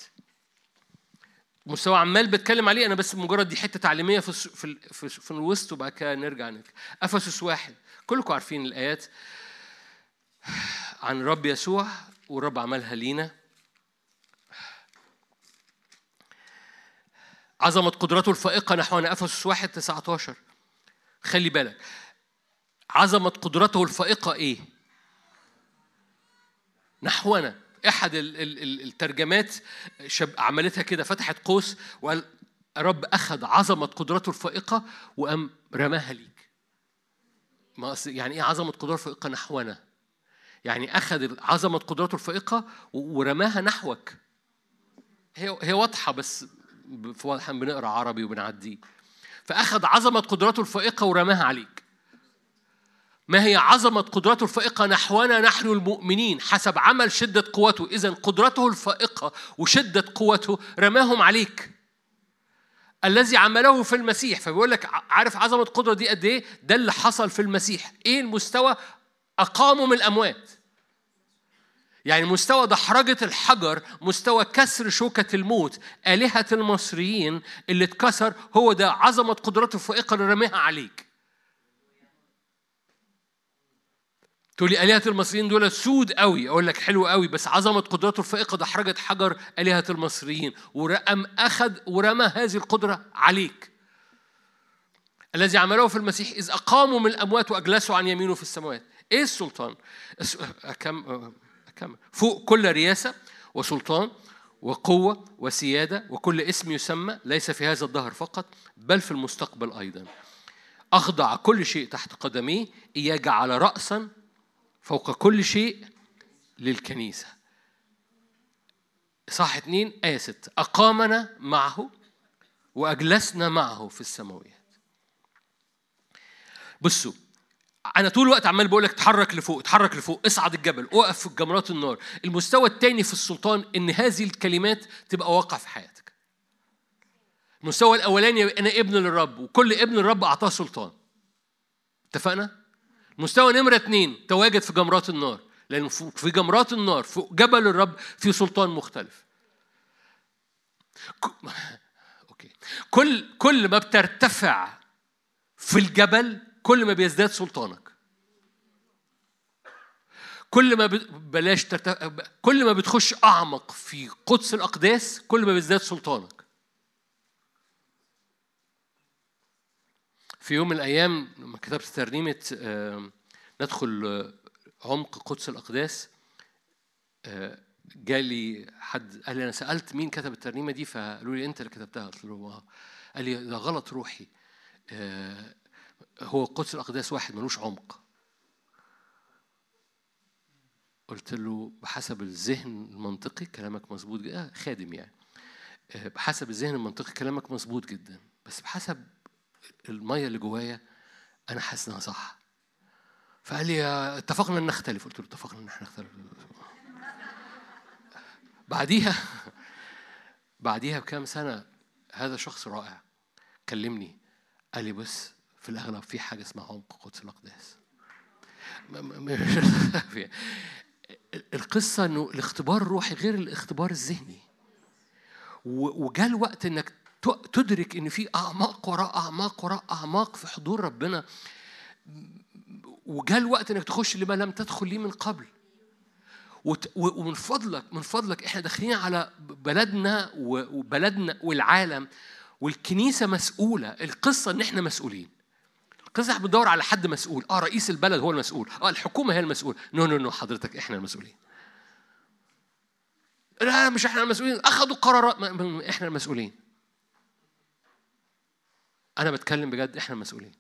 مستوى عمال بتكلم عليه أنا بس مجرد دي حتة تعليمية في في في, في الوسط وبعد كده نرجع نك. أفسس واحد. كلكم عارفين الآيات. عن الرب يسوع والرب عملها لينا. عظمة قدرته الفائقة نحونا أفسس واحد 19 خلي بالك. عظمة قدرته الفائقة إيه؟ نحونا احد الترجمات عملتها كده فتحت قوس وقال رب أخذ عظمة قدرته الفائقة وقام رماها ليك. ما يعني إيه عظمة قدرته الفائقة نحونا يعني أخذ عظمة قدرته الفائقة ورماها نحوك. هي هي واضحة بس في بنقرأ عربي وبنعديه. فأخذ عظمة قدرته الفائقة ورماها عليك. ما هي عظمة قدرته الفائقة نحونا نحن المؤمنين حسب عمل شدة قوته. إذا قدرته الفائقة وشدة قوته رماهم عليك. الذي عمله في المسيح فبيقول لك عارف عظمة القدرة دي قد إيه؟ ده اللي حصل في المسيح. إيه المستوى؟ أقاموا من الأموات. يعني مستوى دحرجة الحجر مستوى كسر شوكة الموت آلهة المصريين اللي اتكسر هو ده عظمة قدرته الفائقة اللي رميها عليك. تقول لي آلهة المصريين دول سود قوي. أقول لك حلو قوي بس عظمة قدرته الفائقة دحرجت حجر آلهة المصريين. ورقم أخذ ورمى هذه القدرة عليك. الذي عمله في المسيح إذ أقاموا من الأموات وأجلسوا عن يمينه في السماوات. إيه السلطان؟ أكم أكمل فوق كل رياسة وسلطان وقوة وسيادة وكل اسم يسمى ليس في هذا الدهر فقط بل في المستقبل أيضا. أخضع كل شيء تحت قدميه إياه جعل رأسا فوق كل شيء للكنيسة. صح اتنين؟ آية ست. أقامنا معه وأجلسنا معه في السماويات. بصوا أنا طول الوقت عمال بقول لك اتحرك لفوق اتحرك لفوق اصعد الجبل اقف في جمرات النار. المستوى الثاني في السلطان إن هذه الكلمات تبقى واقع في حياتك. المستوى الأولاني أنا ابن للرب وكل ابن الرب أعطاه سلطان. اتفقنا؟ مستوى نمرة اتنين تواجد في جمرات النار. لأن في جمرات النار فوق جبل الرب في سلطان مختلف. أوكي. كل كل ما بترتفع في الجبل كل ما بيزداد سلطانك. كل ما بلاش ترتفع كل ما بتخش أعمق في قدس الأقداس كل ما بيزداد سلطانك. في يوم من الأيام لما كتبت ترنيمة ندخل عمق قدس الأقداس آه، جالي حد قال لي أنا سألت مين كتب الترنيمة دي فقالوا لي أنت اللي كتبتها. قلت له قال لي ده غلط روحي آه، هو قدس الأقداس واحد ملوش عمق. قلت له بحسب الذهن المنطقي كلامك مظبوط جدا. آه خادم يعني. آه، بحسب الذهن المنطقي كلامك مظبوط جدا بس بحسب المية اللي جوايا أنا حاسس إنها صح. فقال لي اتفقنا إن نختلف. قلت له اتفقنا إن إحنا نختلف. بعديها بعديها بكام سنة هذا شخص رائع كلمني. قال لي بص في الأغلب في حاجة اسمها عمق قدس الأقداس. القصة إنه الاختبار الروحي غير الاختبار الذهني. وجاء الوقت إنك تدرك إن في أعماق وراء أعماق وراء أعماق في حضور ربنا. وجاء الوقت إنك تخش لما لم تدخل ليه من قبل. ومن فضلك من فضلك إحنا داخلين على بلدنا وبلدنا والعالم والكنيسة مسؤولة. القصة إن إحنا مسؤولين. القصة إحنا بندور على حد مسؤول. آه رئيس البلد هو المسؤول. آه الحكومة هي المسؤول no no no حضرتك إحنا المسؤولين. لا مش إحنا المسؤولين. أخذوا قرارات. إحنا المسؤولين. أنا بتكلم بجد إحنا المسؤولين.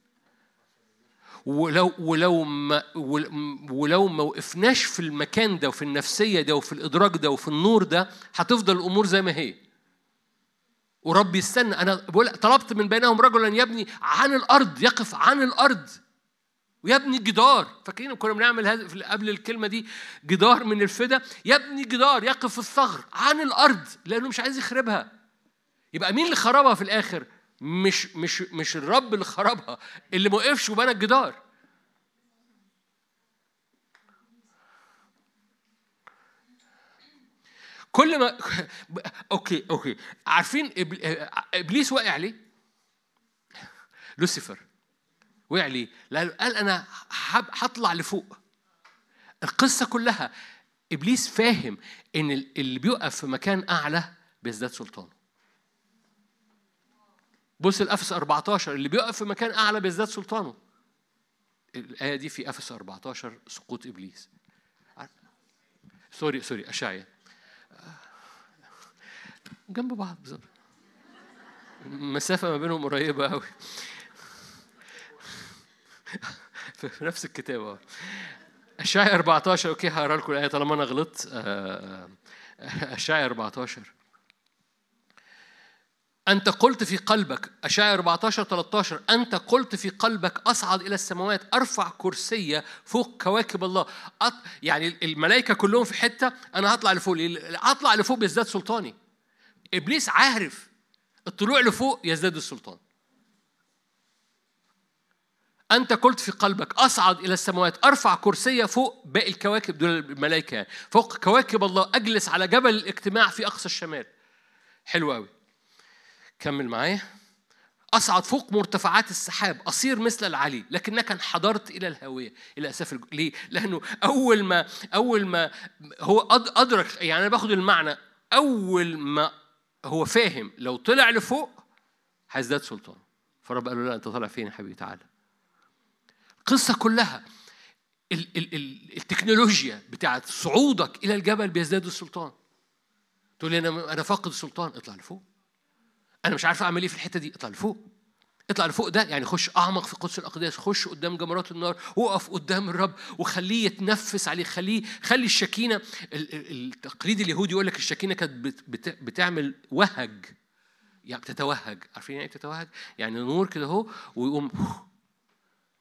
ولو ولو ما ولو ما وقفناش في المكان ده وفي النفسية ده وفي الإدراك ده وفي النور ده هتفضل الأمور زي ما هي. ورب يستنى. أنا بقول طلبت من بينهم رجلا يبني عن الأرض يقف عن الأرض. ويبني جدار. فاكرين كنا بنعمل هذا قبل الكلمة دي؟ جدار من الفدا. يبني جدار يقف في الثغر عن الأرض. لأنه مش عايز يخربها. يبقى مين اللي خربها في الآخر؟ مش مش مش الرب اللي خربها اللي ما وقفش وبنى الجدار. كل ما okay okay. عارفين إبليس وقع عليه لوسيفر وقع ليه؟ لأنه قال أنا هطلع لفوق. القصة كلها إبليس فاهم إن اللي بيقف في مكان أعلى بيزداد سلطانه. بص الأفس 14 اللي بيقف في مكان أعلى بيزداد سلطانه. الآية دي في أفس 14 سقوط إبليس. sorry sorry اشعيا جنب بعض. بالظبط المسافة ما بينهم قريبة أوي. في نفس الكتاب اشعيا 14 أوكي هقرأ لكم الآية طالما أنا غلطت. آه، آه، اشعيا 14 أنت قلت في قلبك أشعيا 14 13 أنت قلت في قلبك أصعد إلى السماوات أرفع كرسية فوق كواكب الله. أط... يعني الملائكة كلهم في حتة أنا هطلع لفوق أطلع لفوق بيزداد سلطاني. إبليس عارف الطلوع لفوق يزداد السلطان. أنت قلت في قلبك أصعد إلى السماوات أرفع كرسية فوق باقي الكواكب دول الملائكة. فوق كواكب الله أجلس على جبل الاجتماع في أقصى الشمال. حلو قوي كمل معايا. أصعد فوق مرتفعات السحاب أصير مثل العلي لكنك انحدرت إلى الهاوية إلى الج... ليه؟ لأنه أول ما أول ما هو أدرك يعني أنا باخد المعنى أول ما هو فاهم لو طلع لفوق هيزداد سلطان. فرب قال له لا أنت طالع فين يا حبيبي؟ تعالى القصة كلها ال- ال- ال- التكنولوجيا بتاعت صعودك إلى الجبل بيزداد السلطان. تقول لي أنا أنا فاقد السلطان اطلع لفوق. أنا مش عارف أعمل إيه في الحتة دي. اطلع لفوق. اطلع لفوق ده يعني خش أعمق في قدس الاقداس خش قدام جمرات النار. وقف قدام الرب. وخليه يتنفس عليه. خليه خلي الشكينة التقليد اليهودي يقول لك الشكينة كانت بتعمل وهج. يعني بتتوهج. عارفين يعني بتتوهج؟ يعني نور كده أهو ويقوم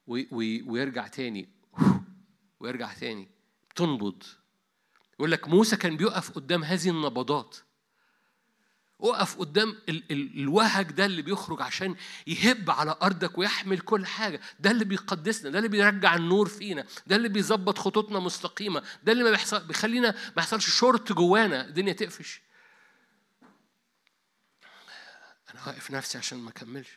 ويرجع تاني. ويرجع تاني. تنبض يقول لك موسى كان بيقف قدام هذه النبضات. اقف قدام ال- ال- الوهج ده اللي بيخرج عشان يهب على أرضك ويحمل كل حاجة. ده اللي بيقدسنا ده اللي بيرجع النور فينا ده اللي بيظبط خطوطنا مستقيمة ده اللي ما بيحصل بيخلينا ما يحصلش شورت جوانا الدنيا تقفش. أنا واقف نفسي عشان ما أكملش.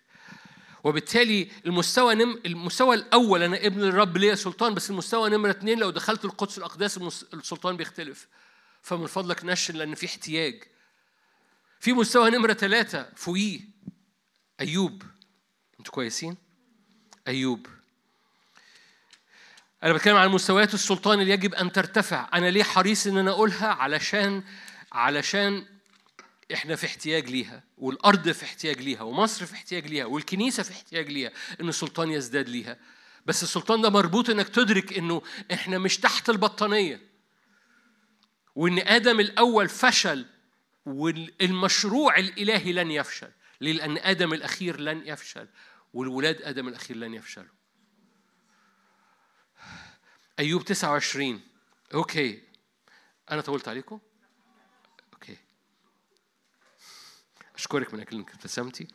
وبالتالي المستوى نم المستوى الأول أنا ابن الرب ليا سلطان بس المستوى نمرة اثنين لو دخلت القدس الأقداس السلطان بيختلف. فمن فضلك نشن لأن في احتياج. في مستوى نمرة ثلاثة فوقيه. أيوب. أنتوا كويسين؟ أيوب. أنا بتكلم عن مستويات السلطان اللي يجب أن ترتفع. أنا ليه حريص إن أنا أقولها؟ علشان علشان إحنا في احتياج ليها والأرض في احتياج ليها ومصر في احتياج ليها والكنيسة في احتياج ليها إن السلطان يزداد ليها. بس السلطان ده مربوط إنك تدرك إنه إحنا مش تحت البطانية. وإن آدم الأول فشل والمشروع الإلهي لن يفشل. ليه لأن آدم الأخير لن يفشل. والولاد آدم الأخير لن يفشلوا. أيوب 29 أوكي. أنا طولت عليكم؟ أشكرك من أجل إنك ابتسمتي.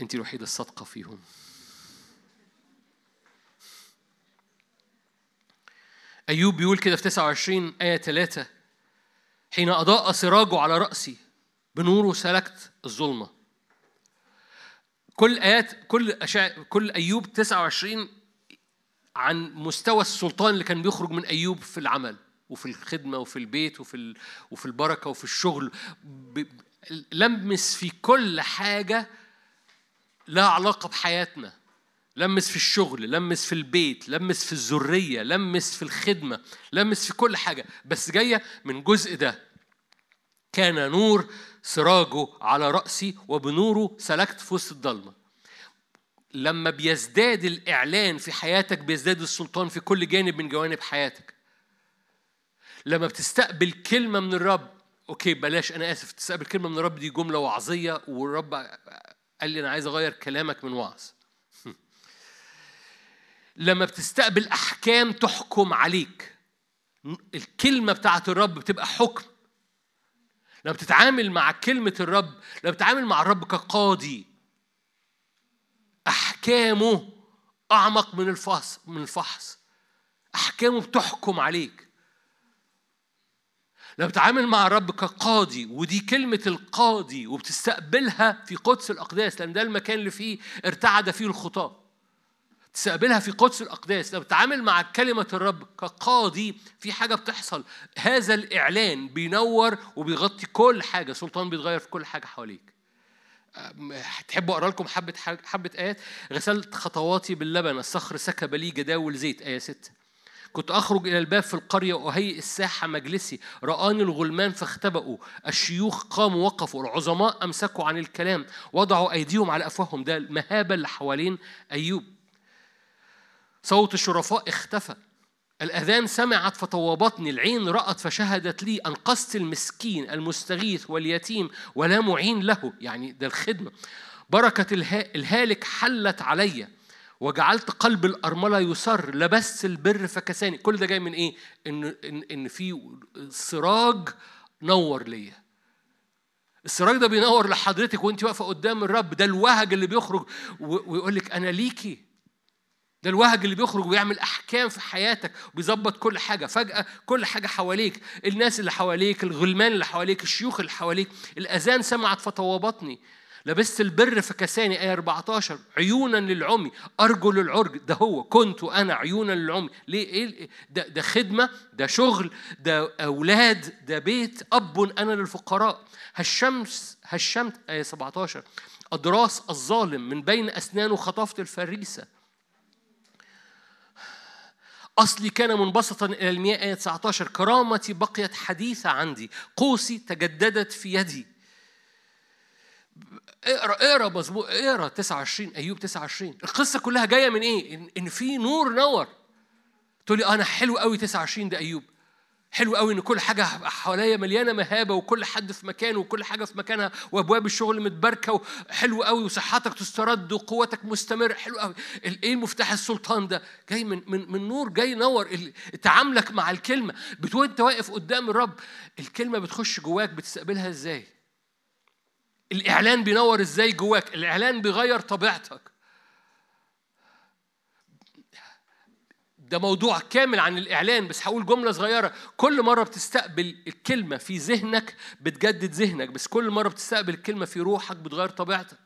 أنت الوحيدة الصادقة فيهم. أيوب بيقول كده في 29 آية 3 حين أضاء سراجه على رأسي بنوره سلكت الظلمة. كل آيات كل أشع... كل أيوب 29 عن مستوى السلطان اللي كان بيخرج من أيوب في العمل وفي الخدمة وفي البيت وفي ال... وفي البركة وفي الشغل. ب... لمس في كل حاجة لها علاقة بحياتنا. لمس في الشغل لمس في البيت لمس في الذرية لمس في الخدمة لمس في كل حاجة. بس جاية من جزء ده. كان نور سراجه على رأسي وبنوره سلكت في وسط الضلمة. لما بيزداد الإعلان في حياتك بيزداد السلطان في كل جانب من جوانب حياتك. لما بتستقبل كلمة من الرب أوكي بلاش أنا آسف تستقبل كلمة من الرب دي جملة وعظية والرب قال لي أنا عايز أغير كلامك من وعظ. لما بتستقبل أحكام تحكم عليك الكلمة بتاعت الرب بتبقى حكم. لما بتتعامل مع كلمة الرب لما بتتعامل مع الرب كقاضي أحكامه أعمق من الفحص من الفحص. أحكامه بتحكم عليك. لما بتعامل مع الرب كقاضي ودي كلمة القاضي وبتستقبلها في قدس الأقداس لأن ده المكان اللي فيه ارتعد فيه الخطاة تستقبلها في قدس الأقداس لما بتتعامل مع كلمة الرب كقاضي في حاجة بتحصل هذا الإعلان بينور وبيغطي كل حاجة سلطان بيتغير في كل حاجة حواليك. تحبوا أقرأ لكم حبة حبة آيات؟ غسلت خطواتي باللبن الصخر سكب لي جداول زيت. آية 6 كنت أخرج إلى الباب في القرية وأهيئ الساحة مجلسي. رآني الغلمان فاختبأوا. الشيوخ قاموا وقفوا. العظماء أمسكوا عن الكلام. وضعوا أيديهم على أفواههم. ده المهابة اللي حوالين أيوب. صوت الشرفاء اختفى. الأذان سمعت فطوبتني العين رأت فشهدت لي أنقذت المسكين المستغيث واليتيم ولا معين له. يعني ده الخدمة. بركة الهالك حلت عليّ وجعلت قلب الأرملة يسر. لبست البر فكساني. كل ده جاي من إيه؟ إن إن إن في سراج نور ليا. السراج ده بينور لحضرتك وانت واقفة قدام الرب. ده الوهج اللي بيخرج ويقول لك أنا ليكي. ده الوهج اللي بيخرج ويعمل أحكام في حياتك وبيظبط كل حاجة. فجأة كل حاجة حواليك الناس اللي حواليك الغلمان اللي حواليك الشيوخ اللي حواليك الأذان سمعت فطوبتني لبست البر فكساني آية 14 عيونا للعمي أرجل للعرج. ده هو كنت أنا عيونا للعمي. ليه؟ إيه ده, ده خدمة ده شغل ده أولاد ده بيت أب أنا للفقراء. هالشمس هالشمت آية 17 أضراس الظالم من بين أسنانه خطفت الفريسة. أصلي كان منبسطا إلى المياه آية 19 كرامتي بقيت حديثة عندي. قوسي تجددت في يدي. اقرأ اقرأ مظبوط اقرأ 29 أيوب 29 القصة كلها جاية من إيه؟ إن, إن في نور نور. تقول لي أنا حلو قوي 29 ده أيوب. حلو قوي ان كل حاجة حواليا مليانة مهابة وكل حد في مكانه وكل حاجة في مكانها وأبواب الشغل متباركة حلو قوي وصحتك تسترد وقوتك مستمر حلو قوي. إيه المفتاح السلطان ده؟ جاي من من من نور جاي ينور تعاملك مع الكلمة. بتقول انت واقف قدام الرب الكلمة بتخش جواك بتستقبلها إزاي؟ الإعلان بينور إزاي جواك؟ الإعلان بيغير طبيعتك. ده موضوع كامل عن الإعلان بس هقول جملة صغيرة. كل مرة بتستقبل الكلمة في ذهنك بتجدد ذهنك بس كل مرة بتستقبل الكلمة في روحك بتغير طبيعتك.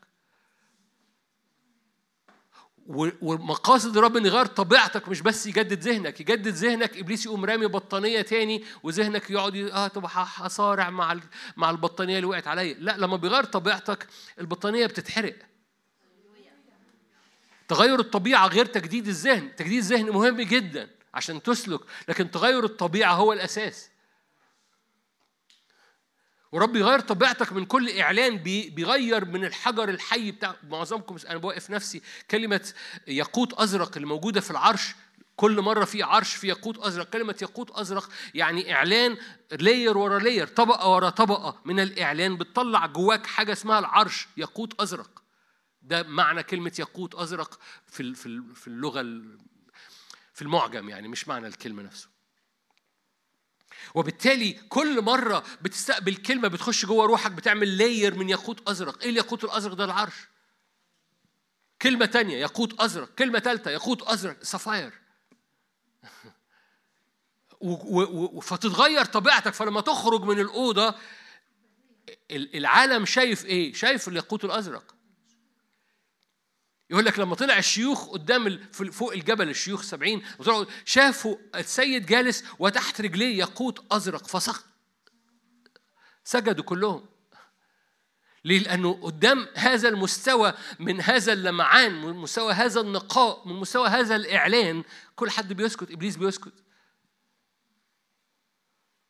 ومقاصد الرب إن يغير طبيعتك مش بس يجدد ذهنك يجدد ذهنك إبليس يقوم رامي بطانية تاني وذهنك يقعد آه طب هصارع مع مع البطانية اللي وقعت عليا. لا لما بيغير طبيعتك البطانية بتتحرق. تغير الطبيعة غير تجديد الذهن. تجديد الذهن مهم جدا عشان تسلك لكن تغير الطبيعة هو الأساس. ورب يغير طبيعتك من كل إعلان بيغير من الحجر الحي بتاع معظمكم أنا بوقف نفسي. كلمة ياقوت أزرق اللي موجودة في العرش كل مرة في عرش في ياقوت أزرق. كلمة ياقوت أزرق يعني إعلان لاير ورا لاير طبقة ورا طبقة. من الإعلان بتطلع جواك حاجة اسمها العرش ياقوت أزرق. ده معنى كلمة ياقوت أزرق في في اللغة في المعجم يعني مش معنى الكلمة نفسه. وبالتالي كل مرة بتستقبل كلمة بتخش جوه روحك بتعمل لاير من ياقوت أزرق. إيه الياقوت الأزرق ده؟ العرش. كلمة تانية ياقوت أزرق. كلمة ثالثة ياقوت أزرق. سفاير فتتغير طبيعتك. فلما تخرج من الأوضة العالم شايف إيه؟ شايف الياقوت الأزرق. يقول لك لما طلع الشيوخ قدام فوق الجبل الشيوخ سبعين شافوا السيد جالس وتحت رجليه ياقوت أزرق فسق سجدوا كلهم. ليه؟ لأنه قدام هذا المستوى من هذا اللمعان من مستوى هذا النقاء من مستوى هذا الإعلان كل حد بيسكت إبليس بيسكت.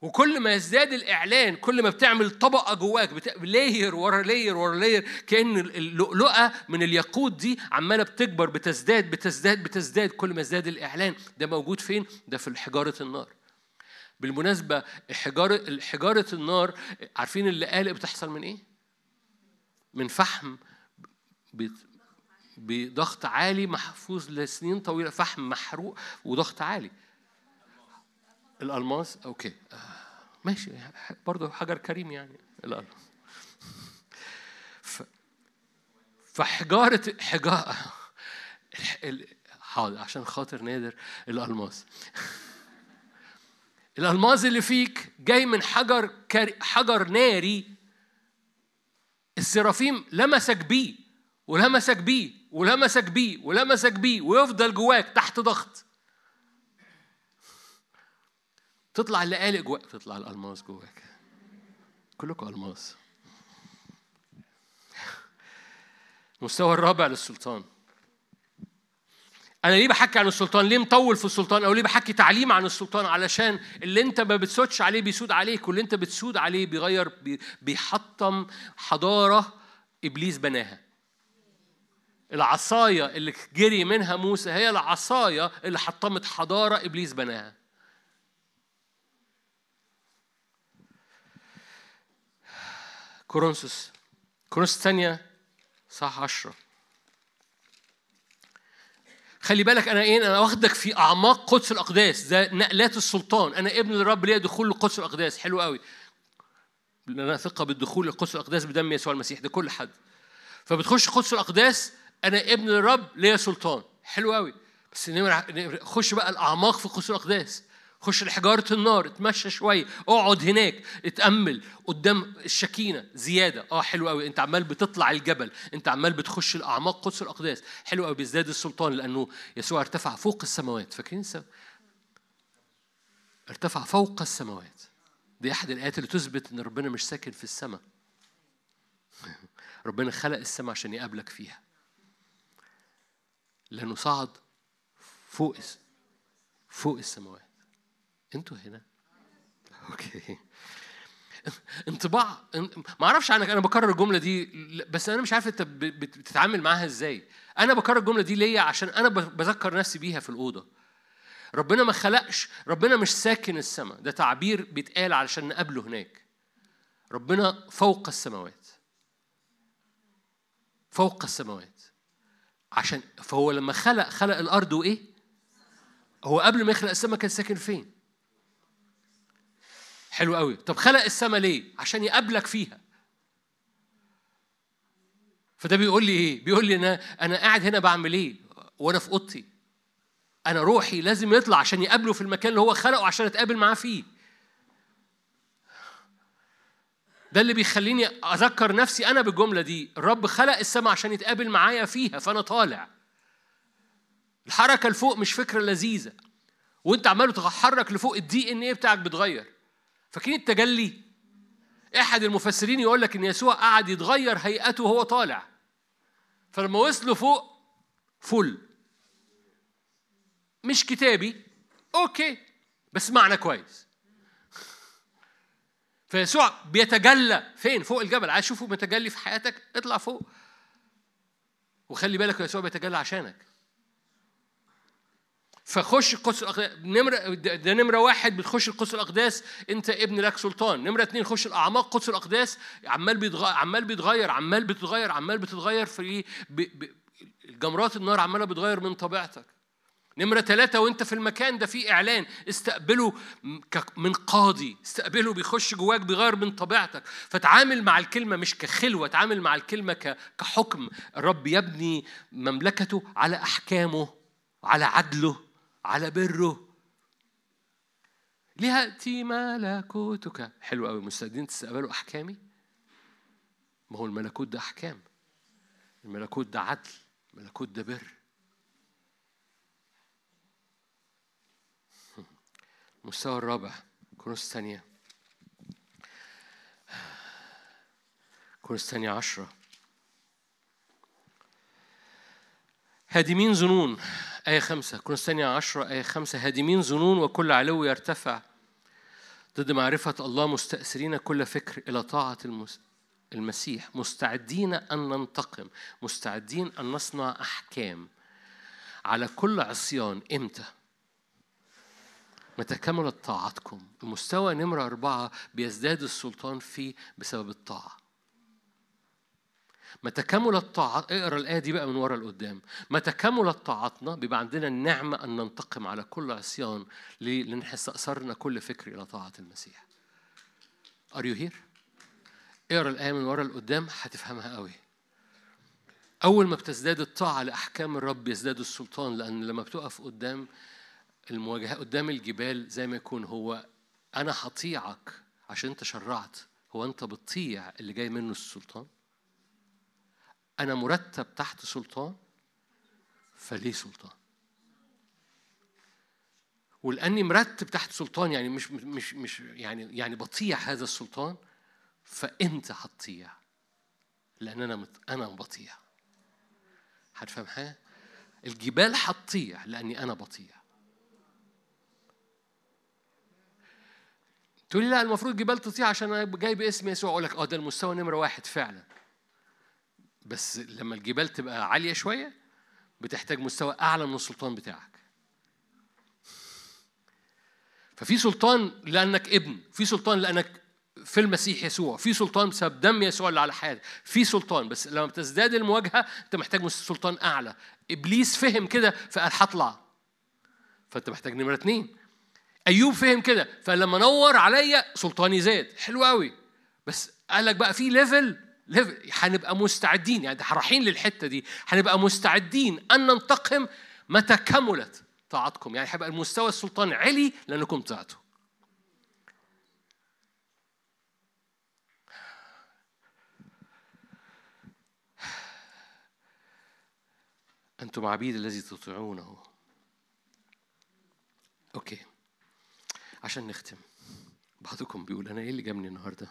وكل ما يزداد الإعلان كل ما بتعمل طبقة جواك بتعمل لاير ورا لاير ورا لاير كأن اللؤلؤة من الياقوت دي عمالة بتكبر بتزداد بتزداد بتزداد. كل ما يزداد الإعلان ده موجود فين؟ ده في حجارة النار. بالمناسبة حجاره حجارة النار عارفين اللي قال بتحصل من إيه؟ من فحم بضغط عالي محفوظ لسنين طويلة فحم محروق وضغط عالي. الألماس؟ أوكي. ماشي. برضه حجر كريم يعني. الألماس. فحجارة حجارة حاضر عشان خاطر نادر. الألماس. الألماس اللي فيك جاي من حجر كري حجر ناري. السرافيم لمسك بيه ولمسك بيه ولمسك بيه ولمسك بيه ويفضل جواك تحت ضغط. تطلع اللقالق جواك تطلع الألماس جواك كلكم ألماس المستوى الرابع للسلطان أنا ليه بحكي عن السلطان؟ ليه مطول في السلطان؟ أو ليه بحكي تعليم عن السلطان؟ علشان اللي أنت ما بتسودش عليه بيسود عليك، واللي أنت بتسود عليه بيغير بيحطم حضارة إبليس بناها. العصاية اللي جري منها موسى هي العصاية اللي حطمت حضارة إبليس بناها. كورنثوس. كورنثوس الثانية صح عشرة. خلي بالك أنا إيه أنا واخدك في أعماق قدس الأقداس ده نقلات السلطان. أنا ابن الرب ليا دخول لقدس الأقداس. حلو قوي لنا ثقة بالدخول لقدس الأقداس بدم يسوع المسيح ده كل حد. فبتخش قدس الأقداس أنا ابن الرب ليا سلطان. حلو قوي بس خش بقى الأعماق في قدس الأقداس. خش لحجارة النار اتمشى شوية اقعد هناك اتأمل قدام الشكينة. زيادة. آه حلو قوي انت عمال بتطلع الجبل. انت عمال بتخش الأعماق قدس الأقداس. حلو قوي بيزداد السلطان لأنه يسوع ارتفع فوق السماوات. فاكرين ارتفع فوق السماوات. دي أحد الآيات اللي تثبت إن ربنا مش ساكن في السماء. ربنا خلق السماء عشان يقابلك فيها. لأنه صعد فوق فوق السماوات. أنتوا هنا. أوكي. انطباع ما أعرفش عنك أنا بكرر الجملة دي بس أنا مش عارف انت بتتعامل معاها إزاي. أنا بكرر الجملة دي ليا عشان أنا بذكر نفسي بيها في الأوضة. ربنا ما خلقش ربنا مش ساكن السماء. ده تعبير بيتقال علشان نقابله هناك. ربنا فوق السماوات. فوق السماوات. عشان فهو لما خلق خلق الأرض وإيه؟ هو قبل ما يخلق السماء كان ساكن فين؟ حلو قوي. طب خلق السماء ليه؟ عشان يقابلك فيها. فده بيقول لي إيه؟ بيقول لي أنا أنا قاعد هنا بعمل إيه؟ وأنا في أوضتي. أنا روحي لازم يطلع عشان يقابله في المكان اللي هو خلقه عشان أتقابل معاه فيه. ده اللي بيخليني أذكر نفسي أنا بالجملة دي. الرب خلق السماء عشان يتقابل معايا فيها فأنا طالع. الحركة لفوق مش فكرة لذيذة. وأنت عمال تتحرك لفوق الدي ان إيه بتاعك بيتغير فاكرين التجلي؟ احد المفسرين يقول لك إن يسوع قعد يتغير هيئته وهو طالع. فلما وصلوا فوق فل. مش كتابي. أوكي. بس معنى كويس. فيسوع بيتجلى. فين؟ فوق الجبل. عايز تشوفه متجلي في حياتك؟ اطلع فوق. وخلي بالك يسوع بيتجلى عشانك. فخش القدس نمره ده نمرة واحد بتخش القدس الأقداس أنت ابن لك سلطان. نمرة اثنين خش الأعماق قدس الأقداس عمال بيتغير عمال بيتغير عمال بتتغير عمال بتتغير في إيه؟ ب... ب... الجمرات النار عمالة بتغير من طبيعتك. نمرة ثلاثة وأنت في المكان ده في إعلان استقبله من قاضي. استقبله بيخش جواك بيغير من طبيعتك. فتعامل مع الكلمة مش كخلوة تعامل مع الكلمة كحكم. الرب يبني مملكته على أحكامه على عدله. على بره. ليأتي ملكوتك. حلو قوي مستعدين تستقبلوا أحكامي؟ ما هو الملكوت ده أحكام. الملكوت ده عدل الملكوت ده بر. المستوى الرابع كورنثوس الثانية. كورنثوس الثانية عشرة. هادمين ظنون آية خمسة. كورنثوس الثانية عشرة. آية خمسة. هادمين ظنون وكل علو يرتفع ضد معرفة الله مستأثرين كل فكر إلى طاعة المسيح. مستعدين أن ننتقم. مستعدين أن نصنع أحكام. على كل عصيان. إمتى؟ متى كملت طاعتكم. المستوى نمرة أربعة بيزداد السلطان فيه بسبب الطاعة. متى كملت طاعة اقرأ الآية دي بقى من ورا لقدام متى كملت طاعتنا بيبقى عندنا النعمة أن ننتقم على كل عصيان ليه؟ لأن استأثرنا كل فكر إلى طاعة المسيح Are you here؟ اقرأ الآية من ورا لقدام هتفهمها قوي أول ما بتزداد الطاعة لأحكام الرب يزداد السلطان لأن لما بتقف قدام المواجهة قدام الجبال زي ما يكون هو أنا هطيعك عشان أنت شرعت هو أنت بتطيع اللي جاي منه السلطان أنا مرتب تحت سلطان فليه سلطان؟ ولأني مرتب تحت سلطان يعني مش مش مش يعني يعني بطيع هذا السلطان فأنت هتطيع لأن أنا مت أنا بطيع. هتفهم حاجة؟ الجبال هتطيع لأني أنا بطيع. تقول لي لا المفروض الجبال تطيع عشان أنا جاي باسم يسوع أقول لك آه ده المستوى نمرة واحد فعلا. بس لما الجبال تبقى عالية شوية بتحتاج مستوى أعلى من السلطان بتاعك. ففي سلطان لأنك ابن في سلطان لأنك في المسيح يسوع في سلطان بسبب دم يسوع اللي على حياتك. في سلطان بس لما تزداد المواجهة أنت محتاج سلطان أعلى. إبليس فهم كده فقال هطلع. فأنت محتاج نمرة اثنين أيوب فهم كده فلما نور عليا سلطاني زاد. حلو قوي بس قال لك بقى في ليفل هنبقى مستعدين. يعني رايحين للحتة دي. هنبقى مستعدين أن ننتقم متى كملت طاعتكم. يعني هيبقى المستوى السلطان علي لأنكم طاعتوا أنتم عبيد الذي تطيعونه. OK. عشان نختم. بعضكم بيقول أنا إيه اللي جابني النهاردة؟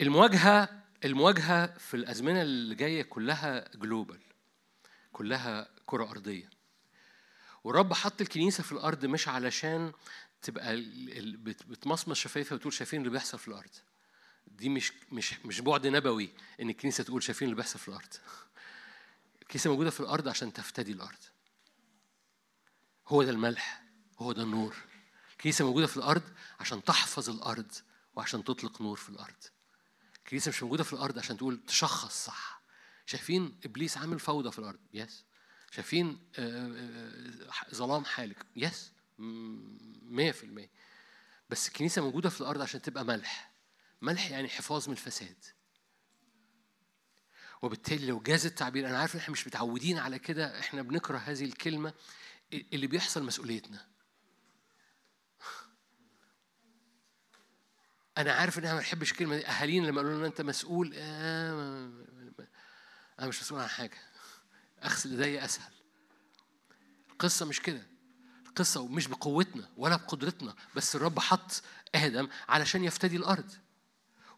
المواجهة المواجهة في الأزمنة اللي جاية كلها global كلها كرة أرضية. والرب حط الكنيسة في الأرض مش علشان تبقى بتمصمص شفايفها وتقول شايفين اللي بيحصل في الأرض. دي مش مش مش بعد نبوي إن الكنيسة تقول شايفين اللي بيحصل في الأرض. الكنيسة موجودة في الأرض عشان تفتدي الأرض. هو ده الملح هو ده النور. الكنيسة موجودة في الأرض عشان تحفظ الأرض وعشان تطلق نور في الأرض. الكنيسة مش موجودة في الأرض عشان تقول تشخص صح. شايفين إبليس عامل فوضى في الأرض؟ يس شايفين ظلام حالك؟ يس مية في المية. بس الكنيسة موجودة في الأرض عشان تبقى ملح. ملح يعني حفاظ من الفساد. وبالتالي لو جاز التعبير أنا عارف إن إحنا مش متعودين على كده إحنا بنكره هذه الكلمة اللي بيحصل مسؤوليتنا. أنا عارف إن أنا ما بحبش الكلمة دي. أهالينا لما قالوا لنا أنت مسؤول آه أنا مش مسؤول عن حاجة. اغسل ايديا أسهل. القصة مش كده. القصة مش بقوتنا ولا بقدرتنا بس الرب حط آدم علشان يفتدي الأرض.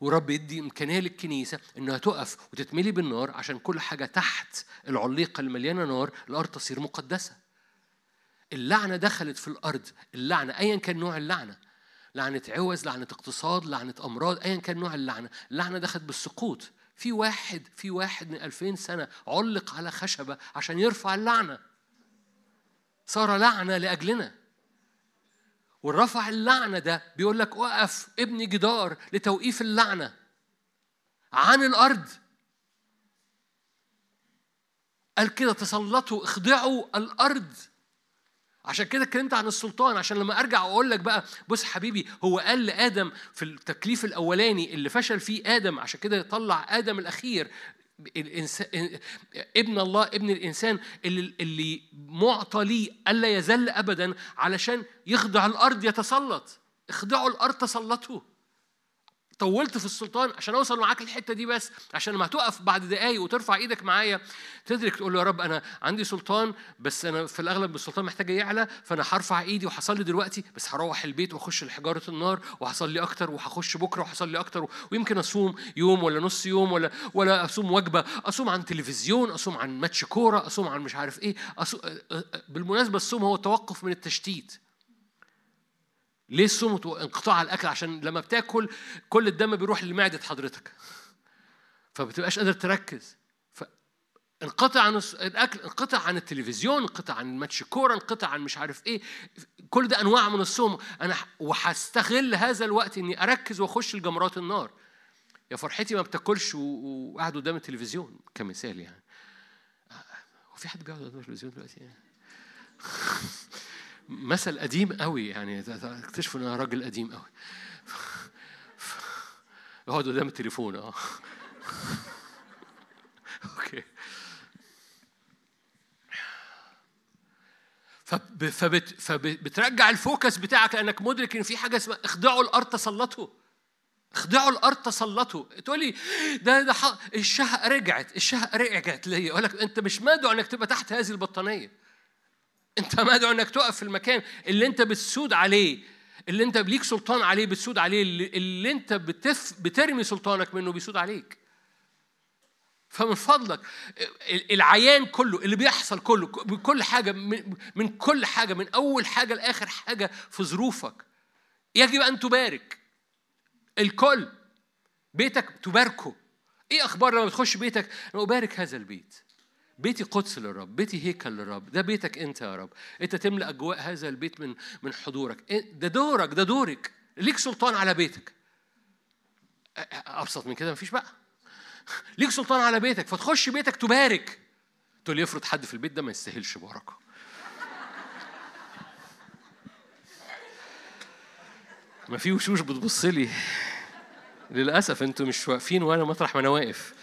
ورب يدي إمكانية للكنيسة إنها تقف وتتملي بالنار عشان كل حاجة تحت العليقة المليانة نار الأرض تصير مقدسة. اللعنة دخلت في الأرض. اللعنة ايا كان نوع اللعنة. لعنة عوز لعنة اقتصاد لعنة أمراض ايا كان نوع اللعنة. اللعنة دخلت بالسقوط. في واحد في واحد من ألفين سنة علق على خشبة عشان يرفع اللعنة. صار لعنة لأجلنا. والرفع اللعنة ده بيقول لك وقف ابني جدار لتوقيف اللعنة عن الأرض. قال كده تسلطوا اخضعوا الأرض. عشان كده اتكلمت عن السلطان. عشان لما ارجع أقول لك بقى بص حبيبي هو قال لآدم في التكليف الأولاني اللي فشل فيه آدم عشان كده يطلع آدم الأخير الإنسان ابن الله ابن الإنسان اللي, اللي معطى ليه ألا يزل ابدا علشان يخضع الأرض يتسلط. اخضعوا الأرض تسلطوا طولت في السلطان عشان اوصل معاك الحته دي بس عشان لما هتقف بعد دقايق وترفع إيدك معايا. تدرك تقول له يا رب أنا عندي سلطان بس أنا في الأغلب السلطان محتاج يعلى فأنا هرفع ايدي وهصلي دلوقتي بس هروح البيت وأخش لحجارة النار وهصلي أكتر وهخش بكرة وهصلي أكتر ويمكن أصوم يوم ولا نص يوم ولا ولا أصوم وجبة أصوم عن تلفزيون أصوم عن ماتش كورة أصوم عن مش عارف إيه أصوم بالمناسبة الصوم هو التوقف من التشتيت. ليه الصوم انقطاع الأكل؟ عشان لما بتاكل كل الدم بيروح لمعدة حضرتك. فبتبقاش قادر تركز. انقطع عن الأكل انقطع عن التلفزيون انقطع عن ماتش كورة انقطع عن مش عارف إيه. كل ده أنواع من الصوم أنا وهستغل هذا الوقت إني أركز وأخش لجمرات النار. يا فرحتي ما بتاكلش وقاعد قدام التلفزيون كمثال يعني. هو في حد بيقعد قدام التلفزيون دلوقتي يعني؟ مثل قديم قوي يعني. اكتشفوا إن أنا راجل قديم قوي. يقعد قدام التليفون. آه. OK. فبت فبترجع ال focus بتاعك لأنك مدرك إن في حاجة اسمها اخضعوا الأرض تسلطوا. اخضعوا الأرض تسلطوا. تقول لي ده ده الشهق رجعت الشهق رجعت ليا. أقول لك أنت مش مدعو إنك تبقى تحت هذه البطانية. انت مدعو انك تقف في المكان اللي انت بتسود عليه اللي انت ليك سلطان عليه بتسود عليه اللي, انت بتف بترمي سلطانك منه بيسود عليك. فمن فضلك العيان كله اللي بيحصل كله كل حاجة من كل حاجة من أول حاجة لآخر حاجة في ظروفك يجب أن تبارك. الكل بيتك تباركه. إيه أخبار لما بتخش بيتك؟ أنا أبارك هذا البيت. بيتي قدس للرب بيتي هيكل للرب ده بيتك انت يا رب. انت تملأ أجواء هذا البيت من من حضورك. ده دورك ده دورك. ليك سلطان على بيتك. أبسط من كده مفيش بقى. ليك سلطان على بيتك. فتخش بيتك تبارك. تقول يفرض حد في البيت ده ما يستاهلش بركة. ما في وشوش بتبص لي. للأسف أنتوا مش واقفين وأنا مطرح ما أنا واقف.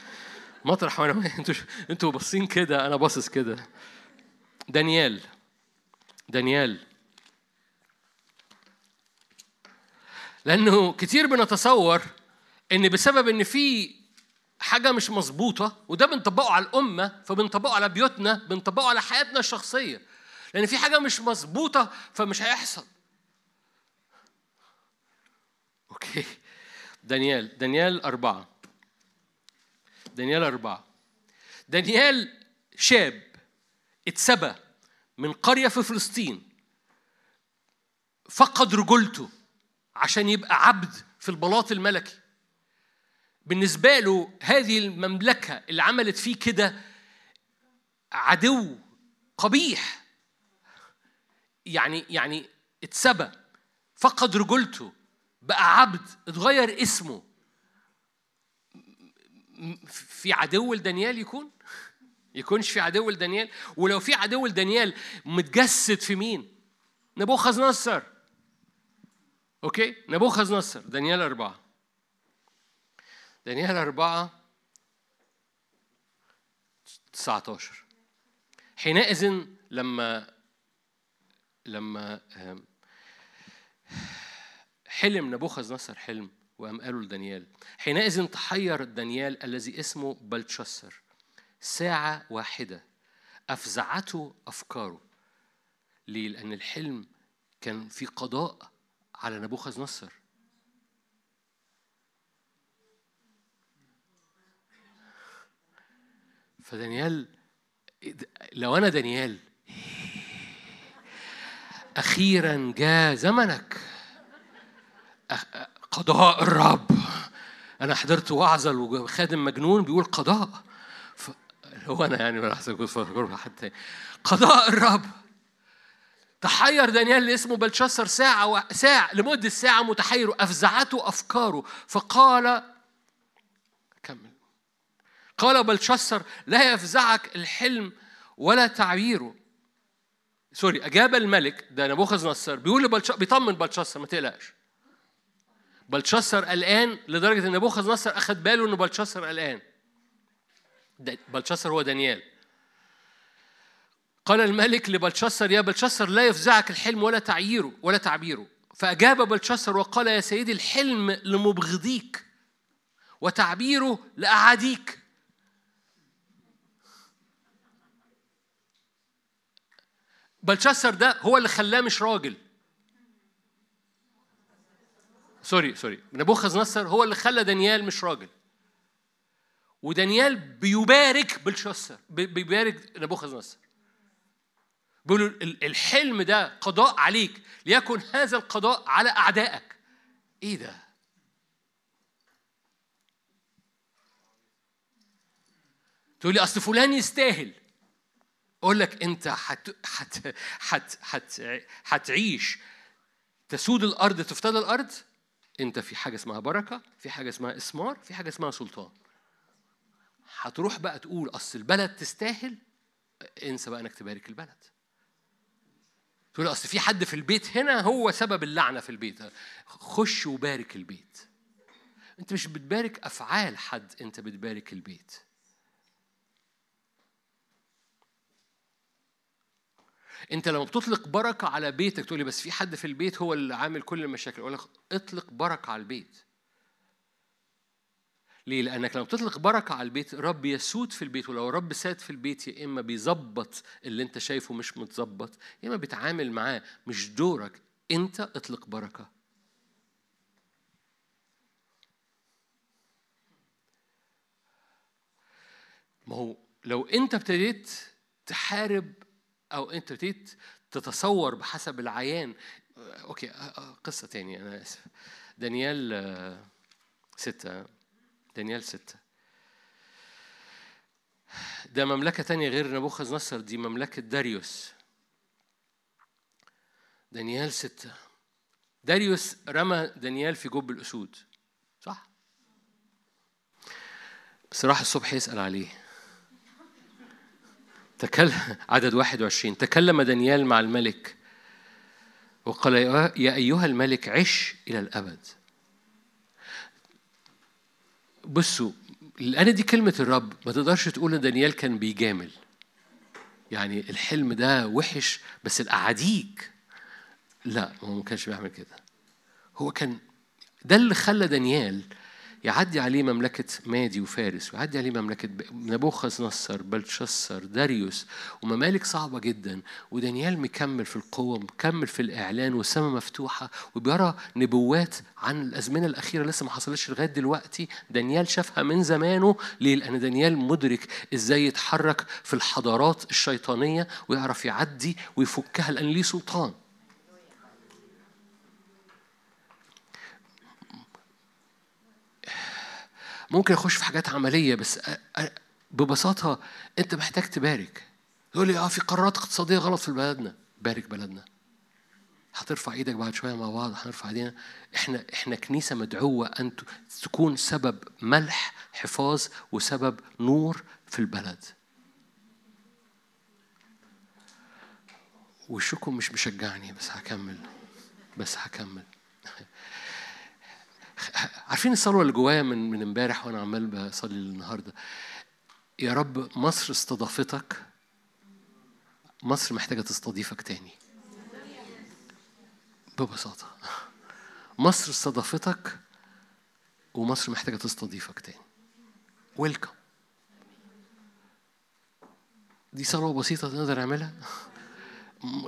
مطرح ما أنا أنتوا أنتوا باصين كده أنا باصص كده. دانيال. دانيال. لأنه كتير بنتصور إن بسبب إن في حاجة مش مظبوطة وده بنطبقه على الأمة فبنطبقه على بيوتنا بنطبقه على حياتنا الشخصية. لأن في حاجة مش مظبوطة فمش هيحصل. أوكي. دانيال. دانيال أربعة. دانيال أربعة. دانيال شاب اتسبى من قرية في فلسطين. فقد رجولته عشان يبقى عبد في البلاط الملكي. بالنسبة له هذه المملكة اللي عملت فيه كده عدو قبيح. يعني يعني اتسبى فقد رجولته بقى عبد اتغير اسمه. في عدو لدانيال يكون؟ يكونش في عدو لدانيال؟ ولو في عدو لدانيال متجسد في مين؟ نبوخذ نصر أوكي؟ نبوخذ نصر دانيال أربعة. دانيال أربعة 19 حينئذ لما لما حلم نبوخذ نصر حلم. وقام قالوا لدانيال حينئذ تحير دانيال الذي اسمه بلتشسر ساعة واحدة أفزعته أفكاره ليه؟ لأن الحلم كان في قضاء على نبوخذ نصر فدانيال لو أنا دانيال أخيرا جاء زمنك قضاء الرب. أنا حضرت وعظة وخادم مجنون بيقول قضاء. ف... هو أنا يعني ما أحسن حتى قضاء الرب. تحير دانيال اللي اسمه بلشسر ساعة و... ساعة لمدة ساعة متحير. أفزعته أفكاره. فقال كمل. قال بلشسر لا يفزعك الحلم ولا تعبيره. سوري أجاب الملك ده نبوخذ نصر بيقول لبلش... بيطمن بلشسر ما تقلقش. بلشسر قلقان لدرجة إن نبوخذ نصر أخذ باله إن بلشسر قلقان. بلشسر هو دانيال. قال الملك لبلشسر يا بلشسر لا يفزعك الحلم ولا تعييره ولا تعبيره. فأجاب بلشسر وقال يا سيدي الحلم لمبغضيك وتعبيره لأعاديك. بلشسر ده هو اللي خلاه مش راجل. sorry sorry. نبوخذ نصر هو اللي خلى دانيال مش راجل. ودانيال بيبارك بلشسر بيبارك نبوخذ نصر بيقولوا الحلم ده قضاء عليك ليكن هذا القضاء على أعدائك. إيه ده؟ تقول لي أصل فلان يستاهل. أقول لك أنت حت حت حت حت هتعيش تسود الأرض تفتدى الأرض؟ أنت في حاجة اسمها بركة في حاجة اسمها إسمار في حاجة اسمها سلطان. هتروح بقى تقول أصل البلد تستاهل انسى بقى إنك تبارك البلد. تقول أصل في حد في البيت هنا هو سبب اللعنة في البيت. خش وبارك البيت. أنت مش بتبارك أفعال حد أنت بتبارك البيت. انت لما بتطلق بركة على بيتك تقول لي بس في حد في البيت هو اللي عامل كل المشاكل؟ أقول لك اطلق بركة على البيت. ليه؟ لأنك لما بتطلق بركة على البيت رب يسود في البيت ولو رب ساد في البيت يا إما بيظبط اللي أنت شايفه مش متظبط يا إما بيتعامل معاه مش دورك. أنت اطلق بركة. ما هو لو أنت ابتديت تحارب أو أنت تتصور بحسب العيان. أوكي قصة تانية. أنا آسف. دانيال آه، ستة. دانيال ستة. ده مملكة تانية غير نبوخذ نصر دي مملكة داريوس. دانيال ستة. داريوس رمى دانيال في جب الأسود. صح؟ بس راح الصبح يسأل عليه. تكلم عدد 21 تكلم دانيال مع الملك وقال يا أيها الملك عش إلى الأبد. بصوا لأن دي كلمة الرب ما تقدرش تقول إن دانيال كان بيجامل. يعني الحلم ده وحش بس الأعاديك لا هو ما كانش بيعمل كده. هو كان ده اللي خلى دانيال يعدي عليه مملكة مادي وفارس ويعدي عليه مملكة نبوخذ نصر بلشسر داريوس وممالك صعبة جدا. ودانيال مكمل في القوة مكمل في الإعلان والسماء مفتوحة وبيرى نبوات عن الأزمنة الأخيرة لسه ما حصلتش لغاية دلوقتي. دانيال شافها من زمانه. ليه؟ لأن دانيال مدرك إزاي يتحرك في الحضارات الشيطانية ويعرف يعدي ويفكها لأن ليه سلطان. ممكن اخش في حاجات عملية بس ببساطة أنت محتاج تبارك. يقول لي آه في قرارات اقتصادية غلط في بلدنا. بارك بلدنا. هترفع إيدك بعد شوية مع بعض هنرفع إيدينا. إحنا إحنا كنيسة مدعوة أن تكون سبب ملح حفاظ وسبب نور في البلد. وشكم مش مشجعني بس هكمل بس هكمل. عارفين الصلوه اللي جوايا من من امبارح وأنا عمال بصلي النهارده. يا رب مصر استضافتك مصر محتاجة تستضيفك تاني. ببساطة. مصر استضافتك ومصر محتاجة تستضيفك تاني. ويلكم دي ثروة بسيطة نقدر نعملها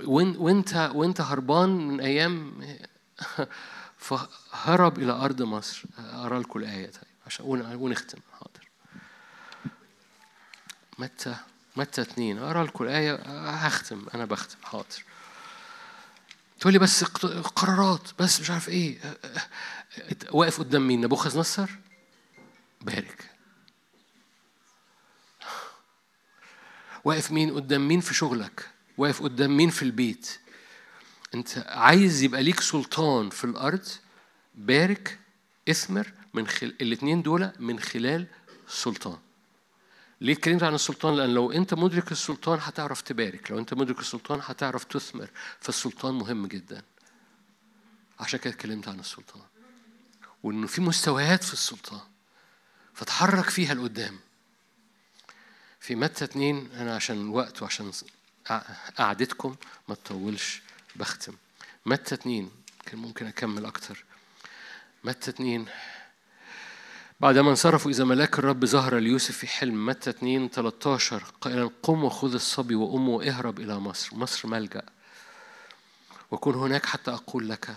وانت وإنت هربان من أيام فهرب إلى أرض مصر. اقرا لكم الآية. طيب عشان ونختم. حاضر. متى متى اتنين اقرا لكم الآية. هختم. أنا بختم. حاضر. تقول لي بس قرارات. بس مش عارف إيه. واقف قدام مين؟ نبوخذ نصر بارك. واقف مين قدام مين في شغلك؟ واقف قدام مين في البيت؟ انت عايز يبقى ليك سلطان في الأرض بارك اثمر من خل... الاثنين دول من خلال سلطان ليه اتكلمت عن السلطان؟ لأن لو أنت مدرك السلطان هتعرف تبارك، لو أنت مدرك السلطان هتعرف تثمر، فالسلطان مهم جدا. عشان كده اتكلمت عن السلطان. وإنه في مستويات في السلطان. فتحرك فيها لقدام. في متى اتنين أنا عشان الوقت وعشان قعدتكم ما تطولش بختم. متى اتنين كان ممكن أكمل أكتر. متى اتنين بعدما انصرفوا إذا ملاك الرب ظهر ليوسف في حلم متى 2 13 قائلا قم وخذ الصبي وأمه واهرب إلى مصر. مصر ملجأ. وكن هناك حتى أقول لك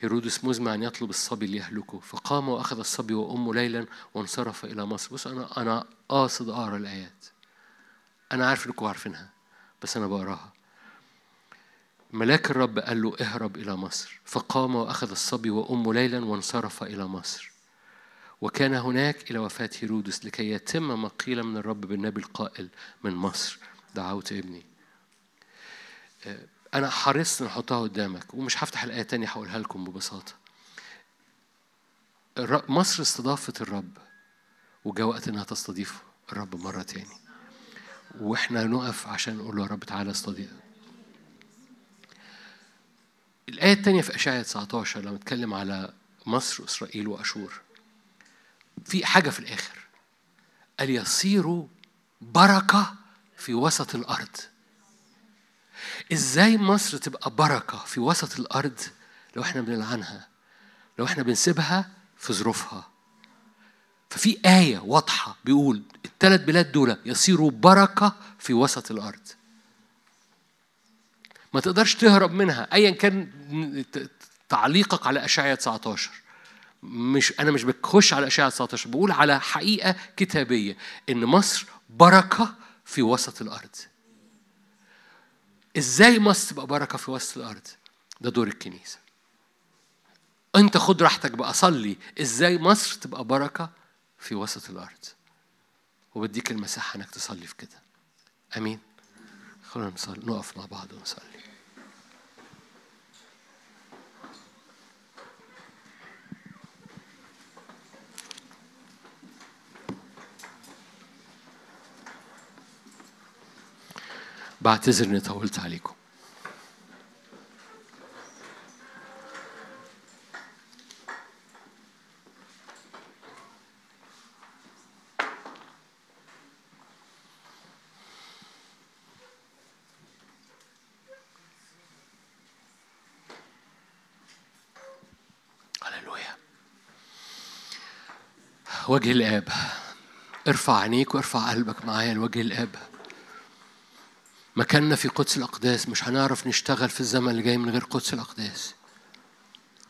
هيرودس مزمع أن يطلب الصبي ليهلكه. فقام وأخذ الصبي وأمه ليلا وانصرف إلى مصر. بص أنا أنا قاصد أقرأ الآيات. أنا عارف إنكم عارفينها بس أنا بقراها. ملاك الرب قال له اهرب إلى مصر. فقام وأخذ الصبي وأمه ليلا وانصرف إلى مصر. وكان هناك إلى وفاة هيرودس لكي يتم ما قيل من الرب بالنبي القائل من مصر. دعوت ابني. آه، أنا حرصت أن أحطها قدامك ومش هفتح الآية تانية هقولها لكم ببساطة. مصر استضافت الرب وجاء وقت إنها تستضيف الرب مرة تاني. وإحنا نقف عشان نقول له يا رب تعالى استضيف الآية التانية في أشعية 19 لما اتكلم على مصر وإسرائيل وأشور في حاجة في الآخر. قال يصيروا بركة في وسط الأرض. إزاي مصر تبقى بركة في وسط الأرض لو إحنا بنلعنها؟ لو إحنا بنسيبها في ظروفها. ففي آية واضحة بيقول الثلاث بلاد دول يصيروا بركة في وسط الأرض. ما تقدرش تهرب منها أيا كان تعليقك على أشعية 19 مش أنا مش بخش على أشعة 19 بقول على حقيقة كتابية إن مصر بركة في وسط الأرض. إزاي مصر تبقى بركة في وسط الأرض؟ ده دور الكنيسة. أنت خد راحتك بقى صلي. إزاي مصر تبقى بركة في وسط الأرض؟ وبديك المساحة إنك تصلي في كده. أمين؟ خلونا نصلي نقف مع بعض ونصلي. بعتذر إني طولت عليكم. وجه الآب ارفع عينيك وارفع قلبك معايا لوجه الآب. مكاننا في قدس الأقداس. مش هنعرف نشتغل في الزمن اللي جاي من غير قدس الأقداس.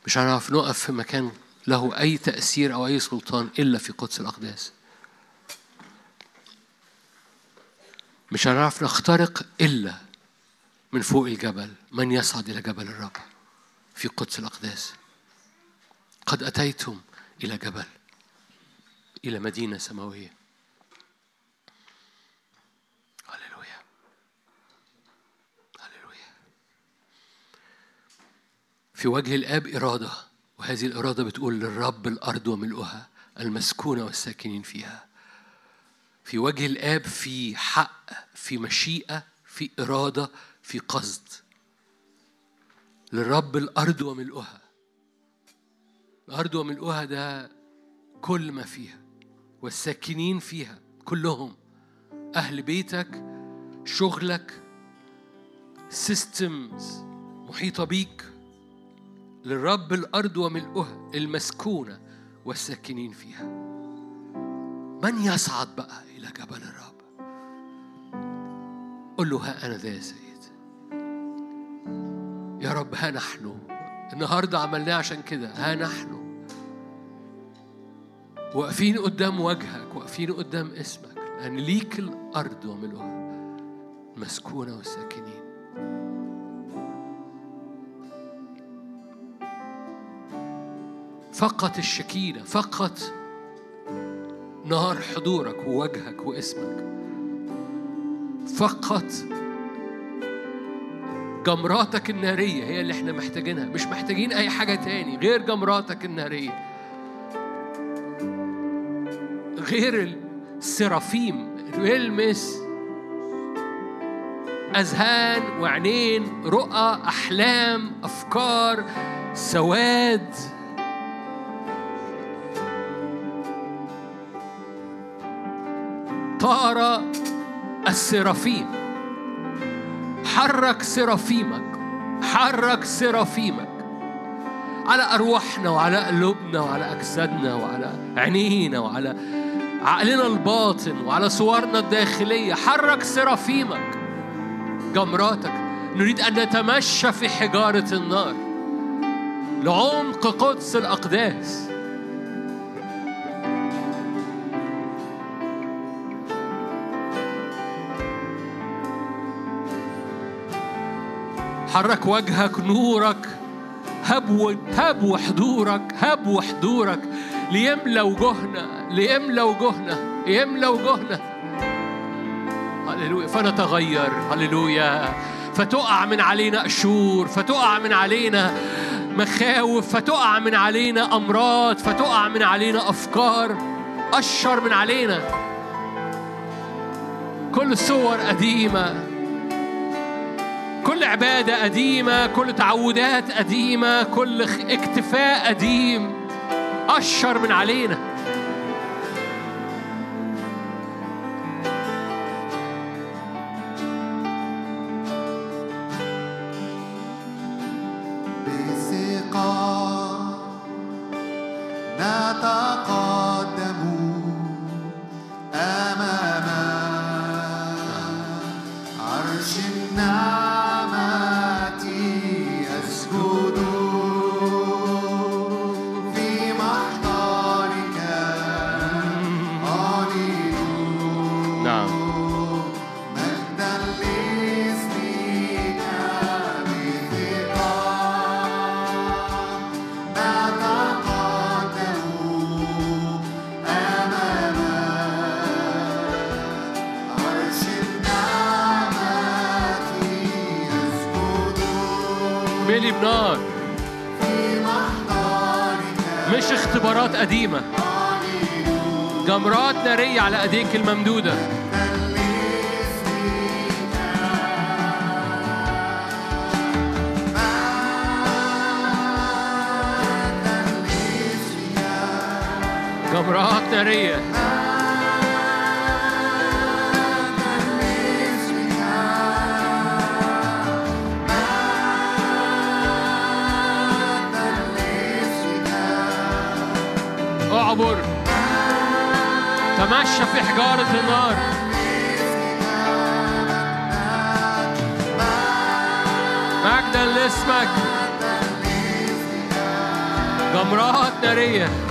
مش هنعرف نقف في مكان له أي تأثير أو أي سلطان إلا في قدس الأقداس. مش هنعرف نخترق إلا من فوق الجبل. من يصعد إلى جبل الرب في قدس الأقداس؟ قد أتيتم إلى جبل إلى مدينة سماوية. في وجه الآب إرادة وهذه الإرادة بتقول للرب الأرض وملؤها المسكونة والساكنين فيها. في وجه الآب في حق في مشيئة في إرادة في قصد. للرب الأرض وملؤها. الأرض وملؤها ده كل ما فيها والساكنين فيها كلهم. أهل بيتك شغلك سيستمز محيطة بيك. للرب الأرض وملؤها المسكونة والساكنين فيها. من يصعد بقى إلى جبل الرب؟ قل له ها أنا ذا يا سيد. يا رب ها نحن. النهاردة عملناه عشان كده ها نحن. واقفين قدام وجهك واقفين قدام اسمك لأن ليك الأرض وملؤها المسكونة والساكنين. فقط الشكينة فقط نار حضورك ووجهك واسمك. فقط جمراتك النارية هي اللي إحنا محتاجينها مش محتاجين أي حاجة تاني غير جمراتك النارية. غير السرافيم يلمس أذهان وعينين رؤى أحلام أفكار سواد. طار السرافيم. حرك سرافيمك حرك سرافيمك. على أرواحنا وعلى قلوبنا وعلى أجسادنا وعلى عينينا وعلى عقلنا الباطن وعلى صورنا الداخلية. حرك سرافيمك. جمراتك. نريد أن نتمشى في حجارة النار. لعمق قدس الأقداس. حرك وجهك نورك. هب هب حضورك هب حضورك ليملى وجوهنا ليملى وجوهنا يملى وجوهنا هللويا. فنتغير. هللويا. فتقع من علينا قشور فتقع من علينا مخاوف فتقع من علينا أمراض فتقع من علينا أفكار. أشر من علينا. كل صور قديمة. كل عبادة قديمة كل تعودات قديمة كل اكتفاء قديم أشر من علينا. على أيديك الممدودة. جمرات نارية أعبر. تمشى في حجارة النار. مجدا لاسمك. جمرات نارية.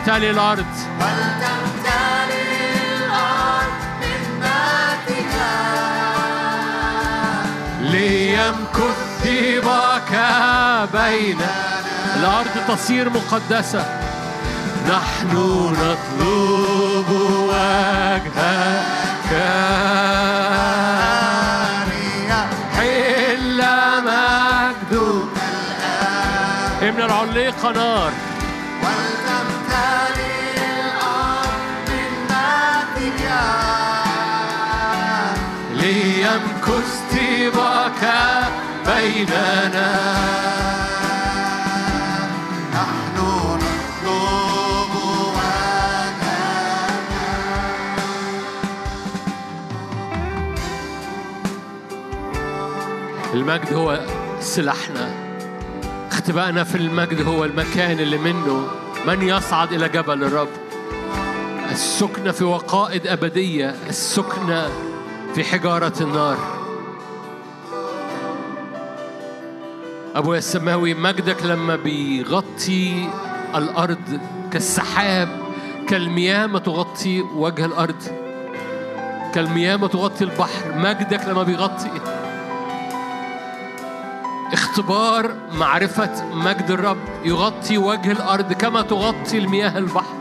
لتمتلي الأرض ولتمتلئ الأرض مجدك ليمكث طيبك بين الأرض تصير مقدسة. نحن نطلب وجهك. حل مجدك. من العليقة نار. المجد هو سلاحنا. اختبائنا في المجد هو المكان اللي منه من يصعد إلى جبل الرب. السكنة في وقائد أبدية السكنة في حجارة النار. أبويا السماوي مجدك لما بيغطي الأرض كالسحاب كالمياه ما تغطي وجه الأرض. كالمياه ما تغطي البحر مجدك لما بيغطي. اختبار معرفة مجد الرب يغطي وجه الأرض كما تغطي المياه البحر.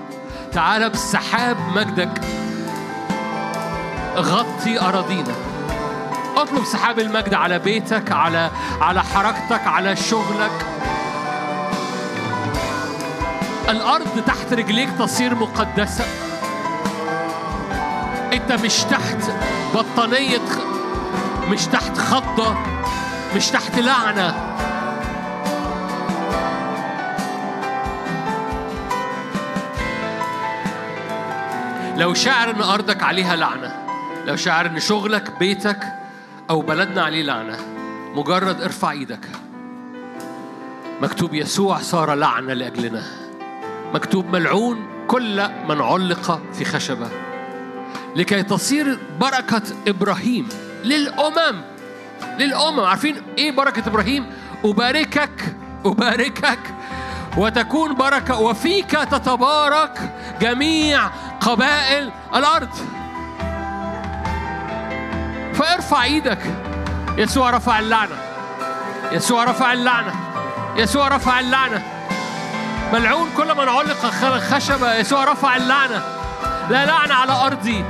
تعال بسحاب مجدك غطي أراضينا. اطلب سحاب المجد على بيتك على على حركتك على شغلك. الأرض تحت رجليك تصير مقدسة. أنت مش تحت بطانية خ- مش تحت خضة مش تحت لعنة. لو شاعر إن أرضك عليها لعنة لو شاعر إن شغلك بيتك أو بلدنا عليه لعنة. مجرد ارفع إيدك. مكتوب يسوع صار لعنة لأجلنا. مكتوب ملعون كل من علق في خشبة. لكي تصير بركة إبراهيم للأمم. للأمم. عارفين إيه بركة إبراهيم؟ أباركك أباركك. وتكون بركة وفيك تتبارك جميع قبائل الأرض. فارفع إيدك. يسوع رفع اللعنة. يسوع رفع اللعنة. يسوع رفع اللعنة. ملعون كل من علق خ- خشبة. يسوع رفع اللعنة. لا لعنة على أرضي.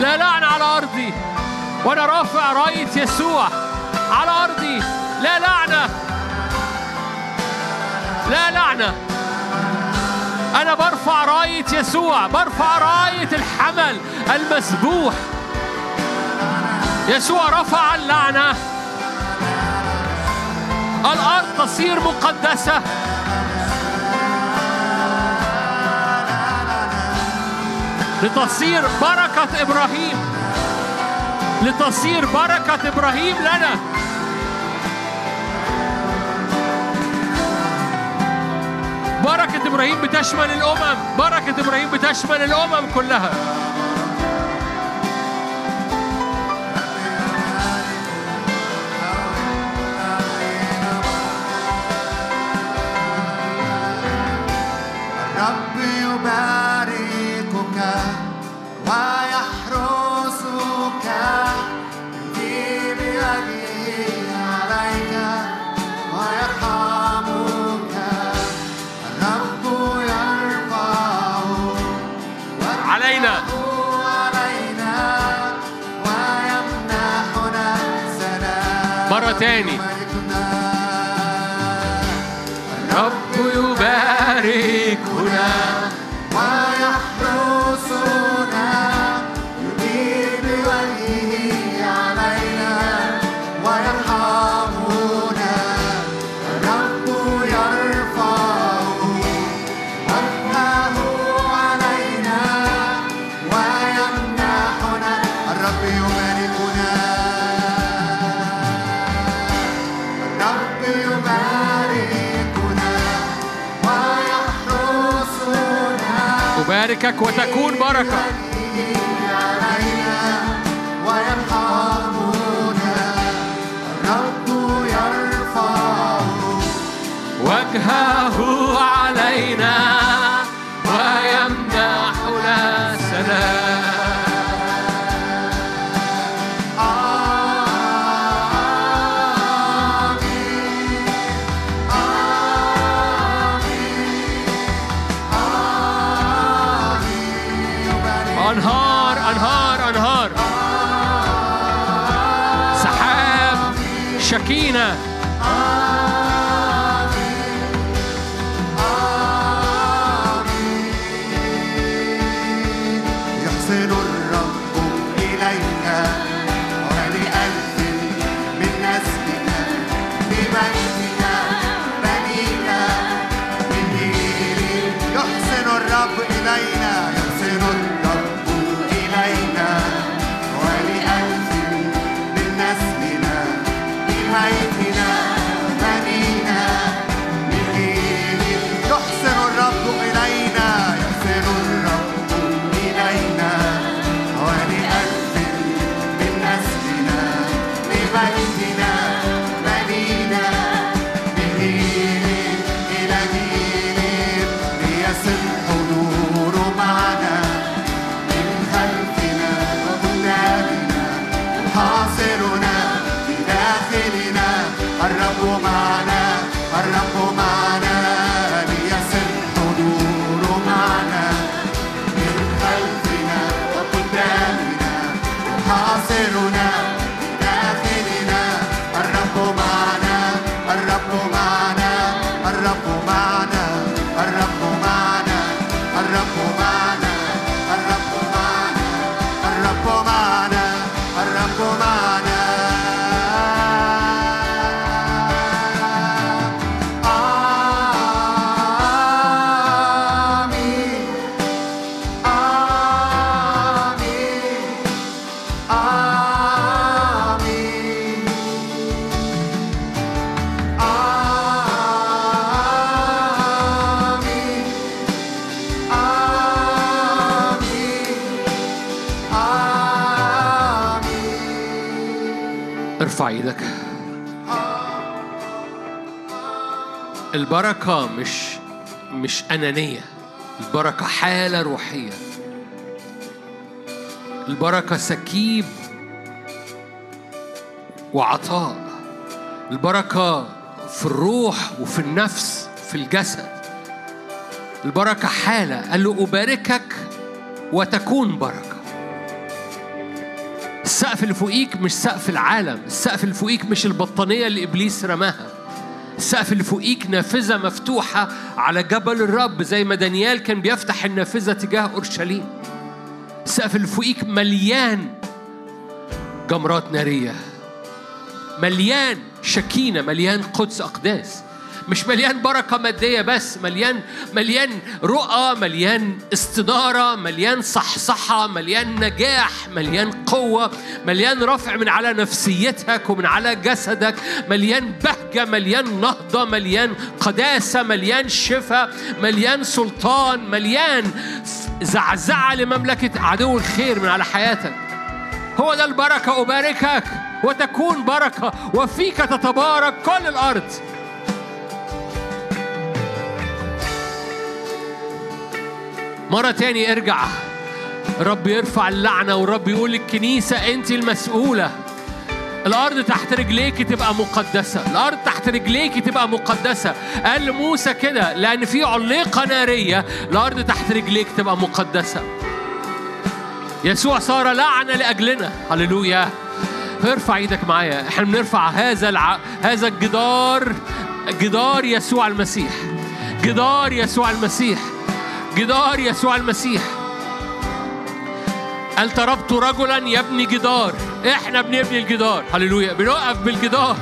لا لعنة على أرضي. وأنا رافع رأية يسوع على أرضي. لا لعنة. لا لعنة. أنا برفع رأية يسوع. برفع رأية الحمل المسبوح. يسوع رفع اللعنة. الأرض تصير مقدسة. لتصير بركة إبراهيم. لتصير بركة إبراهيم لنا. بركة إبراهيم بتشمل الأمم. بركة إبراهيم بتشمل الأمم كلها. Danny. وتكون بركه إيدك البركة مش مش أنانية البركة حالة روحية. البركة سكيب وعطاء. البركة في الروح وفي النفس في الجسد. البركة حالة قال له أباركك وتكون بركة. السقف اللي فوقيك مش سقف العالم السقف اللي فوقيك مش البطانية اللي إبليس رماها. السقف اللي فوقيك نافذة مفتوحة على جبل الرب زي ما دانيال كان بيفتح النافذة تجاه أورشليم. السقف اللي فوقيك مليان جمرات نارية مليان شكينة مليان قدس أقداس. مش مليان بركة مادية بس مليان مليان رؤى مليان استنارة مليان صحصحة مليان نجاح مليان قوة مليان رفع من على نفسيتك ومن على جسدك مليان بهجة مليان نهضة مليان قداسة مليان شفاء مليان سلطان مليان زعزعة لمملكة عدو الخير من على حياتك. هو ده البركة أباركك وتكون بركة وفيك تتبارك كل الأرض. مرة تاني ارجع. الرب يرفع اللعنة والرب يقول للكنيسة أنت المسؤولة. الأرض تحت رجليك تبقى مقدسة. الأرض تحت رجليك تبقى مقدسة. قال لموسى كده لأن في عليقة نارية الأرض تحت رجليك تبقى مقدسة. يسوع صار لعنة لأجلنا. هللويا. ارفع إيدك معايا. إحنا بنرفع هذا الع... هذا الجدار جدار يسوع المسيح. جدار يسوع المسيح. جدار يسوع المسيح. قال طلبت رجلا يبني جدار؟ إحنا بنبني الجدار. هللويا. بنقف بالجدار.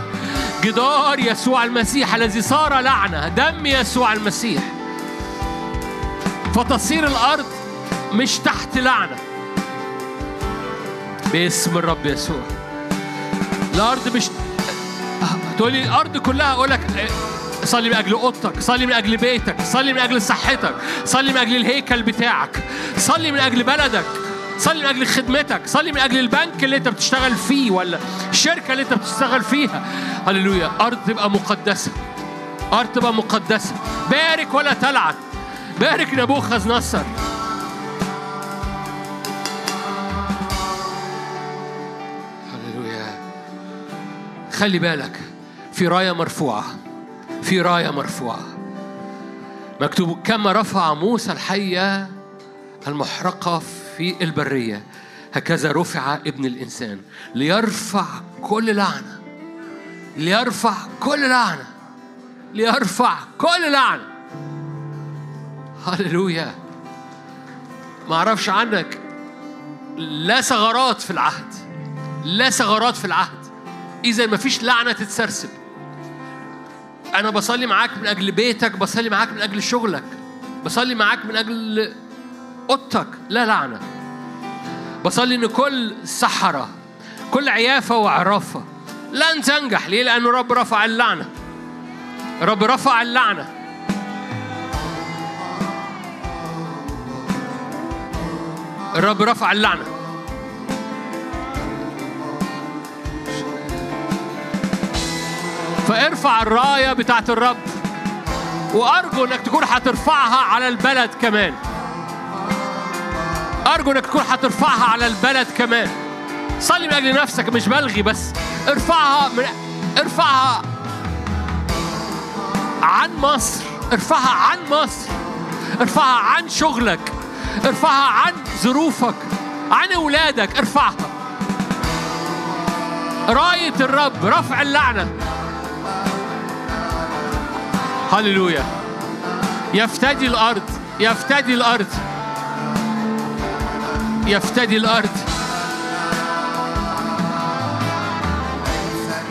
جدار يسوع المسيح الذي صار لعنة. دم يسوع المسيح. فتصير الأرض مش تحت لعنة. باسم الرب يسوع. الأرض مش تقولي الأرض كلها أقول لك صلي من أجل أوضتك صلي من أجل بيتك صلي من أجل صحتك صلي من أجل الهيكل بتاعك صلي من أجل بلدك صلي من أجل خدمتك صلي من أجل البنك اللي أنت بتشتغل فيه ولا الشركة اللي أنت بتشتغل فيها. هللويا. أرض تبقى مقدسة. أرض تبقى مقدسة. بارك ولا تلعن. بارك نبوخذ نصر. هللويا. خلي بالك في راية مرفوعة. في راية مرفوعة. مكتوب كما رفع موسى الحية المحرقة في البرية هكذا رفع ابن الإنسان. ليرفع كل لعنة. ليرفع كل لعنة. ليرفع كل لعنة. هللويا. ما أعرفش عنك. لا ثغرات في العهد. لا ثغرات في العهد. إذا ما فيش لعنة تتسرسب. أنا بصلي معاك من أجل بيتك بصلي معاك من أجل شغلك بصلي معاك من أجل أوضتك. لا لعنة. بصلي إن كل سحرة كل عيافة وعرافة لن تنجح. ليه؟ لأنه رب رفع اللعنة. رب رفع اللعنة. الرب رفع اللعنة. فارفع الراية بتاعت الرب. وأرجو إنك تكون هترفعها على البلد كمان. أرجو إنك تكون هترفعها على البلد كمان. صلي من أجل نفسك مش بلغي بس. ارفعها من ارفعها عن مصر. ارفعها عن مصر. ارفعها عن شغلك. ارفعها عن ظروفك. عن أولادك. ارفعها. راية الرب رفع اللعنة. هللويا. يفتدي الأرض يفتدي الأرض. يفتدي الأرض. ليس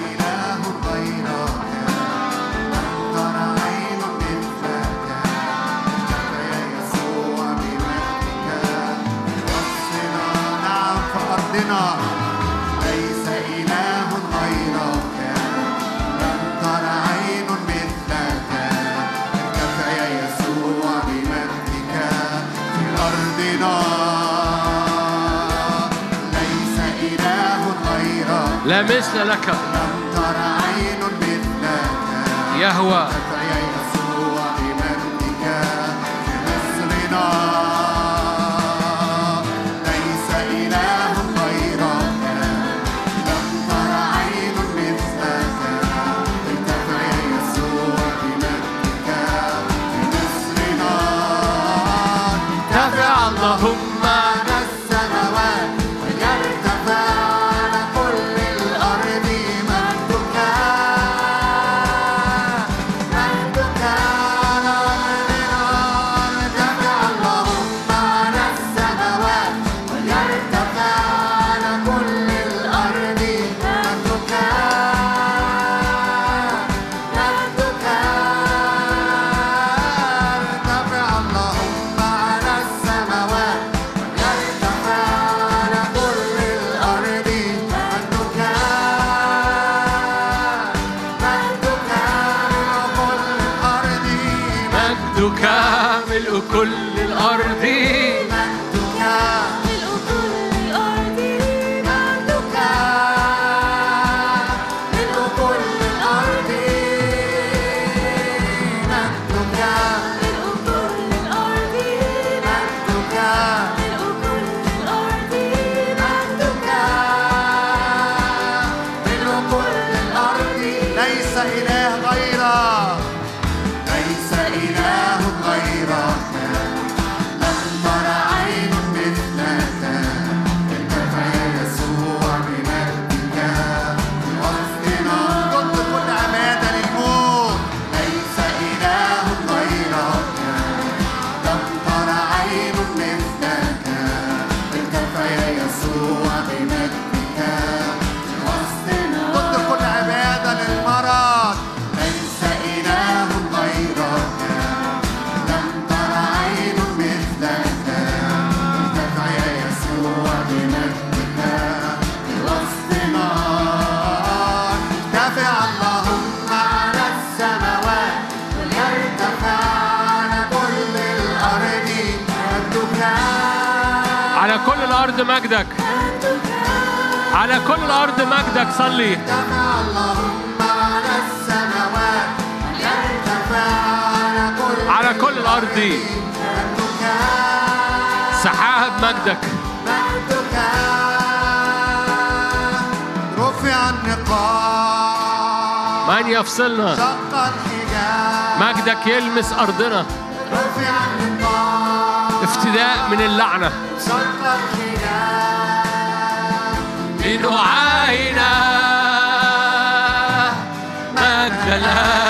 لا مثل لك. لم ترى عين مثلك يهوى. الأرض مجدك. على كل الأرض مجدك صلي. على كل الأرض. مجدك سحاب مجدك. رفع النقاب من يفصلنا؟ مجدك يلمس أرضنا. رفع النقاب افتداء من اللعنة. لنعاينا مجد الله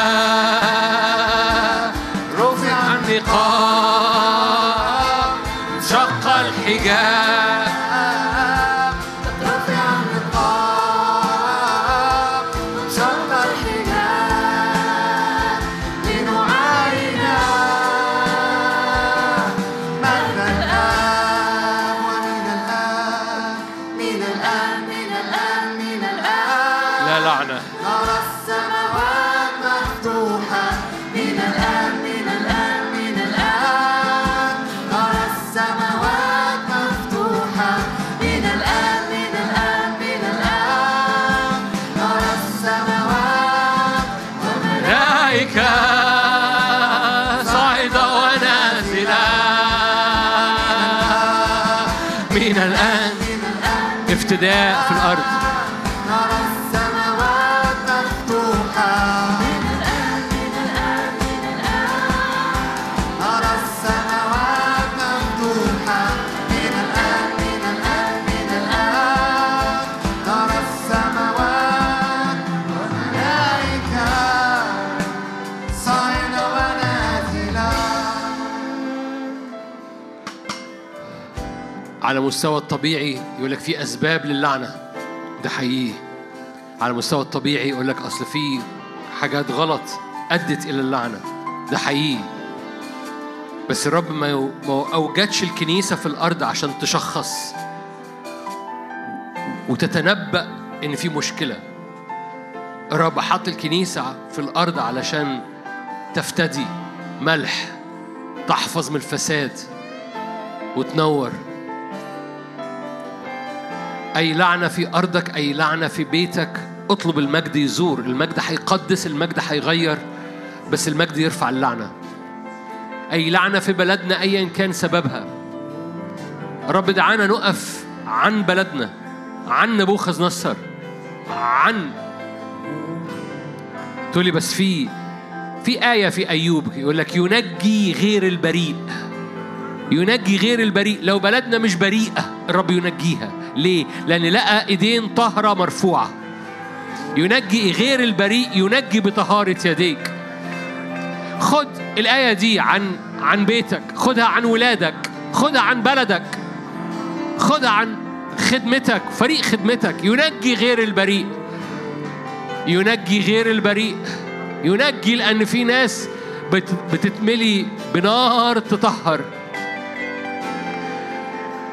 افتداء في الأرض نرى على مستوى الطبيعي يقول لك في أسباب للعنة. ده حقيقي. على المستوى الطبيعي يقول لك أصل في حاجات غلط أدت إلى اللعنة. ده حقيقي. بس الرب ما أوجدش الكنيسة في الأرض عشان تشخص وتتنبأ إن في مشكلة. الرب حط الكنيسة في الأرض علشان تفتدي ملح تحفظ من الفساد وتنور. أي لعنة في أرضك أي لعنة في بيتك. اطلب المجد يزور. المجد هيقدس المجد هيغير بس المجد يرفع اللعنة. أي لعنة في بلدنا أيا كان سببها. رب دعانا نقف عن بلدنا عن نبوخذ نصر عن تقولي بس في في آية في أيوب يقول لك ينجي غير البريء. ينجي غير البريء. لو بلدنا مش بريئة الرب ينجيها. ليه؟ لأن لقى إيدين طهرة مرفوعة. ينجي غير البريء ينجي بطهارة يديك. خد الآية دي عن عن بيتك. خدها عن ولادك. خدها عن بلدك. خدها عن خدمتك فريق خدمتك. ينجي غير البريء. ينجي غير البريء. ينجي لأن في ناس بت- بتتملي بنار تطهر.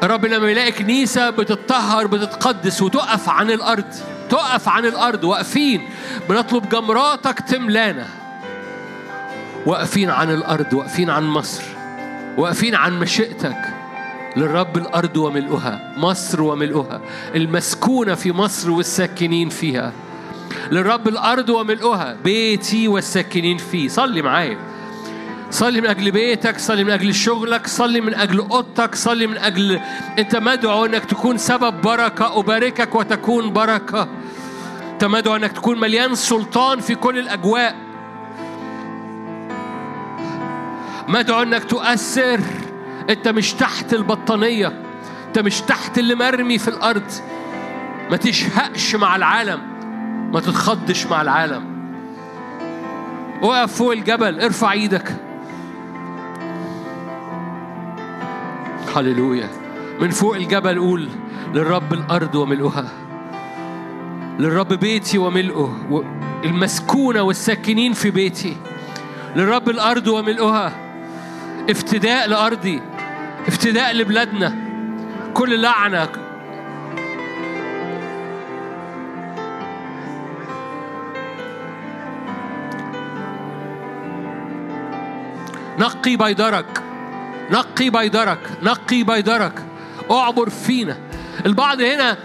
الرب لما يلاقي كنيسة بتتطهر بتتقدس وتقف عن الأرض. تقف عن الأرض. واقفين. بنطلب جمراتك تملانا. واقفين عن الأرض. واقفين عن مصر. واقفين عن مشيئتك. للرب الأرض وملؤها. مصر وملؤها. المسكونة في مصر والساكنين فيها. للرب الأرض وملؤها. بيتي والساكنين فيه. صلي معايا. صلي من أجل بيتك صلي من أجل شغلك صلي من أجل أوضتك صلي من أجل أنت مدعو أنك تكون سبب بركة أباركك وتكون بركة. أنت مدعو أنك تكون مليان سلطان في كل الأجواء. مدعو أنك تؤثر. أنت مش تحت البطانية أنت مش تحت اللي مرمي في الأرض. ما تشهقش مع العالم ما تتخضش مع العالم. وقف فوق الجبل ارفع إيدك. هللويا. من فوق الجبل قول للرب الأرض وملؤها. للرب بيتي وملؤه المسكونة والساكنين في بيتي. للرب الأرض وملؤها. افتداء لأرضي. افتداء لبلادنا. كل لعنة. نقي بيدرك. نقي بيدرك نقي بيدرك. اعبر فينا. البعض هنا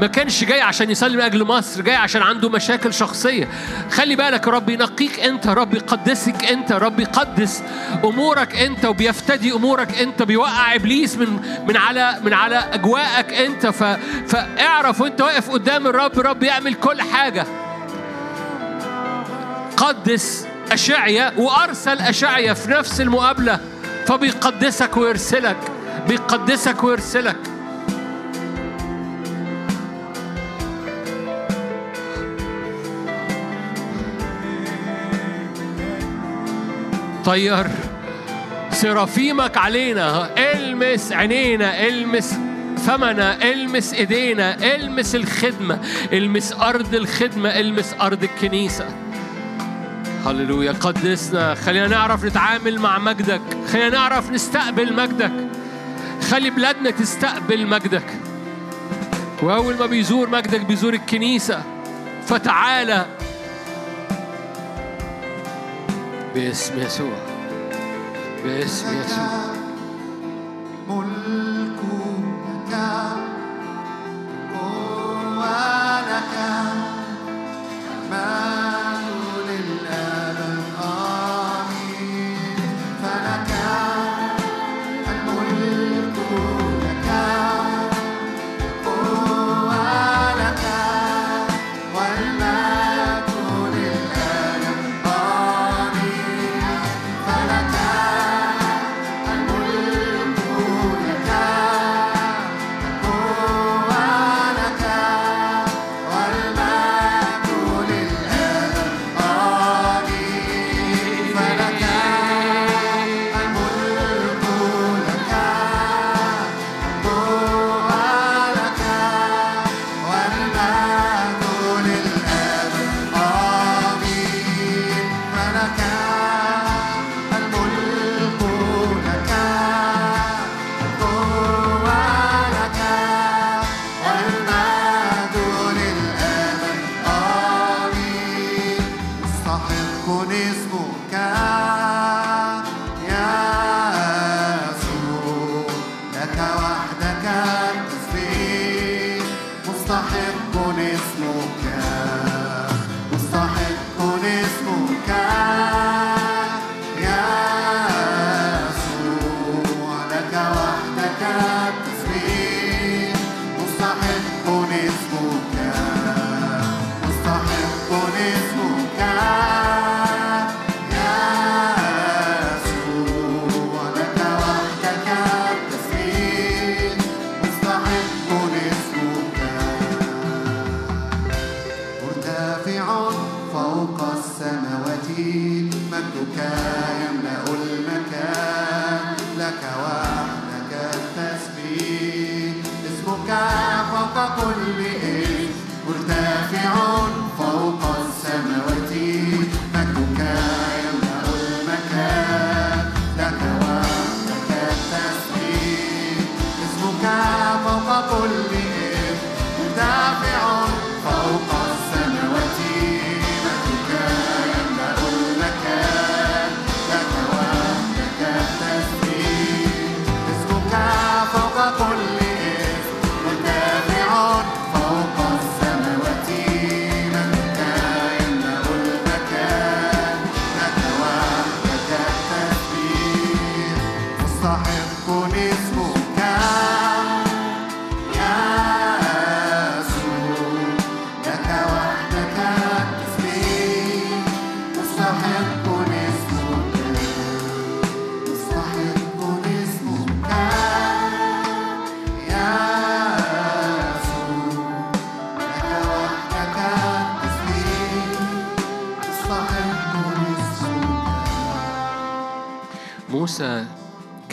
ما كانش جاي عشان يصلي من أجل مصر جاي عشان عنده مشاكل شخصية. خلي بالك رب ينقيك انت رب يقدسك انت رب يقدس أمورك انت وبيفتدي أمورك انت بيوقع إبليس من من على من على أجواءك انت. ف فاعرف وانت واقف قدام الرب رب يعمل كل حاجة. قدس أشعيا وأرسل أشعيا في نفس المقابلة. فبيقدسك ويرسلك بيقدسك ويرسلك. طير سرافيمك علينا إلمس عينينا إلمس فمنا إلمس إيدينا إلمس الخدمة إلمس أرض الخدمة إلمس أرض الكنيسة. هللويا. قدسنا خلينا نعرف نتعامل مع مجدك. خلينا نعرف نستقبل مجدك. خلي بلادنا تستقبل مجدك. وأول ما بيزور مجدك بيزور الكنيسة. فتعالى باسم يسوع. باسم يسوع. ملك لك قوة لك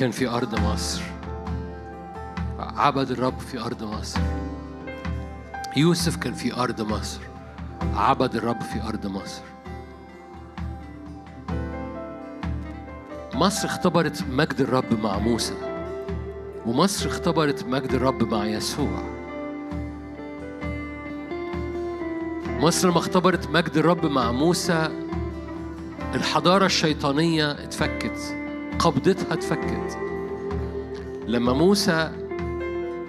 كان في أرض مصر. عبد الرب في أرض مصر. يوسف كان في أرض مصر. عبد الرب في أرض مصر. مصر اختبرت مجد الرب مع موسى ومصر اختبرت مجد الرب مع يسوع. مصر لما اختبرت مجد الرب مع موسى الحضارة الشيطانية اتفكت. قبضتها اتفكت لما موسى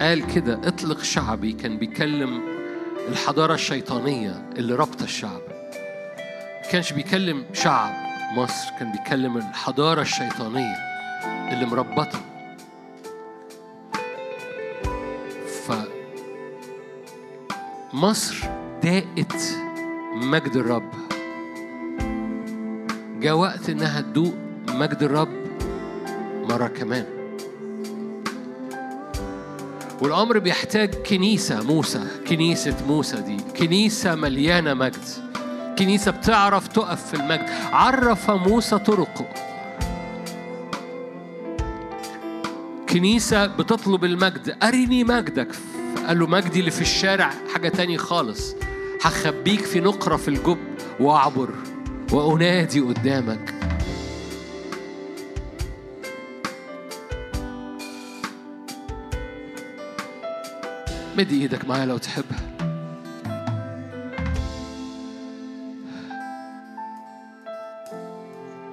قال كده اطلق شعبي كان بيكلم الحضارة الشيطانية اللي رابطة الشعب. كانش بيكلم شعب مصر كان بيكلم الحضارة الشيطانية اللي مربطة ف مصر داقت مجد الرب. جاء وقت إنها تدوق مجد الرب مرة كمان. والأمر بيحتاج كنيسة موسى كنيسة موسى دي كنيسة مليانة مجد. كنيسة بتعرف تقف في المجد. عرف موسى طرقه. كنيسة بتطلب المجد. أرني مجدك. قال له مجدي اللي في الشارع حاجة تاني خالص. هخبيك في نقرة في الجب وأعبر وأنادي قدامك. مد إيدك معايا لو تحب.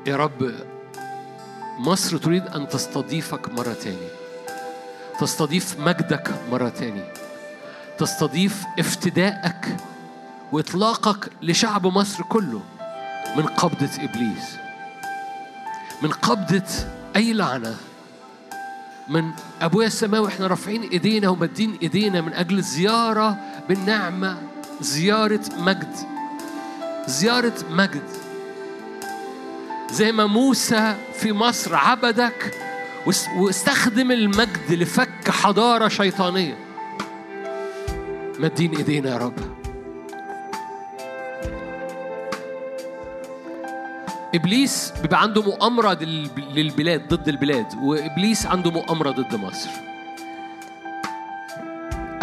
يا رب مصر تريد أن تستضيفك مرة تاني. تستضيف مجدك مرة تاني. تستضيف افتدائك وإطلاقك لشعب مصر كله من قبضة إبليس. من قبضة أي لعنة. من أبويا السماوي إحنا رافعين إيدينا ومدين إيدينا من أجل زيارة بالنعمة زيارة مجد. زيارة مجد. زي ما موسى في مصر عبدك واس- واستخدم المجد لفك حضارة شيطانية. مدين إيدينا يا رب. إبليس بيبقى عنده مؤامرة لل- للبلاد ضد البلاد وإبليس عنده مؤامرة ضد مصر.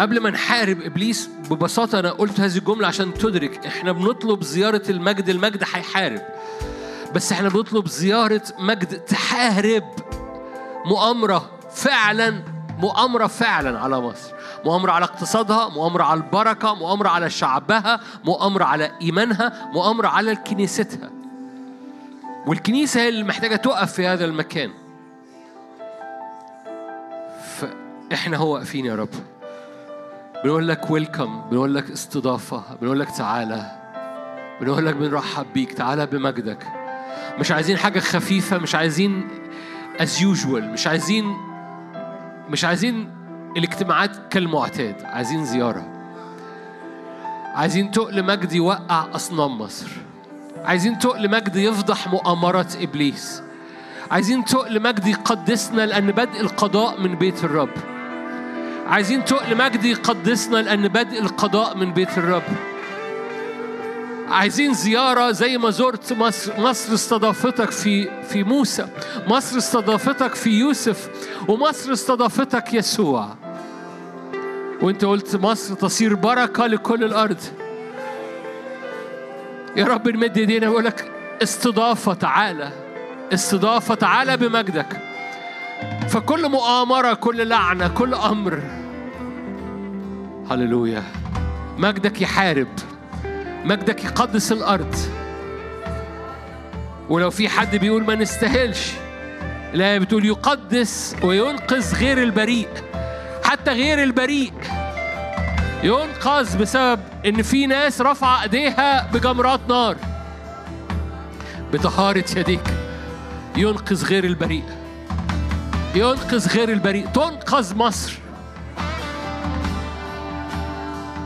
قبل ما نحارب إبليس ببساطة أنا قلت هذه الجملة عشان تدرك إحنا بنطلب زيارة المجد المجد هيحارب. بس إحنا بنطلب زيارة مجد تحارب. مؤامرة فعلا مؤامرة فعلا على مصر. مؤامرة على اقتصادها مؤامرة على البركة مؤامرة على شعبها مؤامرة على إيمانها مؤامرة على كنيستها. والكنيسة هي اللي محتاجة تقف في هذا المكان. فإحنا هو واقفين يا رب. بنقول لك ويلكم بنقول لك استضافة بنقول لك تعالى. بنقول لك بنرحب بيك تعالى بمجدك. مش عايزين حاجة خفيفة مش عايزين as usual مش عايزين مش عايزين الاجتماعات كالمعتاد. عايزين زيارة. عايزين تقل مجد يوقع أصنام مصر. عايزين تقل مجد يفضح مؤامرات إبليس. عايزين تقل مجد يقدسنا لأن بدء القضاء من بيت الرب. عايزين تقل مجد يقدسنا لأن بدء القضاء من بيت الرب. عايزين زيارة زي ما زرت مصر مصر استضافتك في في موسى مصر استضافتك في يوسف ومصر استضافتك يسوع. وانت قلت مصر تصير بركة لكل الأرض. يا رب نمد ايدينا ويقول لك استضافة تعالى استضافة تعالى بمجدك. فكل مؤامرة كل لعنة كل أمر هللويا مجدك يحارب مجدك يقدس الأرض. ولو في حد بيقول ما نستاهلش لا بتقول يقدس وينقذ غير البريء حتى غير البريء. ينقذ بسبب إن في ناس رفع أيديها بجمرات نار. بطهارة يديك. ينقذ غير البريء. ينقذ غير البريء. تنقذ مصر.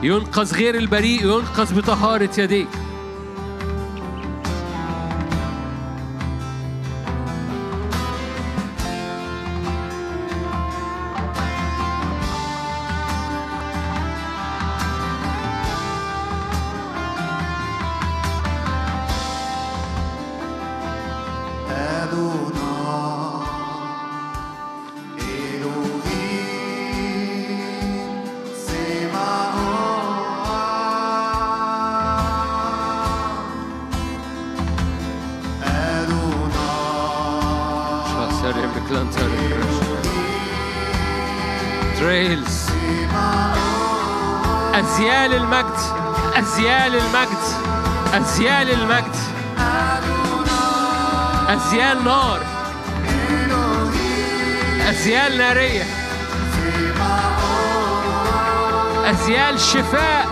ينقذ غير البريء. ينقذ بطهارة يديك. أزيال المجد أزيال المجد أزيال نار أزيال نارية أزيال شفاء.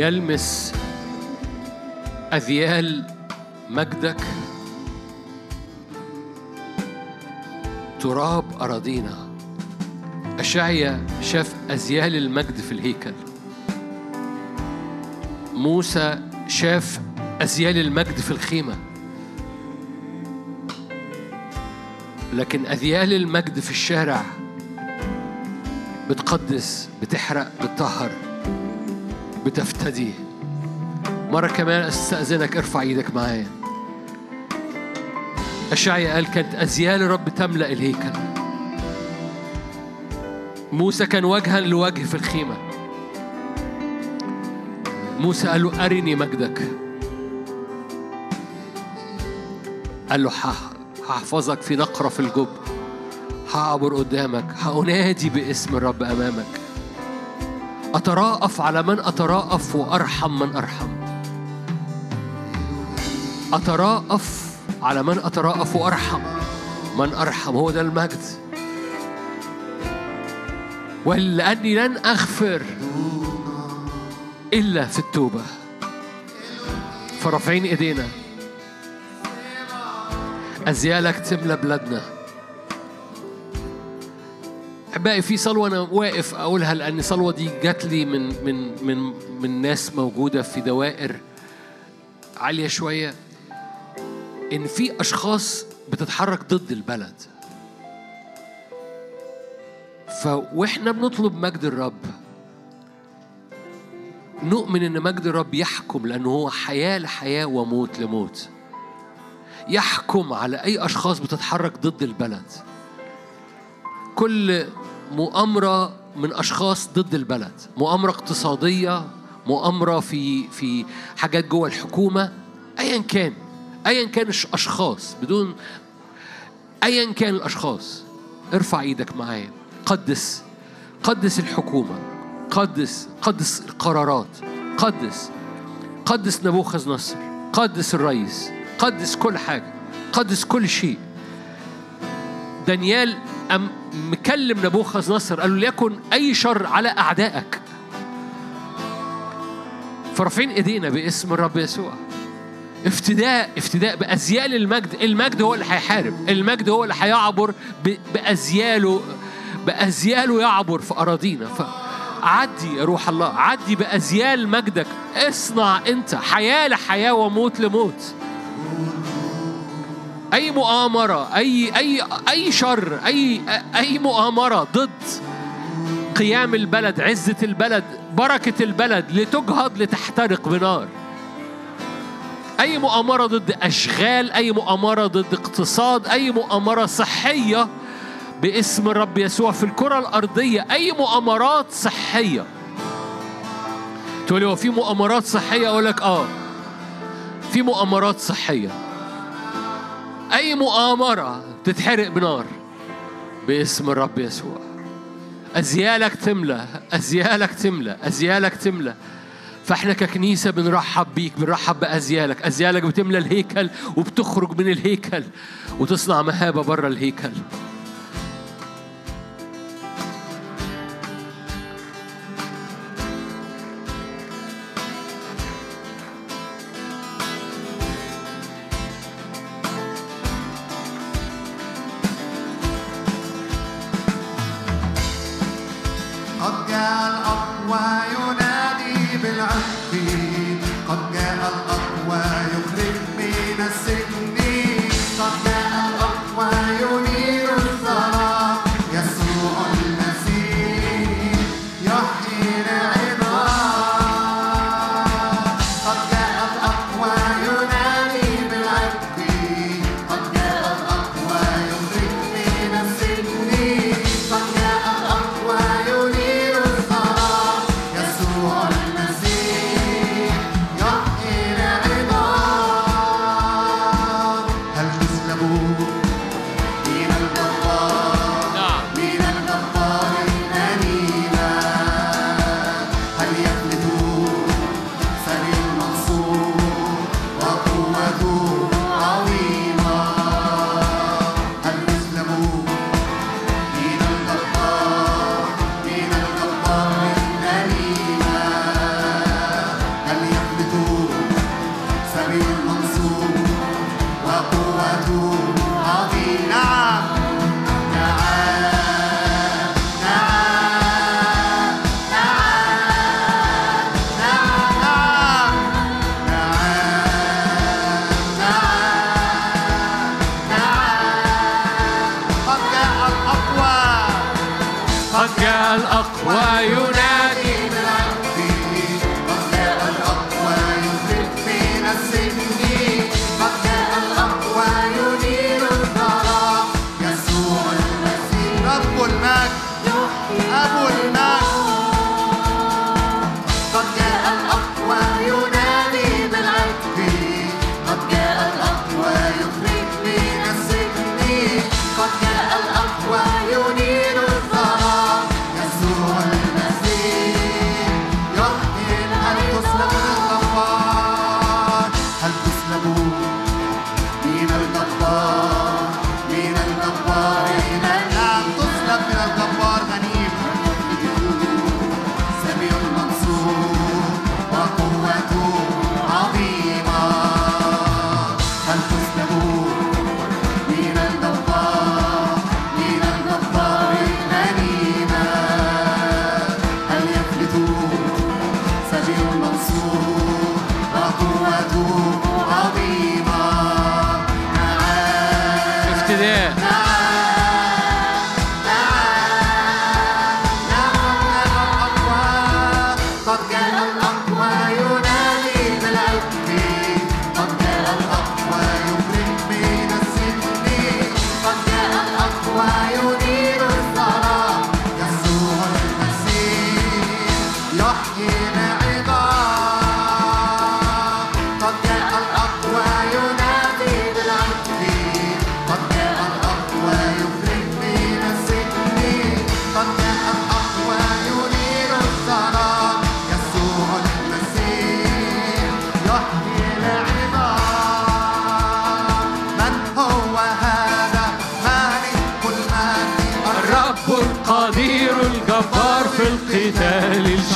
ليلمس أذيال مجدك. تراب أراضينا. أشعيا شاف أزيال المجد في الهيكل. موسى شاف أزيال المجد في الخيمة. لكن أذيال المجد في الشارع بتقدس بتحرق بتطهر. بتفتدي. مرة كمان أستأذنك ارفع إيدك معايا. أشعيا قال كانت أزيال الرب تملأ الهيكل. موسى كان وجها لوجه في الخيمة. موسى قال له أرني مجدك. قال له "هح- هحفظك في نقرة في الجب هعبر قدامك. هأنادي باسم الرب أمامك. أتراءف على من أتراءف وأرحم من أرحم. أتراءف على من أتراءف وأرحم من أرحم. هو ده المجد. ولأني لن أغفر إلا في التوبة. فرافعين إيدينا. أزيالك تملى بلادنا. أحبائي في صلوة أنا واقف أقولها لأن الصلوة دي جات لي من من من من ناس موجودة في دوائر عالية شوية. إن في أشخاص بتتحرك ضد البلد. فوإحنا بنطلب مجد الرب. نؤمن إن مجد الرب يحكم لأنه هو حياة لحياة وموت لموت. يحكم على أي أشخاص بتتحرك ضد البلد. كل مؤامرة من أشخاص ضد البلد مؤامرة اقتصادية مؤامرة في في حاجات جوه الحكومة أيا كان أيا كان الش- أشخاص بدون أيا كان الأشخاص. ارفع إيدك معايا. قدس قدس الحكومة قدس قدس القرارات قدس قدس نبوخذ نصر قدس الرئيس قدس كل حاجة قدس كل شيء. دانيال أم مكلم نبوخذ نصر قال له ليكن أي شر على أعدائك. فرافعين إيدينا باسم الرب يسوع. افتداء افتداء بأزيال المجد. المجد هو اللي هيحارب. المجد هو اللي هيعبر بأزياله بأزياله يعبر في أراضينا. فعدي يا روح الله عدي بأزيال مجدك. اصنع أنت حياة لحياة وموت لموت. أي مؤامرة أي أي أي شر أي أي مؤامرة ضد قيام البلد عزة البلد بركة البلد لتجهض لتحترق بنار. أي مؤامرة ضد أشغال أي مؤامرة ضد اقتصاد أي مؤامرة صحية باسم الرب يسوع في الكرة الأرضية. أي مؤامرات صحية. تقولي هو في مؤامرات صحية؟ أقول لك آه. في مؤامرات صحية. أي مؤامرة تتحرق بنار؟ باسم الرب يسوع. أزيالك تملى أزيالك تملى أزيالك تملى فإحنا ككنيسة بنرحب بيك بنرحب بأزيالك. أزيالك بتملى الهيكل وبتخرج من الهيكل وتصنع مهابة بره الهيكل. أبو المجد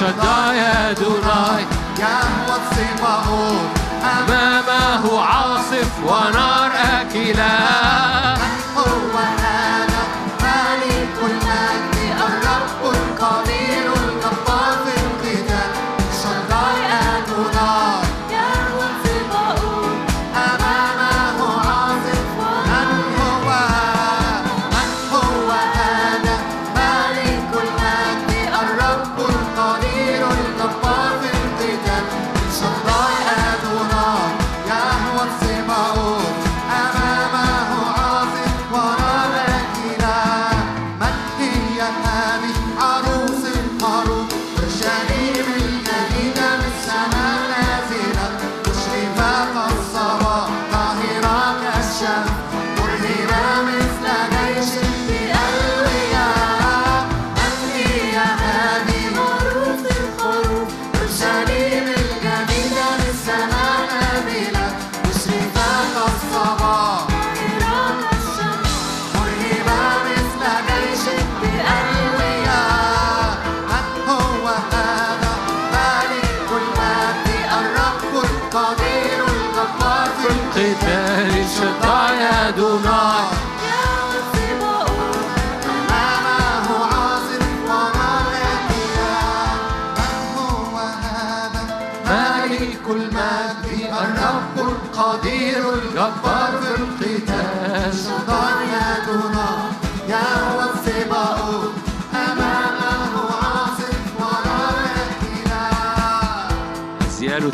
الشداي أدوناي يهوى الصباؤون أمامه عاصف ونار أكلا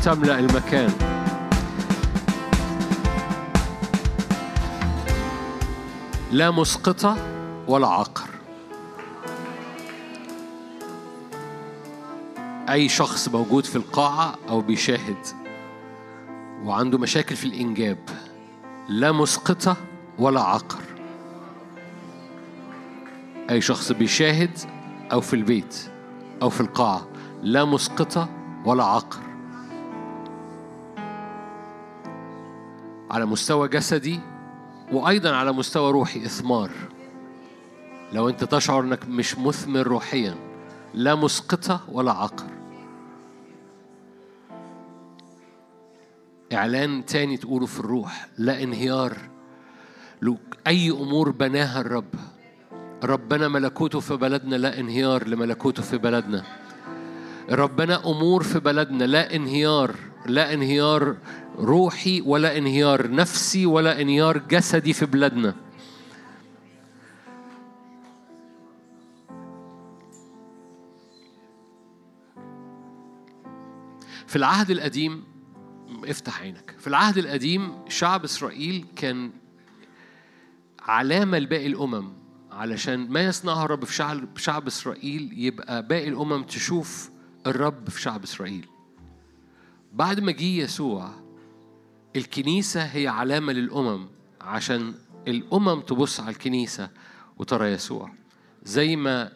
تملأ المكان. لا مسقطة ولا عقر. أي شخص موجود في القاعة أو بيشاهد وعنده مشاكل في الإنجاب لا مسقطة ولا عقر. أي شخص بيشاهد أو في البيت أو في القاعة لا مسقطة ولا عقر. على مستوى جسدي وأيضا على مستوى روحي إثمار. لو أنت تشعر أنك مش مثمر روحيا لا مسقطة ولا عقر. إعلان تاني تقوله في الروح لا انهيار. أي أمور بناها الرب. ربنا ملكوته في بلدنا لا انهيار لملكوته في بلدنا. ربنا أمور في بلدنا لا انهيار. لا انهيار روحي ولا انهيار نفسي ولا انهيار جسدي في بلادنا. في العهد القديم افتح عينك. في العهد القديم شعب إسرائيل كان علامة لباقي الأمم علشان ما يصنعه الرب في شعب شعب إسرائيل يبقى باقي الأمم تشوف الرب في شعب إسرائيل. بعد ما جه يسوع الكنيسة هي علامة للأمم عشان الأمم تبص على الكنيسة وترى يسوع. زي ما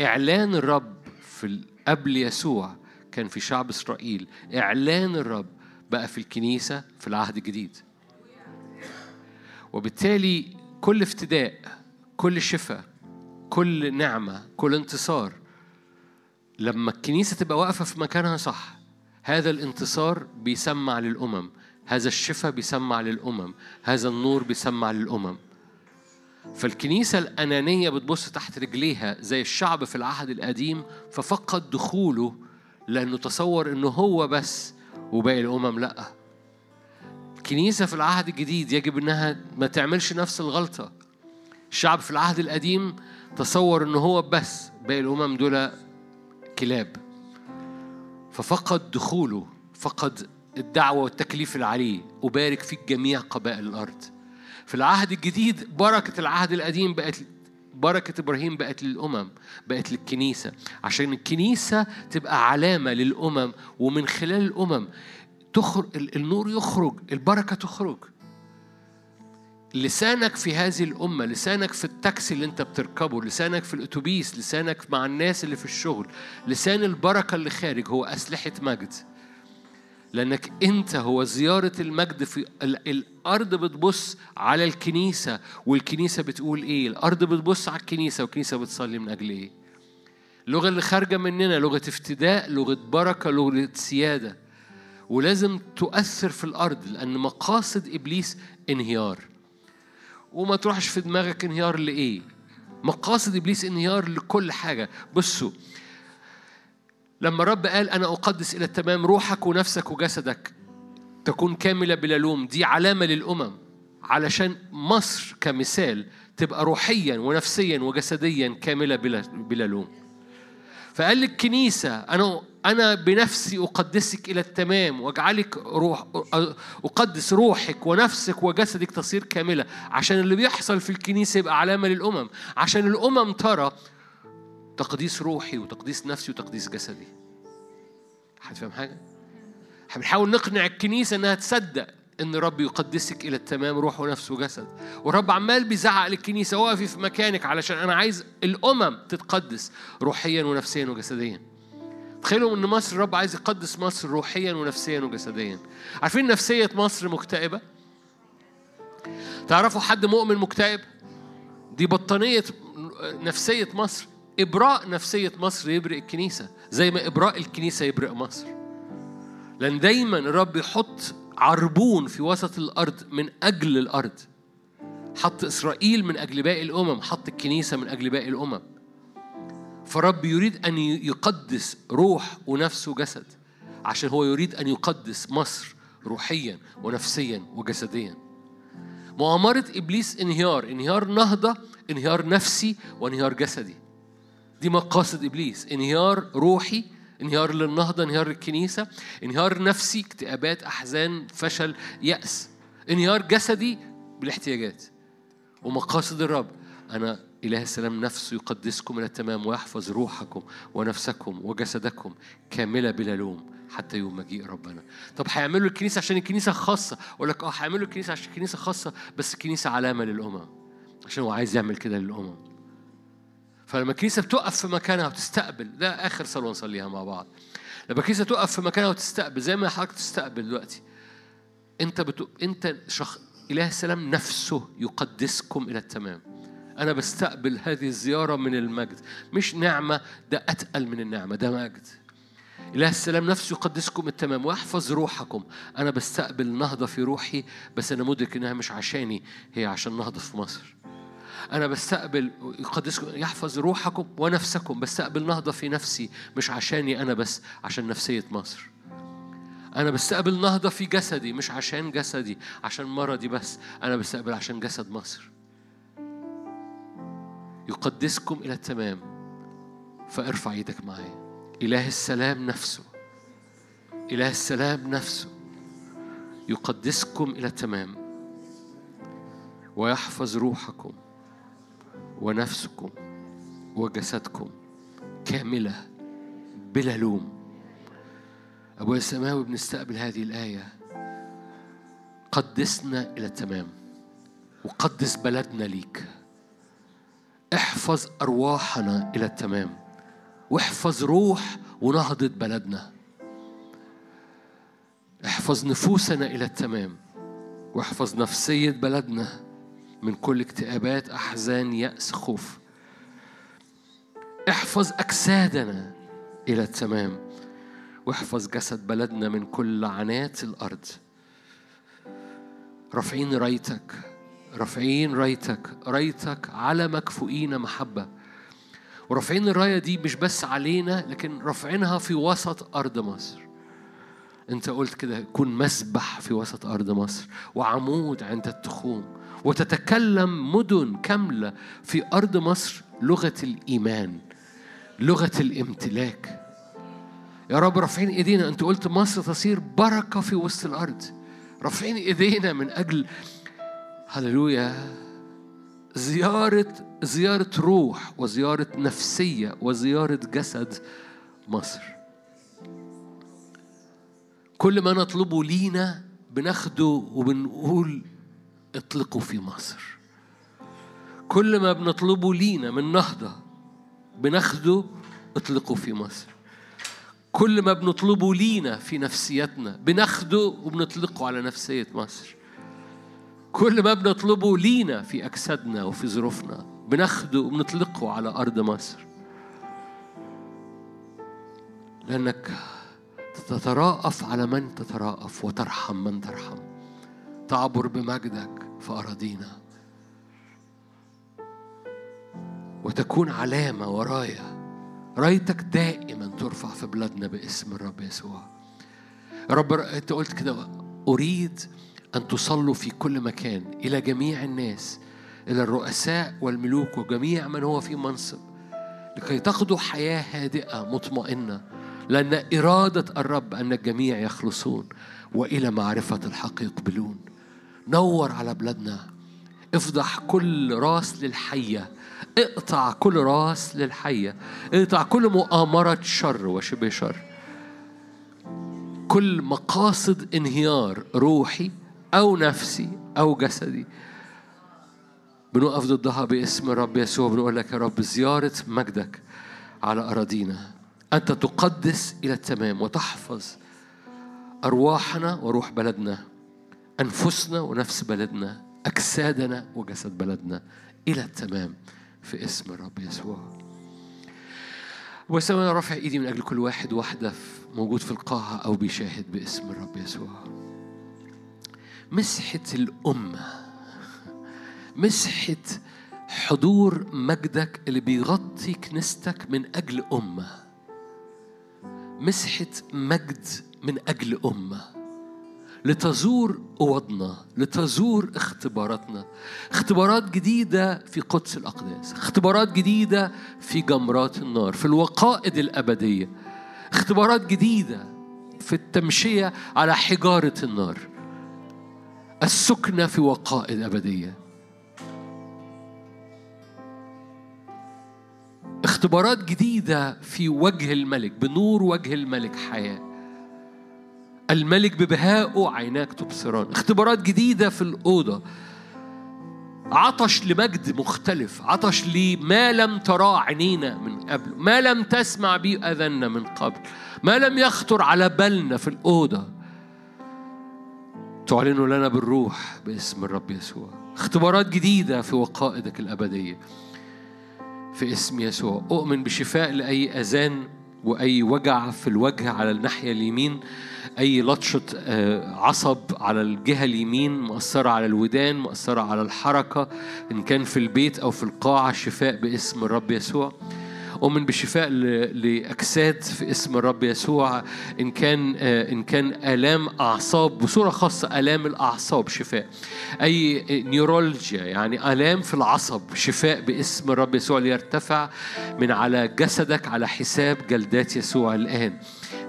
إعلان الرب في قبل يسوع كان في شعب إسرائيل إعلان الرب بقى في الكنيسة في العهد الجديد. وبالتالي كل افتداء كل شفاء كل نعمة كل انتصار لما الكنيسة تبقى واقفة في مكانها صح هذا الانتصار بيسمع للأمم. هذا الشفاء بيسمع للأمم هذا النور بيسمع للأمم. فالكنيسة الأنانية بتبص تحت رجليها زي الشعب في العهد القديم ففقد دخوله لأنه تصور إنه هو بس وباقي الأمم لأ. الكنيسة في العهد الجديد يجب إنها ما تعملش نفس الغلطة. الشعب في العهد القديم تصور إنه هو بس باقي الأمم دول كلاب. ففقد دخوله فقد الدعوة والتكليف اللي عليه أبارك فيك جميع قبائل الأرض. في العهد الجديد بركة العهد القديم بقت بركة إبراهيم بقت للأمم بقت للكنيسة. عشان الكنيسة تبقى علامة للأمم ومن خلال الأمم تخرج النور يخرج البركة تخرج. لسانك في هذه الأمة لسانك في التاكسي اللي أنت بتركبه لسانك في الأتوبيس لسانك مع الناس اللي في الشغل لسان البركة اللي خارج هو أسلحة مجد. لأنك أنت هو زيارة المجد في ال- الأرض بتبص على الكنيسة والكنيسة بتقول إيه؟ الأرض بتبص على الكنيسة والكنيسة بتصلي من أجل إيه؟ اللغة اللي خارجة مننا لغة افتداء لغة بركة لغة سيادة. ولازم تؤثر في الأرض لأن مقاصد إبليس انهيار. وما تروحش في دماغك انهيار لإيه؟ مقاصد إبليس انهيار لكل حاجة. بصوا لما الرب قال أنا أقدس إلى التمام روحك ونفسك وجسدك تكون كاملة بلا لوم دي علامة للأمم. علشان مصر كمثال تبقى روحيا ونفسيا وجسديا كاملة بلا بلا لوم. فقال للكنيسة أنا أنا بنفسي أقدسك إلى التمام وأجعلك روح أقدس روحك ونفسك وجسدك تصير كاملة. عشان اللي بيحصل في الكنيسة يبقى علامة للأمم. عشان الأمم ترى تقديس روحي وتقديس نفسي وتقديس جسدي. حد فاهم حاجة؟ بنحاول نقنع الكنيسة إنها تصدق إن الرب يقدسك إلى التمام روح ونفس وجسد. والرب عمال بيزعق للكنيسة وقفي في مكانك علشان أنا عايز الأمم تتقدس روحيا ونفسيا وجسديا. تخيلوا إن مصر الرب عايز يقدس مصر روحيا ونفسيا وجسديا. عارفين نفسية مصر مكتئبة؟ تعرفوا حد مؤمن مكتئب؟ دي بطانية نفسية مصر. إبراء نفسية مصر يبرئ الكنيسة زي ما إبراء الكنيسة يبرئ مصر. لأن دايما الرب يحط عربون في وسط الأرض من أجل الأرض. حط إسرائيل من أجل باقي الأمم حط الكنيسة من أجل باقي الأمم. فرب يريد أن يقدس روح ونفس وجسد عشان هو يريد أن يقدس مصر روحيا ونفسيا وجسديا. مؤامرة إبليس انهيار انهيار نهضة انهيار نفسي وانهيار جسدي. دي مقاصد إبليس. انهيار روحي انهيار للنهضة انهيار للكنيسة انهيار نفسي اكتئابات أحزان فشل يأس. انهيار جسدي بالاحتياجات. ومقاصد الرب. أنا إله السلام نفسه يقدسكم إلى التمام ويحفظ روحكم ونفسكم وجسدكم كاملة بلا لوم حتى يوم مجيء ربنا. طب هيعملوا الكنيسة عشان الكنيسة خاصة؟ أقول لك أه هيعملوا الكنيسة عشان الكنيسة خاصة بس الكنيسة علامة للأمم. عشان هو عايز يعمل كده للأمم. فلما الكنيسة بتقف في مكانها وتستقبل ده آخر صلاة نصليها مع بعض. لما الكنيسة تقف في مكانها وتستقبل زي ما حضرتك تستقبل دلوقتي أنت بتو... أنت شخ... إله السلام نفسه يقدسكم إلى التمام. أنا بستقبل هذه الزيارة من المجد. مش نعمة ده أتقل من النعمة ده مجد. إله السلام نفسه يقدسكم التمام ويحفظ روحكم. أنا بستقبل نهضة في روحي بس أنا مدرك إنها مش عشاني هي عشان نهضة في مصر. أنا بستقبل يقدسكم يحفظ روحكم ونفسكم بستقبل نهضة في نفسي مش عشاني أنا بس عشان نفسية مصر. أنا بستقبل نهضة في جسدي مش عشان جسدي عشان مرضي بس أنا بستقبل عشان جسد مصر. يقدسكم إلى التمام فارفع إيدك معايا. إله السلام نفسه إله السلام نفسه يقدسكم إلى التمام ويحفظ روحكم. ونفسكم وجسدكم كاملة بلا لوم. أبويا السماوي بنستقبل هذه الآية قدسنا إلى التمام وقدس بلدنا ليك. احفظ أرواحنا إلى التمام واحفظ روح ونهضة بلدنا. احفظ نفوسنا إلى التمام واحفظ نفسية بلدنا. من كل اكتئابات أحزان يأس خوف. احفظ أجسادنا إلى التمام. واحفظ جسد بلدنا من كل لعنات الأرض. رافعين رايتك رافعين رايتك رايتك على مكفؤين محبة. ورافعين الراية دي مش بس علينا لكن رافعينها في وسط أرض مصر. أنت قلت كده كن مسبح في وسط أرض مصر. وعمود عند التخوم. وتتكلم مدن كاملة في أرض مصر لغة الإيمان لغة الامتلاك. يا رب رافعين إيدينا. أنت قلت مصر تصير بركة في وسط الأرض. رافعين إيدينا من أجل هللويا زيارة زيارة روح وزيارة نفسية وزيارة جسد مصر. كل ما نطلبه لينا بناخده وبنقول اطلقوا في مصر. كل ما بنطلبه لينا من نهضة بناخده اطلقوا في مصر. كل ما بنطلبه لينا في نفسيتنا بناخده وبنطلقه على نفسية مصر. كل ما بنطلبه لينا في أجسادنا وفي ظروفنا بناخده وبنطلقه على أرض مصر. لأنك تتراءف على من تتراءف وترحم من ترحم. تعبر بمجدك في أراضينا وتكون علامة ورايا. رأيتك دائما ترفع في بلادنا باسم الرب يسوع. رب أنت قلت كده أريد أن تصلوا في كل مكان إلى جميع الناس إلى الرؤساء والملوك وجميع من هو في منصب لكي تقضوا حياة هادئة مطمئنة لأن إرادة الرب أن الجميع يخلصون وإلى معرفة الحق يقبلون. نور على بلادنا. افضح كل راس للحية. اقطع كل راس للحية. اقطع كل مؤامرة شر وشبه شر. كل مقاصد انهيار روحي أو نفسي أو جسدي. بنقف ضدها باسم الرب يسوع بنقول لك يا رب زيارة مجدك على أراضينا. أنت تقدس إلى التمام وتحفظ أرواحنا وروح بلدنا. أنفسنا ونفس بلدنا أجسادنا وجسد بلدنا. إلى التمام في اسم الرب يسوع. بس أنا رافع إيدي من أجل كل واحد واحدة في- موجود في القاعه أو بيشاهد باسم الرب يسوع. مسحة الأمة مسحة حضور مجدك اللي بيغطي كنيستك من أجل أمة. مسحة مجد من أجل أمة. لتزور أوضنا لتزور اختباراتنا. اختبارات جديدة في قدس الأقداس اختبارات جديدة في جمرات النار في الوقائد الأبدية. اختبارات جديدة في التمشية على حجارة النار. السكنة في وقائد أبدية. اختبارات جديدة في وجه الملك بنور وجه الملك حياة. الملك ببهائه عيناك تبصران. اختبارات جديدة في الأوضة. عطش لمجد مختلف. عطش لما لم تراه عينينا من قبل. ما لم تسمع به أذنا من قبل. ما لم يخطر على بالنا في الأوضة. تعلن لنا بالروح باسم الرب يسوع. اختبارات جديدة في وقائدك الأبدية. في اسم يسوع. أؤمن بشفاء لأي أذان وأي وجع في الوجه على الناحية اليمين. أي لطشة آه، عصب على الجهة اليمين مؤثرة على الودان مؤثرة على الحركة إن كان في البيت أو في القاعة شفاء باسم الرب يسوع. أؤمن بشفاء لأجساد في اسم الرب يسوع. إن كان آه، إن كان آلام أعصاب بصورة خاصة آلام الأعصاب شفاء. أي نيورولوجيا يعني آلام في العصب شفاء باسم الرب يسوع ليرتفع من على جسدك على حساب جلدات يسوع الآن.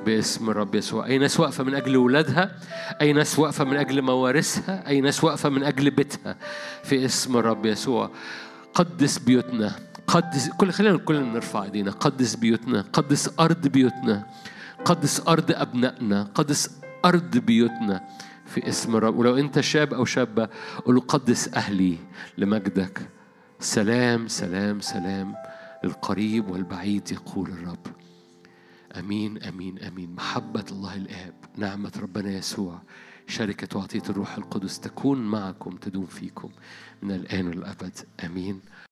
باسم الرب يسوع. أي ناس واقفة من أجل ولادها؟ أي ناس واقفة من أجل موارثها؟ أي ناس واقفة من أجل بيتها؟ في اسم الرب يسوع. قدس بيوتنا. قدس كل خلينا كلنا نرفع إيدينا. قدس بيوتنا. قدس أرض بيوتنا. قدس أرض أبنائنا. قدس أرض بيوتنا. في اسم الرب ولو أنت شاب أو شابة قول قدس أهلي لمجدك. سلام سلام سلام. للقريب والبعيد يقول الرب. آمين آمين آمين. محبة الله الآب نعمة ربنا يسوع شركة وعطية الروح القدس تكون معكم تدوم فيكم من الآن والأبد. آمين.